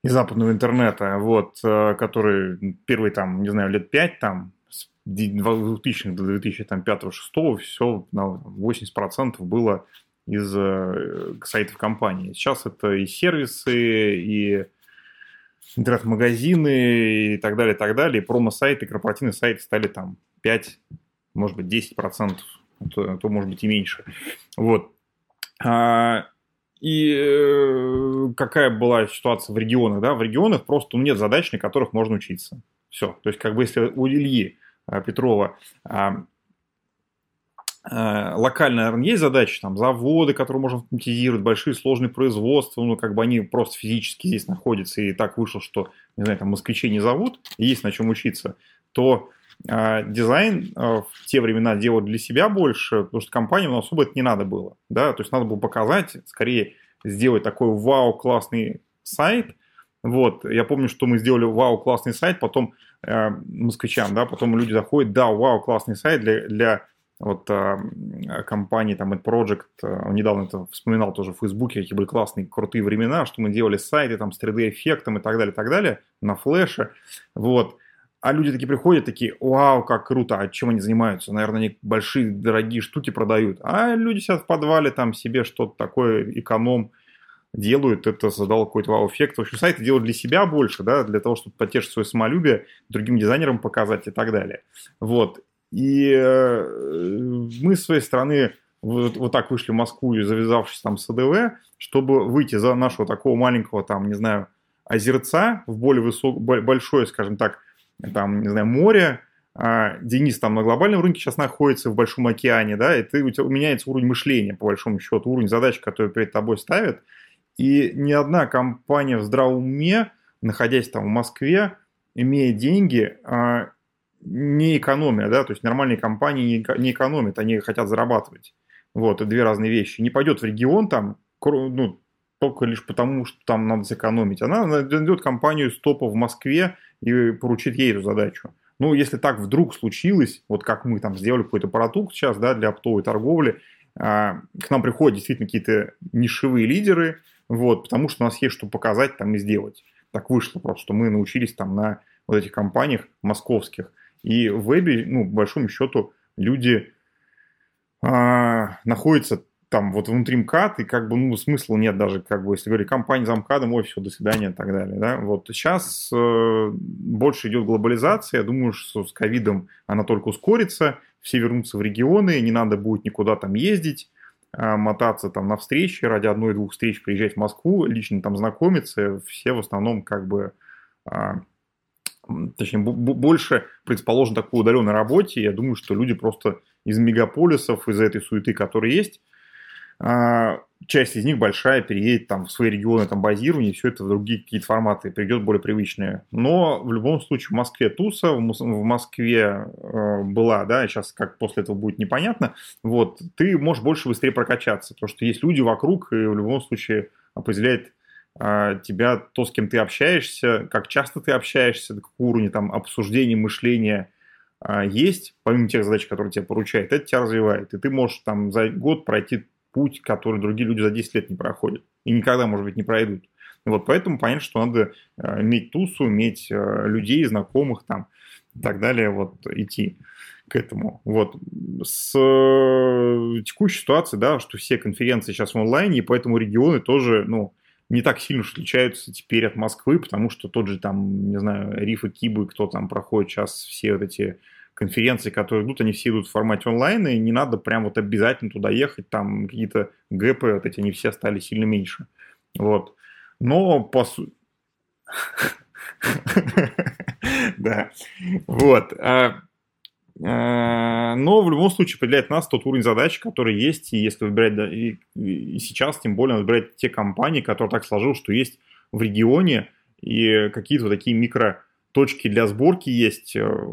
из западного интернета, вот, э, который первый там, не знаю, лет пять там, с 2000 до 2005-2006, все на 80% было из э, сайтов компании. Сейчас это и сервисы, и интернет-магазины и так далее, и так далее. И промо-сайты, корпоративные сайты стали там 5, может быть, 10% то, то может быть и меньше. Вот. А, и э, какая была ситуация в регионах? Да? В регионах просто нет задач, на которых можно учиться. Все. То есть, как бы если у Ильи а, Петрова локально, наверное, есть задачи, там, заводы, которые можно автоматизировать, большие сложные производства, ну, как бы они просто физически здесь находятся, и так вышло, что, не знаю, там, москвичей не зовут, есть на чем учиться, то а, дизайн а, в те времена делал для себя больше, потому что компаниям особо это не надо было. Да? То есть надо было показать, скорее сделать такой вау, классный сайт. Вот, я помню, что мы сделали вау, классный сайт, потом э, москвичам, да, потом люди заходят, да, вау, классный сайт для, для вот э, компании, там, Project, э, недавно это вспоминал тоже в Фейсбуке, какие были классные, крутые времена, что мы делали сайты там с 3D-эффектом и так далее, так далее, на флеше, вот, а люди такие приходят, такие, вау, как круто, а чем они занимаются? Наверное, они большие, дорогие штуки продают. А люди сидят в подвале, там себе что-то такое, эконом делают, это создало какой-то вау-эффект. В общем, сайты делают для себя больше, да, для того, чтобы потешить свое самолюбие, другим дизайнерам показать и так далее. Вот. И э, мы, с своей стороны, вот, вот так вышли в Москву, завязавшись там с АДВ, чтобы выйти за нашего такого маленького, там, не знаю, озерца в более высок, большое, скажем так, там, не знаю, море, а Денис там на глобальном рынке сейчас находится в Большом океане, да, и ты, у тебя меняется уровень мышления, по большому счету, уровень задач, которые перед тобой ставят, и ни одна компания в здравом уме, находясь там в Москве, имея деньги, а, не экономия, да, то есть нормальные компании не экономят, они хотят зарабатывать. Вот, это две разные вещи. Не пойдет в регион там, ну, только лишь потому, что там надо сэкономить. Она найдет компанию с топа в Москве и поручит ей эту задачу. Ну, если так вдруг случилось, вот как мы там сделали какой-то продукт сейчас, да, для оптовой торговли, а, к нам приходят действительно какие-то нишевые лидеры, вот, потому что у нас есть что показать там и сделать. Так вышло просто, что мы научились там на вот этих компаниях московских. И в вебе, ну, большому счету, люди а, находятся там вот внутри МКАД, и как бы, ну, смысла нет даже, как бы, если говорить, компания за МКАДом, ой, все, до свидания и так далее, да. Вот сейчас э, больше идет глобализация, я думаю, что с ковидом она только ускорится, все вернутся в регионы, не надо будет никуда там ездить, э, мотаться там на встречи, ради одной-двух встреч приезжать в Москву, лично там знакомиться, все в основном как бы... Э, точнее, больше предположено такой удаленной работе. Я думаю, что люди просто из мегаполисов, из этой суеты, которая есть, а, часть из них большая переедет там в свои регионы там базирования, все это в другие какие-то форматы придет более привычные. Но в любом случае в Москве туса, в Москве э, была, да, сейчас как после этого будет непонятно, вот, ты можешь больше быстрее прокачаться, потому что есть люди вокруг, и в любом случае определяет тебя то, с кем ты общаешься, как часто ты общаешься, до какого уровня там обсуждения, мышления э, есть, помимо тех задач, которые тебе поручают, это тебя развивает. И ты можешь там за год пройти путь, который другие люди за 10 лет не проходят. И никогда, может быть, не пройдут. Вот поэтому понятно, что надо э, иметь тусу, иметь людей, знакомых там и так далее, вот идти к этому. Вот. С э, текущей ситуацией, да, что все конференции сейчас в онлайне, и поэтому регионы тоже, ну, не так сильно отличаются теперь от Москвы, потому что тот же там, не знаю, Риф и Кибы, кто там проходит сейчас все вот эти конференции, которые идут, они все идут в формате онлайн, и не надо прям вот обязательно туда ехать, там какие-то гэпы, вот эти, они все стали сильно меньше. Вот. Но по сути... Да. Вот. А, но в любом случае определяет нас тот уровень задач, который есть, и если выбирать, да, и, и сейчас, тем более, выбирать те компании, которые так сложилось, что есть в регионе, и какие-то вот такие микро точки для сборки есть э,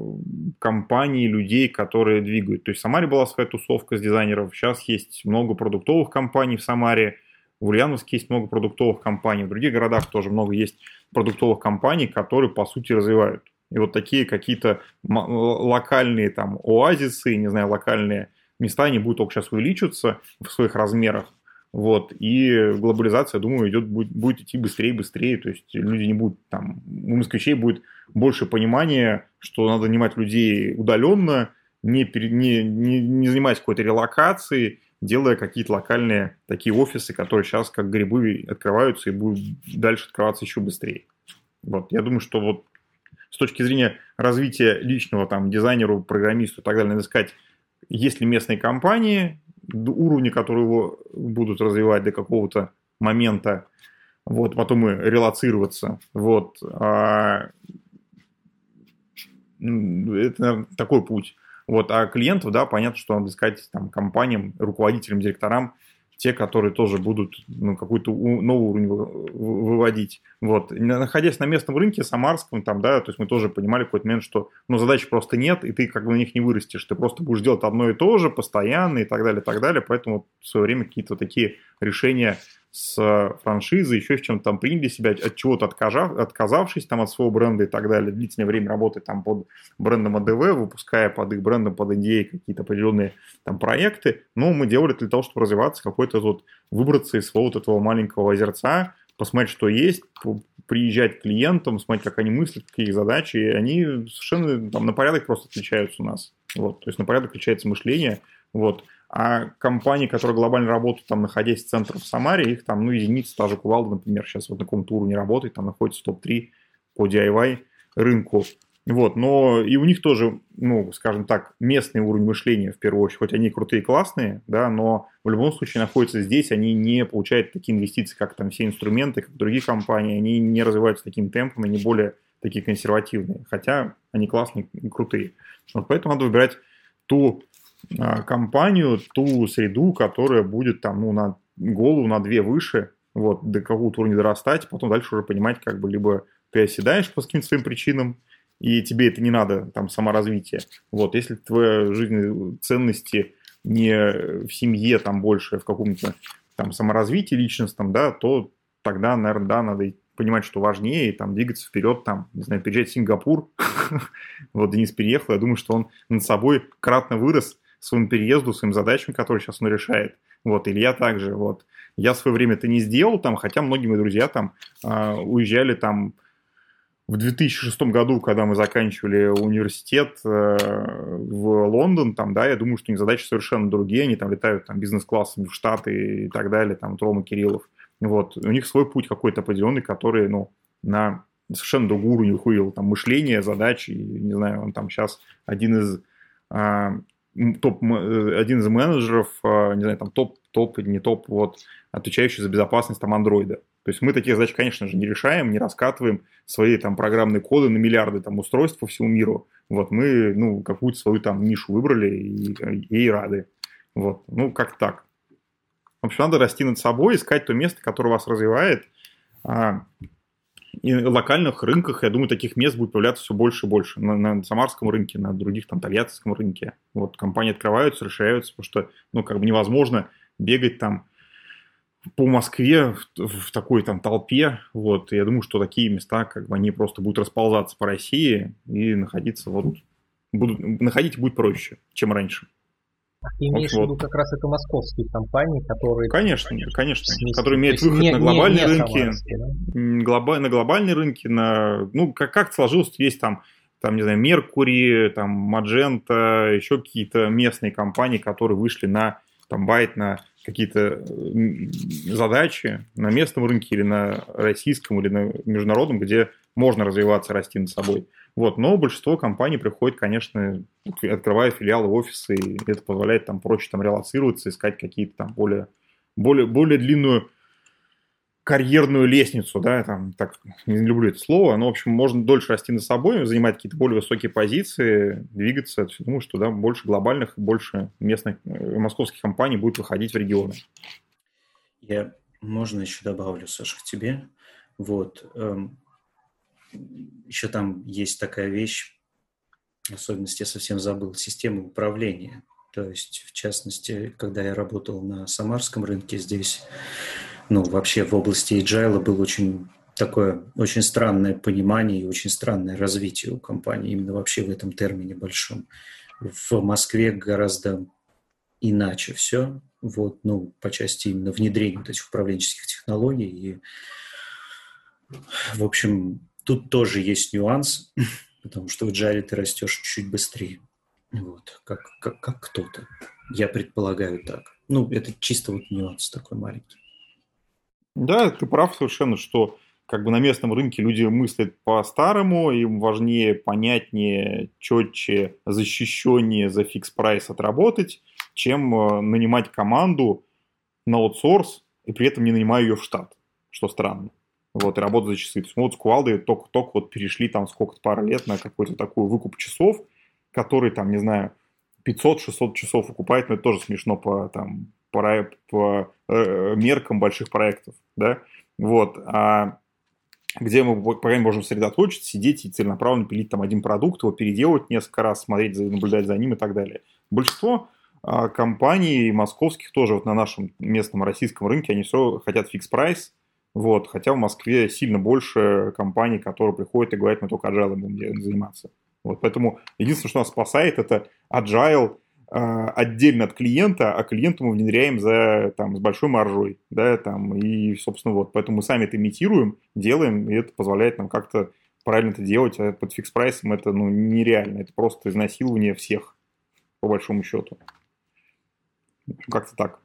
компании, людей, которые двигают. То есть в Самаре была своя тусовка с дизайнеров, сейчас есть много продуктовых компаний в Самаре, в Ульяновске есть много продуктовых компаний, в других городах тоже много есть продуктовых компаний, которые, по сути, развивают. И вот такие какие-то локальные там оазисы, не знаю, локальные места, они будут только сейчас увеличиваться в своих размерах. Вот, и глобализация, думаю, идет, будет, будет идти быстрее и быстрее, то есть люди не будут там, у москвичей будет больше понимания, что надо нанимать людей удаленно, не, не, не, не занимаясь какой-то релокацией, делая какие-то локальные такие офисы, которые сейчас как грибы открываются и будут дальше открываться еще быстрее. Вот, я думаю, что вот с точки зрения развития личного там дизайнеру, программисту и так далее, надо искать, есть ли местные компании, уровни, которые его будут развивать до какого-то момента, вот, потом и релацироваться, вот. А, это, наверное, такой путь. Вот, а клиентов, да, понятно, что надо искать там компаниям, руководителям, директорам, те, которые тоже будут ну, какой-то новый уровень выводить. Вот. Находясь на местном рынке, самарском, там, да, то есть мы тоже понимали в какой-то момент, что ну, задач просто нет, и ты как бы на них не вырастешь. Ты просто будешь делать одно и то же, постоянно и так далее, и так далее. Поэтому в свое время какие-то такие решения с франшизой, еще с чем-то там приняли себя, от чего-то отказав, отказавшись там от своего бренда и так далее, длительное время работать там под брендом АДВ, выпуская под их брендом, под идеей какие-то определенные там проекты, но мы делали для того, чтобы развиваться, какой-то вот выбраться из своего вот этого маленького озерца, посмотреть, что есть, приезжать к клиентам, смотреть, как они мыслят, какие их задачи, и они совершенно там на порядок просто отличаются у нас. Вот, то есть на порядок отличается мышление, вот. А компании, которые глобально работают, там, находясь в центре в Самаре, их там, ну, единицы, та же Кувалда, например, сейчас вот на каком-то уровне работает, там находится топ-3 по DIY рынку. Вот, но и у них тоже, ну, скажем так, местный уровень мышления в первую очередь, хоть они крутые и классные, да, но в любом случае находятся здесь, они не получают такие инвестиции, как там все инструменты, как другие компании, они не развиваются такими темпами, они более такие консервативные, хотя они классные и крутые. Вот поэтому надо выбирать ту компанию, ту среду, которая будет там, ну, на голову, на две выше, вот, до какого-то уровня дорастать, потом дальше уже понимать, как бы, либо ты оседаешь по каким-то своим причинам, и тебе это не надо, там, саморазвитие. Вот, если твои жизненные ценности не в семье, там, больше в каком-то там саморазвитии личностном, да, то тогда, наверное, да, надо понимать, что важнее, и там двигаться вперед, там, не знаю, переезжать в Сингапур. вот Денис переехал, я думаю, что он над собой кратно вырос, своему переезду, своим задачам, которые сейчас он решает. Вот, Илья также, вот. Я в свое время это не сделал там, хотя многие мои друзья там э, уезжали там в 2006 году, когда мы заканчивали университет э, в Лондон, там, да, я думаю, что у них задачи совершенно другие, они там летают там бизнес-классами в Штаты и так далее, там, Рома Кириллов. Вот, у них свой путь какой-то определенный, который, ну, на совершенно другой уровень выходил, там, мышление, задачи, не знаю, он там сейчас один из а, топ, э, один из менеджеров, а, не знаю, там топ, топ не топ, вот, отвечающий за безопасность там андроида. То есть мы такие задачи, конечно же, не решаем, не раскатываем свои там программные коды на миллиарды там устройств по всему миру. Вот мы, ну, какую-то свою там нишу выбрали и, и, рады. Вот, ну, как так. В общем, надо расти над собой, искать то место, которое вас развивает. И локальных рынках, я думаю, таких мест будет появляться все больше и больше. На, на самарском рынке, на других, там, тольяттинском рынке. Вот компании открываются, расширяются, потому что, ну, как бы невозможно бегать там по Москве в, в такой там толпе. Вот, я думаю, что такие места, как бы, они просто будут расползаться по России и находиться вот будут, находить будет проще, чем раньше. Ты имеешь вот, в виду как раз это московские компании, которые... Конечно, конечно, смесь... которые имеют выход не, на глобальные не, не рынки, да? глоба, на глобальные рынки, на, ну, как, как сложилось, есть там, там, не знаю, Меркури, там, Маджента, еще какие-то местные компании, которые вышли на там байт на какие-то задачи на местном рынке или на российском или на международном, где можно развиваться, расти над собой. Вот. Но большинство компаний приходит, конечно, открывая филиалы, офисы, и это позволяет там проще там релацироваться, искать какие-то там более, более, более длинную карьерную лестницу, да, там, так, не люблю это слово, но, в общем, можно дольше расти над собой, занимать какие-то более высокие позиции, двигаться, думаю, что, да, больше глобальных, больше местных, э, московских компаний будет выходить в регионы. Я, можно еще добавлю, Саша, к тебе, вот, эм, еще там есть такая вещь, особенность я совсем забыл, система управления, то есть, в частности, когда я работал на самарском рынке, здесь ну, вообще в области agile было очень такое очень странное понимание и очень странное развитие у компании именно вообще в этом термине большом. В Москве гораздо иначе все, вот, ну, по части именно внедрения вот этих управленческих технологий. И, в общем, тут тоже есть нюанс, потому что в Agile ты растешь чуть быстрее. Вот, как, как, как кто-то. Я предполагаю так. Ну, это чисто вот нюанс такой маленький. Да, ты прав совершенно, что как бы на местном рынке люди мыслят по-старому, им важнее, понятнее, четче, защищеннее за фикс прайс отработать, чем э, нанимать команду на аутсорс и при этом не нанимая ее в штат, что странно. Вот, и работать за часы. То есть мы вот с Кувалдой только-только вот перешли там сколько-то пару лет на какой-то такой выкуп часов, который там, не знаю, 500-600 часов окупает, но это тоже смешно по, там, по, по э, меркам больших проектов, да, вот, а где мы пока не можем сосредоточиться, сидеть и целенаправленно пилить там один продукт, его переделывать несколько раз, смотреть, наблюдать за ним и так далее. Большинство а, компаний московских тоже вот на нашем местном российском рынке, они все хотят фикс прайс, вот, хотя в Москве сильно больше компаний, которые приходят и говорят, мы только agile будем заниматься. Вот, поэтому единственное, что нас спасает, это agile отдельно от клиента, а клиенту мы внедряем за, там, с большой маржой, да, там, и, собственно, вот, поэтому мы сами это имитируем, делаем, и это позволяет нам как-то правильно это делать, а под фикс прайсом это, ну, нереально, это просто изнасилование всех, по большому счету. Как-то так.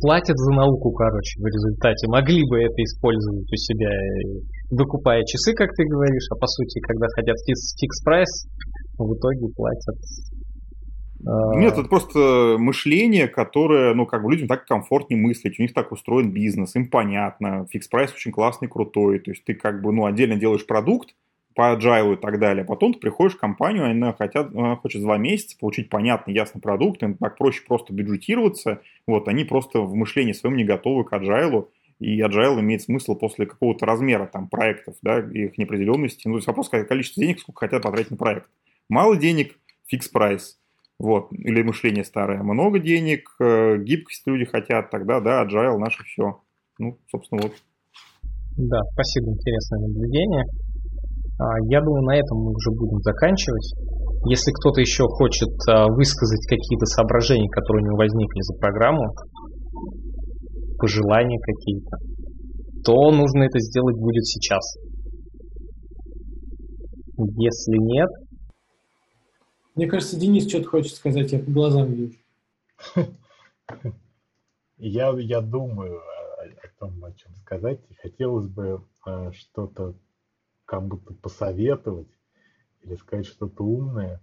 Платят за науку, короче, в результате. Могли бы это использовать у себя, выкупая часы, как ты говоришь, а по сути, когда хотят fix price, в итоге платят а. Нет, это просто мышление, которое, ну, как бы людям так комфортнее мыслить, у них так устроен бизнес, им понятно, fix price очень классный, крутой, то есть ты как бы, ну, отдельно делаешь продукт по agile и так далее, потом ты приходишь в компанию, она, хотят, она хочет два месяца получить понятный, ясный продукт, им так проще просто бюджетироваться, вот, они просто в мышлении своем не готовы к agile, и agile имеет смысл после какого-то размера там проектов, да, их неопределенности, ну, то есть вопрос количество денег, сколько хотят потратить на проект. Мало денег, фикс прайс, вот, или мышление старое, много денег, э, гибкость люди хотят, тогда, да, agile наше все. Ну, собственно, вот. Да, спасибо, интересное наблюдение. А, я думаю, на этом мы уже будем заканчивать. Если кто-то еще хочет а, высказать какие-то соображения, которые у него возникли за программу, пожелания какие-то, то нужно это сделать будет сейчас. Если нет, мне кажется, Денис что-то хочет сказать, я по глазам вижу. Я, я думаю о, о том, о чем сказать. И хотелось бы э, что-то кому-то посоветовать или сказать что-то умное,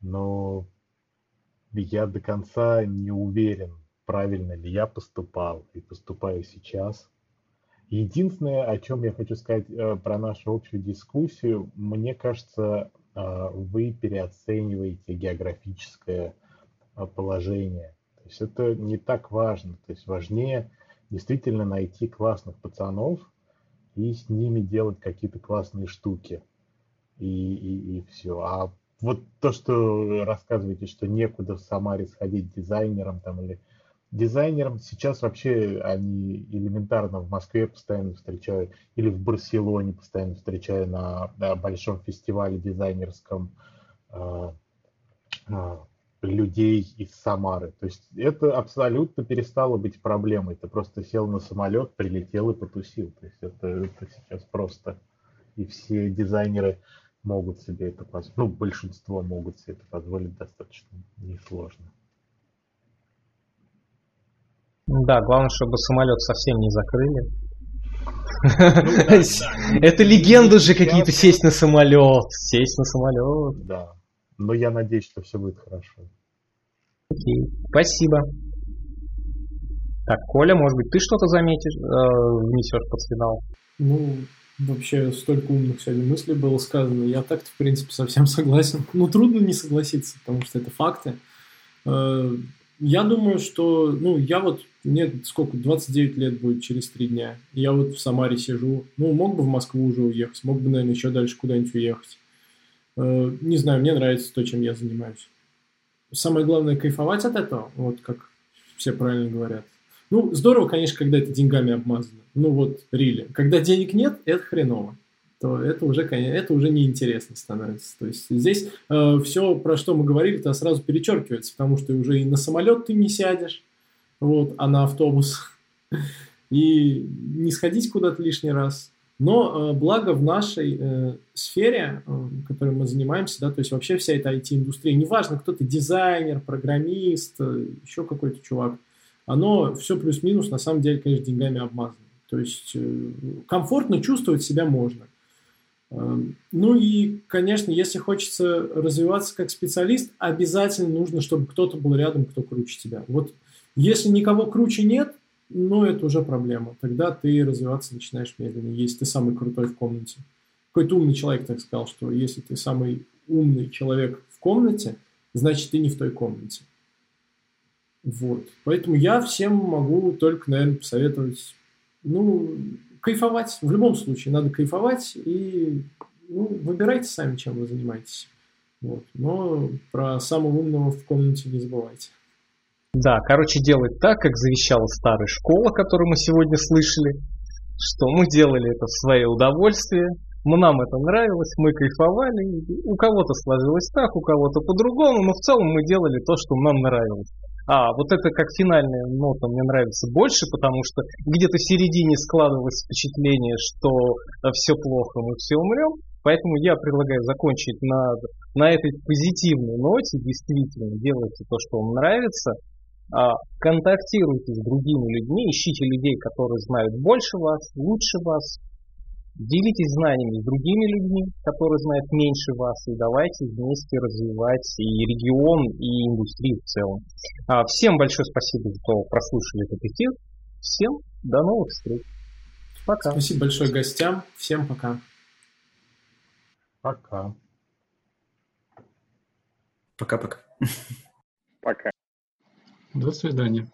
но я до конца не уверен, правильно ли я поступал и поступаю сейчас. Единственное, о чем я хочу сказать э, про нашу общую дискуссию, мне кажется, а, вы переоцениваете географическое а, положение. То есть это не так важно. То есть важнее действительно найти классных пацанов и с ними делать какие-то классные штуки. И, и, и все. А вот то, что рассказываете, что некуда в Самаре сходить дизайнером там или дизайнерам сейчас вообще они элементарно в Москве постоянно встречают или в Барселоне постоянно встречаю на, на большом фестивале дизайнерском э, э, людей из Самары. То есть это абсолютно перестало быть проблемой. Ты просто сел на самолет, прилетел и потусил. То есть это, это сейчас просто. И все дизайнеры могут себе это позволить. Ну, большинство могут себе это позволить достаточно несложно. Да, главное, чтобы самолет совсем не закрыли. Ну Это легенды же какие-то сесть на самолет, сесть на самолет. Да, но я надеюсь, что все будет хорошо. Окей, спасибо. Так, Коля, может быть, ты что-то заметишь, э, внесешь под финал? Ну, вообще столько умных сегодня мыслей было сказано. Я так-то, в принципе, совсем согласен. Ну, трудно не согласиться, потому что это факты. Я думаю, что, ну, я вот, мне сколько, 29 лет будет через три дня. Я вот в Самаре сижу. Ну, мог бы в Москву уже уехать, мог бы, наверное, еще дальше куда-нибудь уехать. Э, не знаю, мне нравится то, чем я занимаюсь. Самое главное кайфовать от этого, вот как все правильно говорят. Ну, здорово, конечно, когда это деньгами обмазано. Ну вот, рили. Когда денег нет, это хреново то это уже, это уже неинтересно становится. То есть здесь э, все, про что мы говорили, это сразу перечеркивается, потому что уже и на самолет ты не сядешь, вот, а на автобус, и не сходить куда-то лишний раз. Но э, благо в нашей э, сфере, э, которой мы занимаемся, да, то есть вообще вся эта IT-индустрия, неважно, кто ты, дизайнер, программист, э, еще какой-то чувак, оно все плюс-минус на самом деле, конечно, деньгами обмазано. То есть э, комфортно чувствовать себя можно. Эм, ну и, конечно, если хочется развиваться как специалист, обязательно нужно, чтобы кто-то был рядом, кто круче тебя. Вот если никого круче нет, ну, это уже проблема. Тогда ты развиваться начинаешь медленно, если ты самый крутой в комнате. Какой-то умный человек так сказал, что если ты самый умный человек в комнате, значит, ты не в той комнате. Вот. Поэтому я всем могу только, наверное, посоветовать, ну, кайфовать. В любом случае, надо кайфовать и ну, выбирайте сами, чем вы занимаетесь. Вот. Но про самого умного в комнате не забывайте. Да, короче, делать так, как завещала старая школа, которую мы сегодня слышали, что мы делали это в свое удовольствие, мы, нам это нравилось, мы кайфовали, у кого-то сложилось так, у кого-то по-другому, но в целом мы делали то, что нам нравилось. А, вот это как финальная нота мне нравится больше, потому что где-то в середине складывалось впечатление, что все плохо, мы все умрем. Поэтому я предлагаю закончить на, на этой позитивной ноте. Действительно, делайте то, что вам нравится. А, контактируйте с другими людьми, ищите людей, которые знают больше вас, лучше вас. Делитесь знаниями с другими людьми, которые знают меньше вас, и давайте вместе развивать и регион, и индустрию в целом. А, всем большое спасибо, что прослушали этот эфир. Всем до новых встреч. Пока. Спасибо большое гостям. Всем пока. Пока. Пока-пока. Пока. До свидания.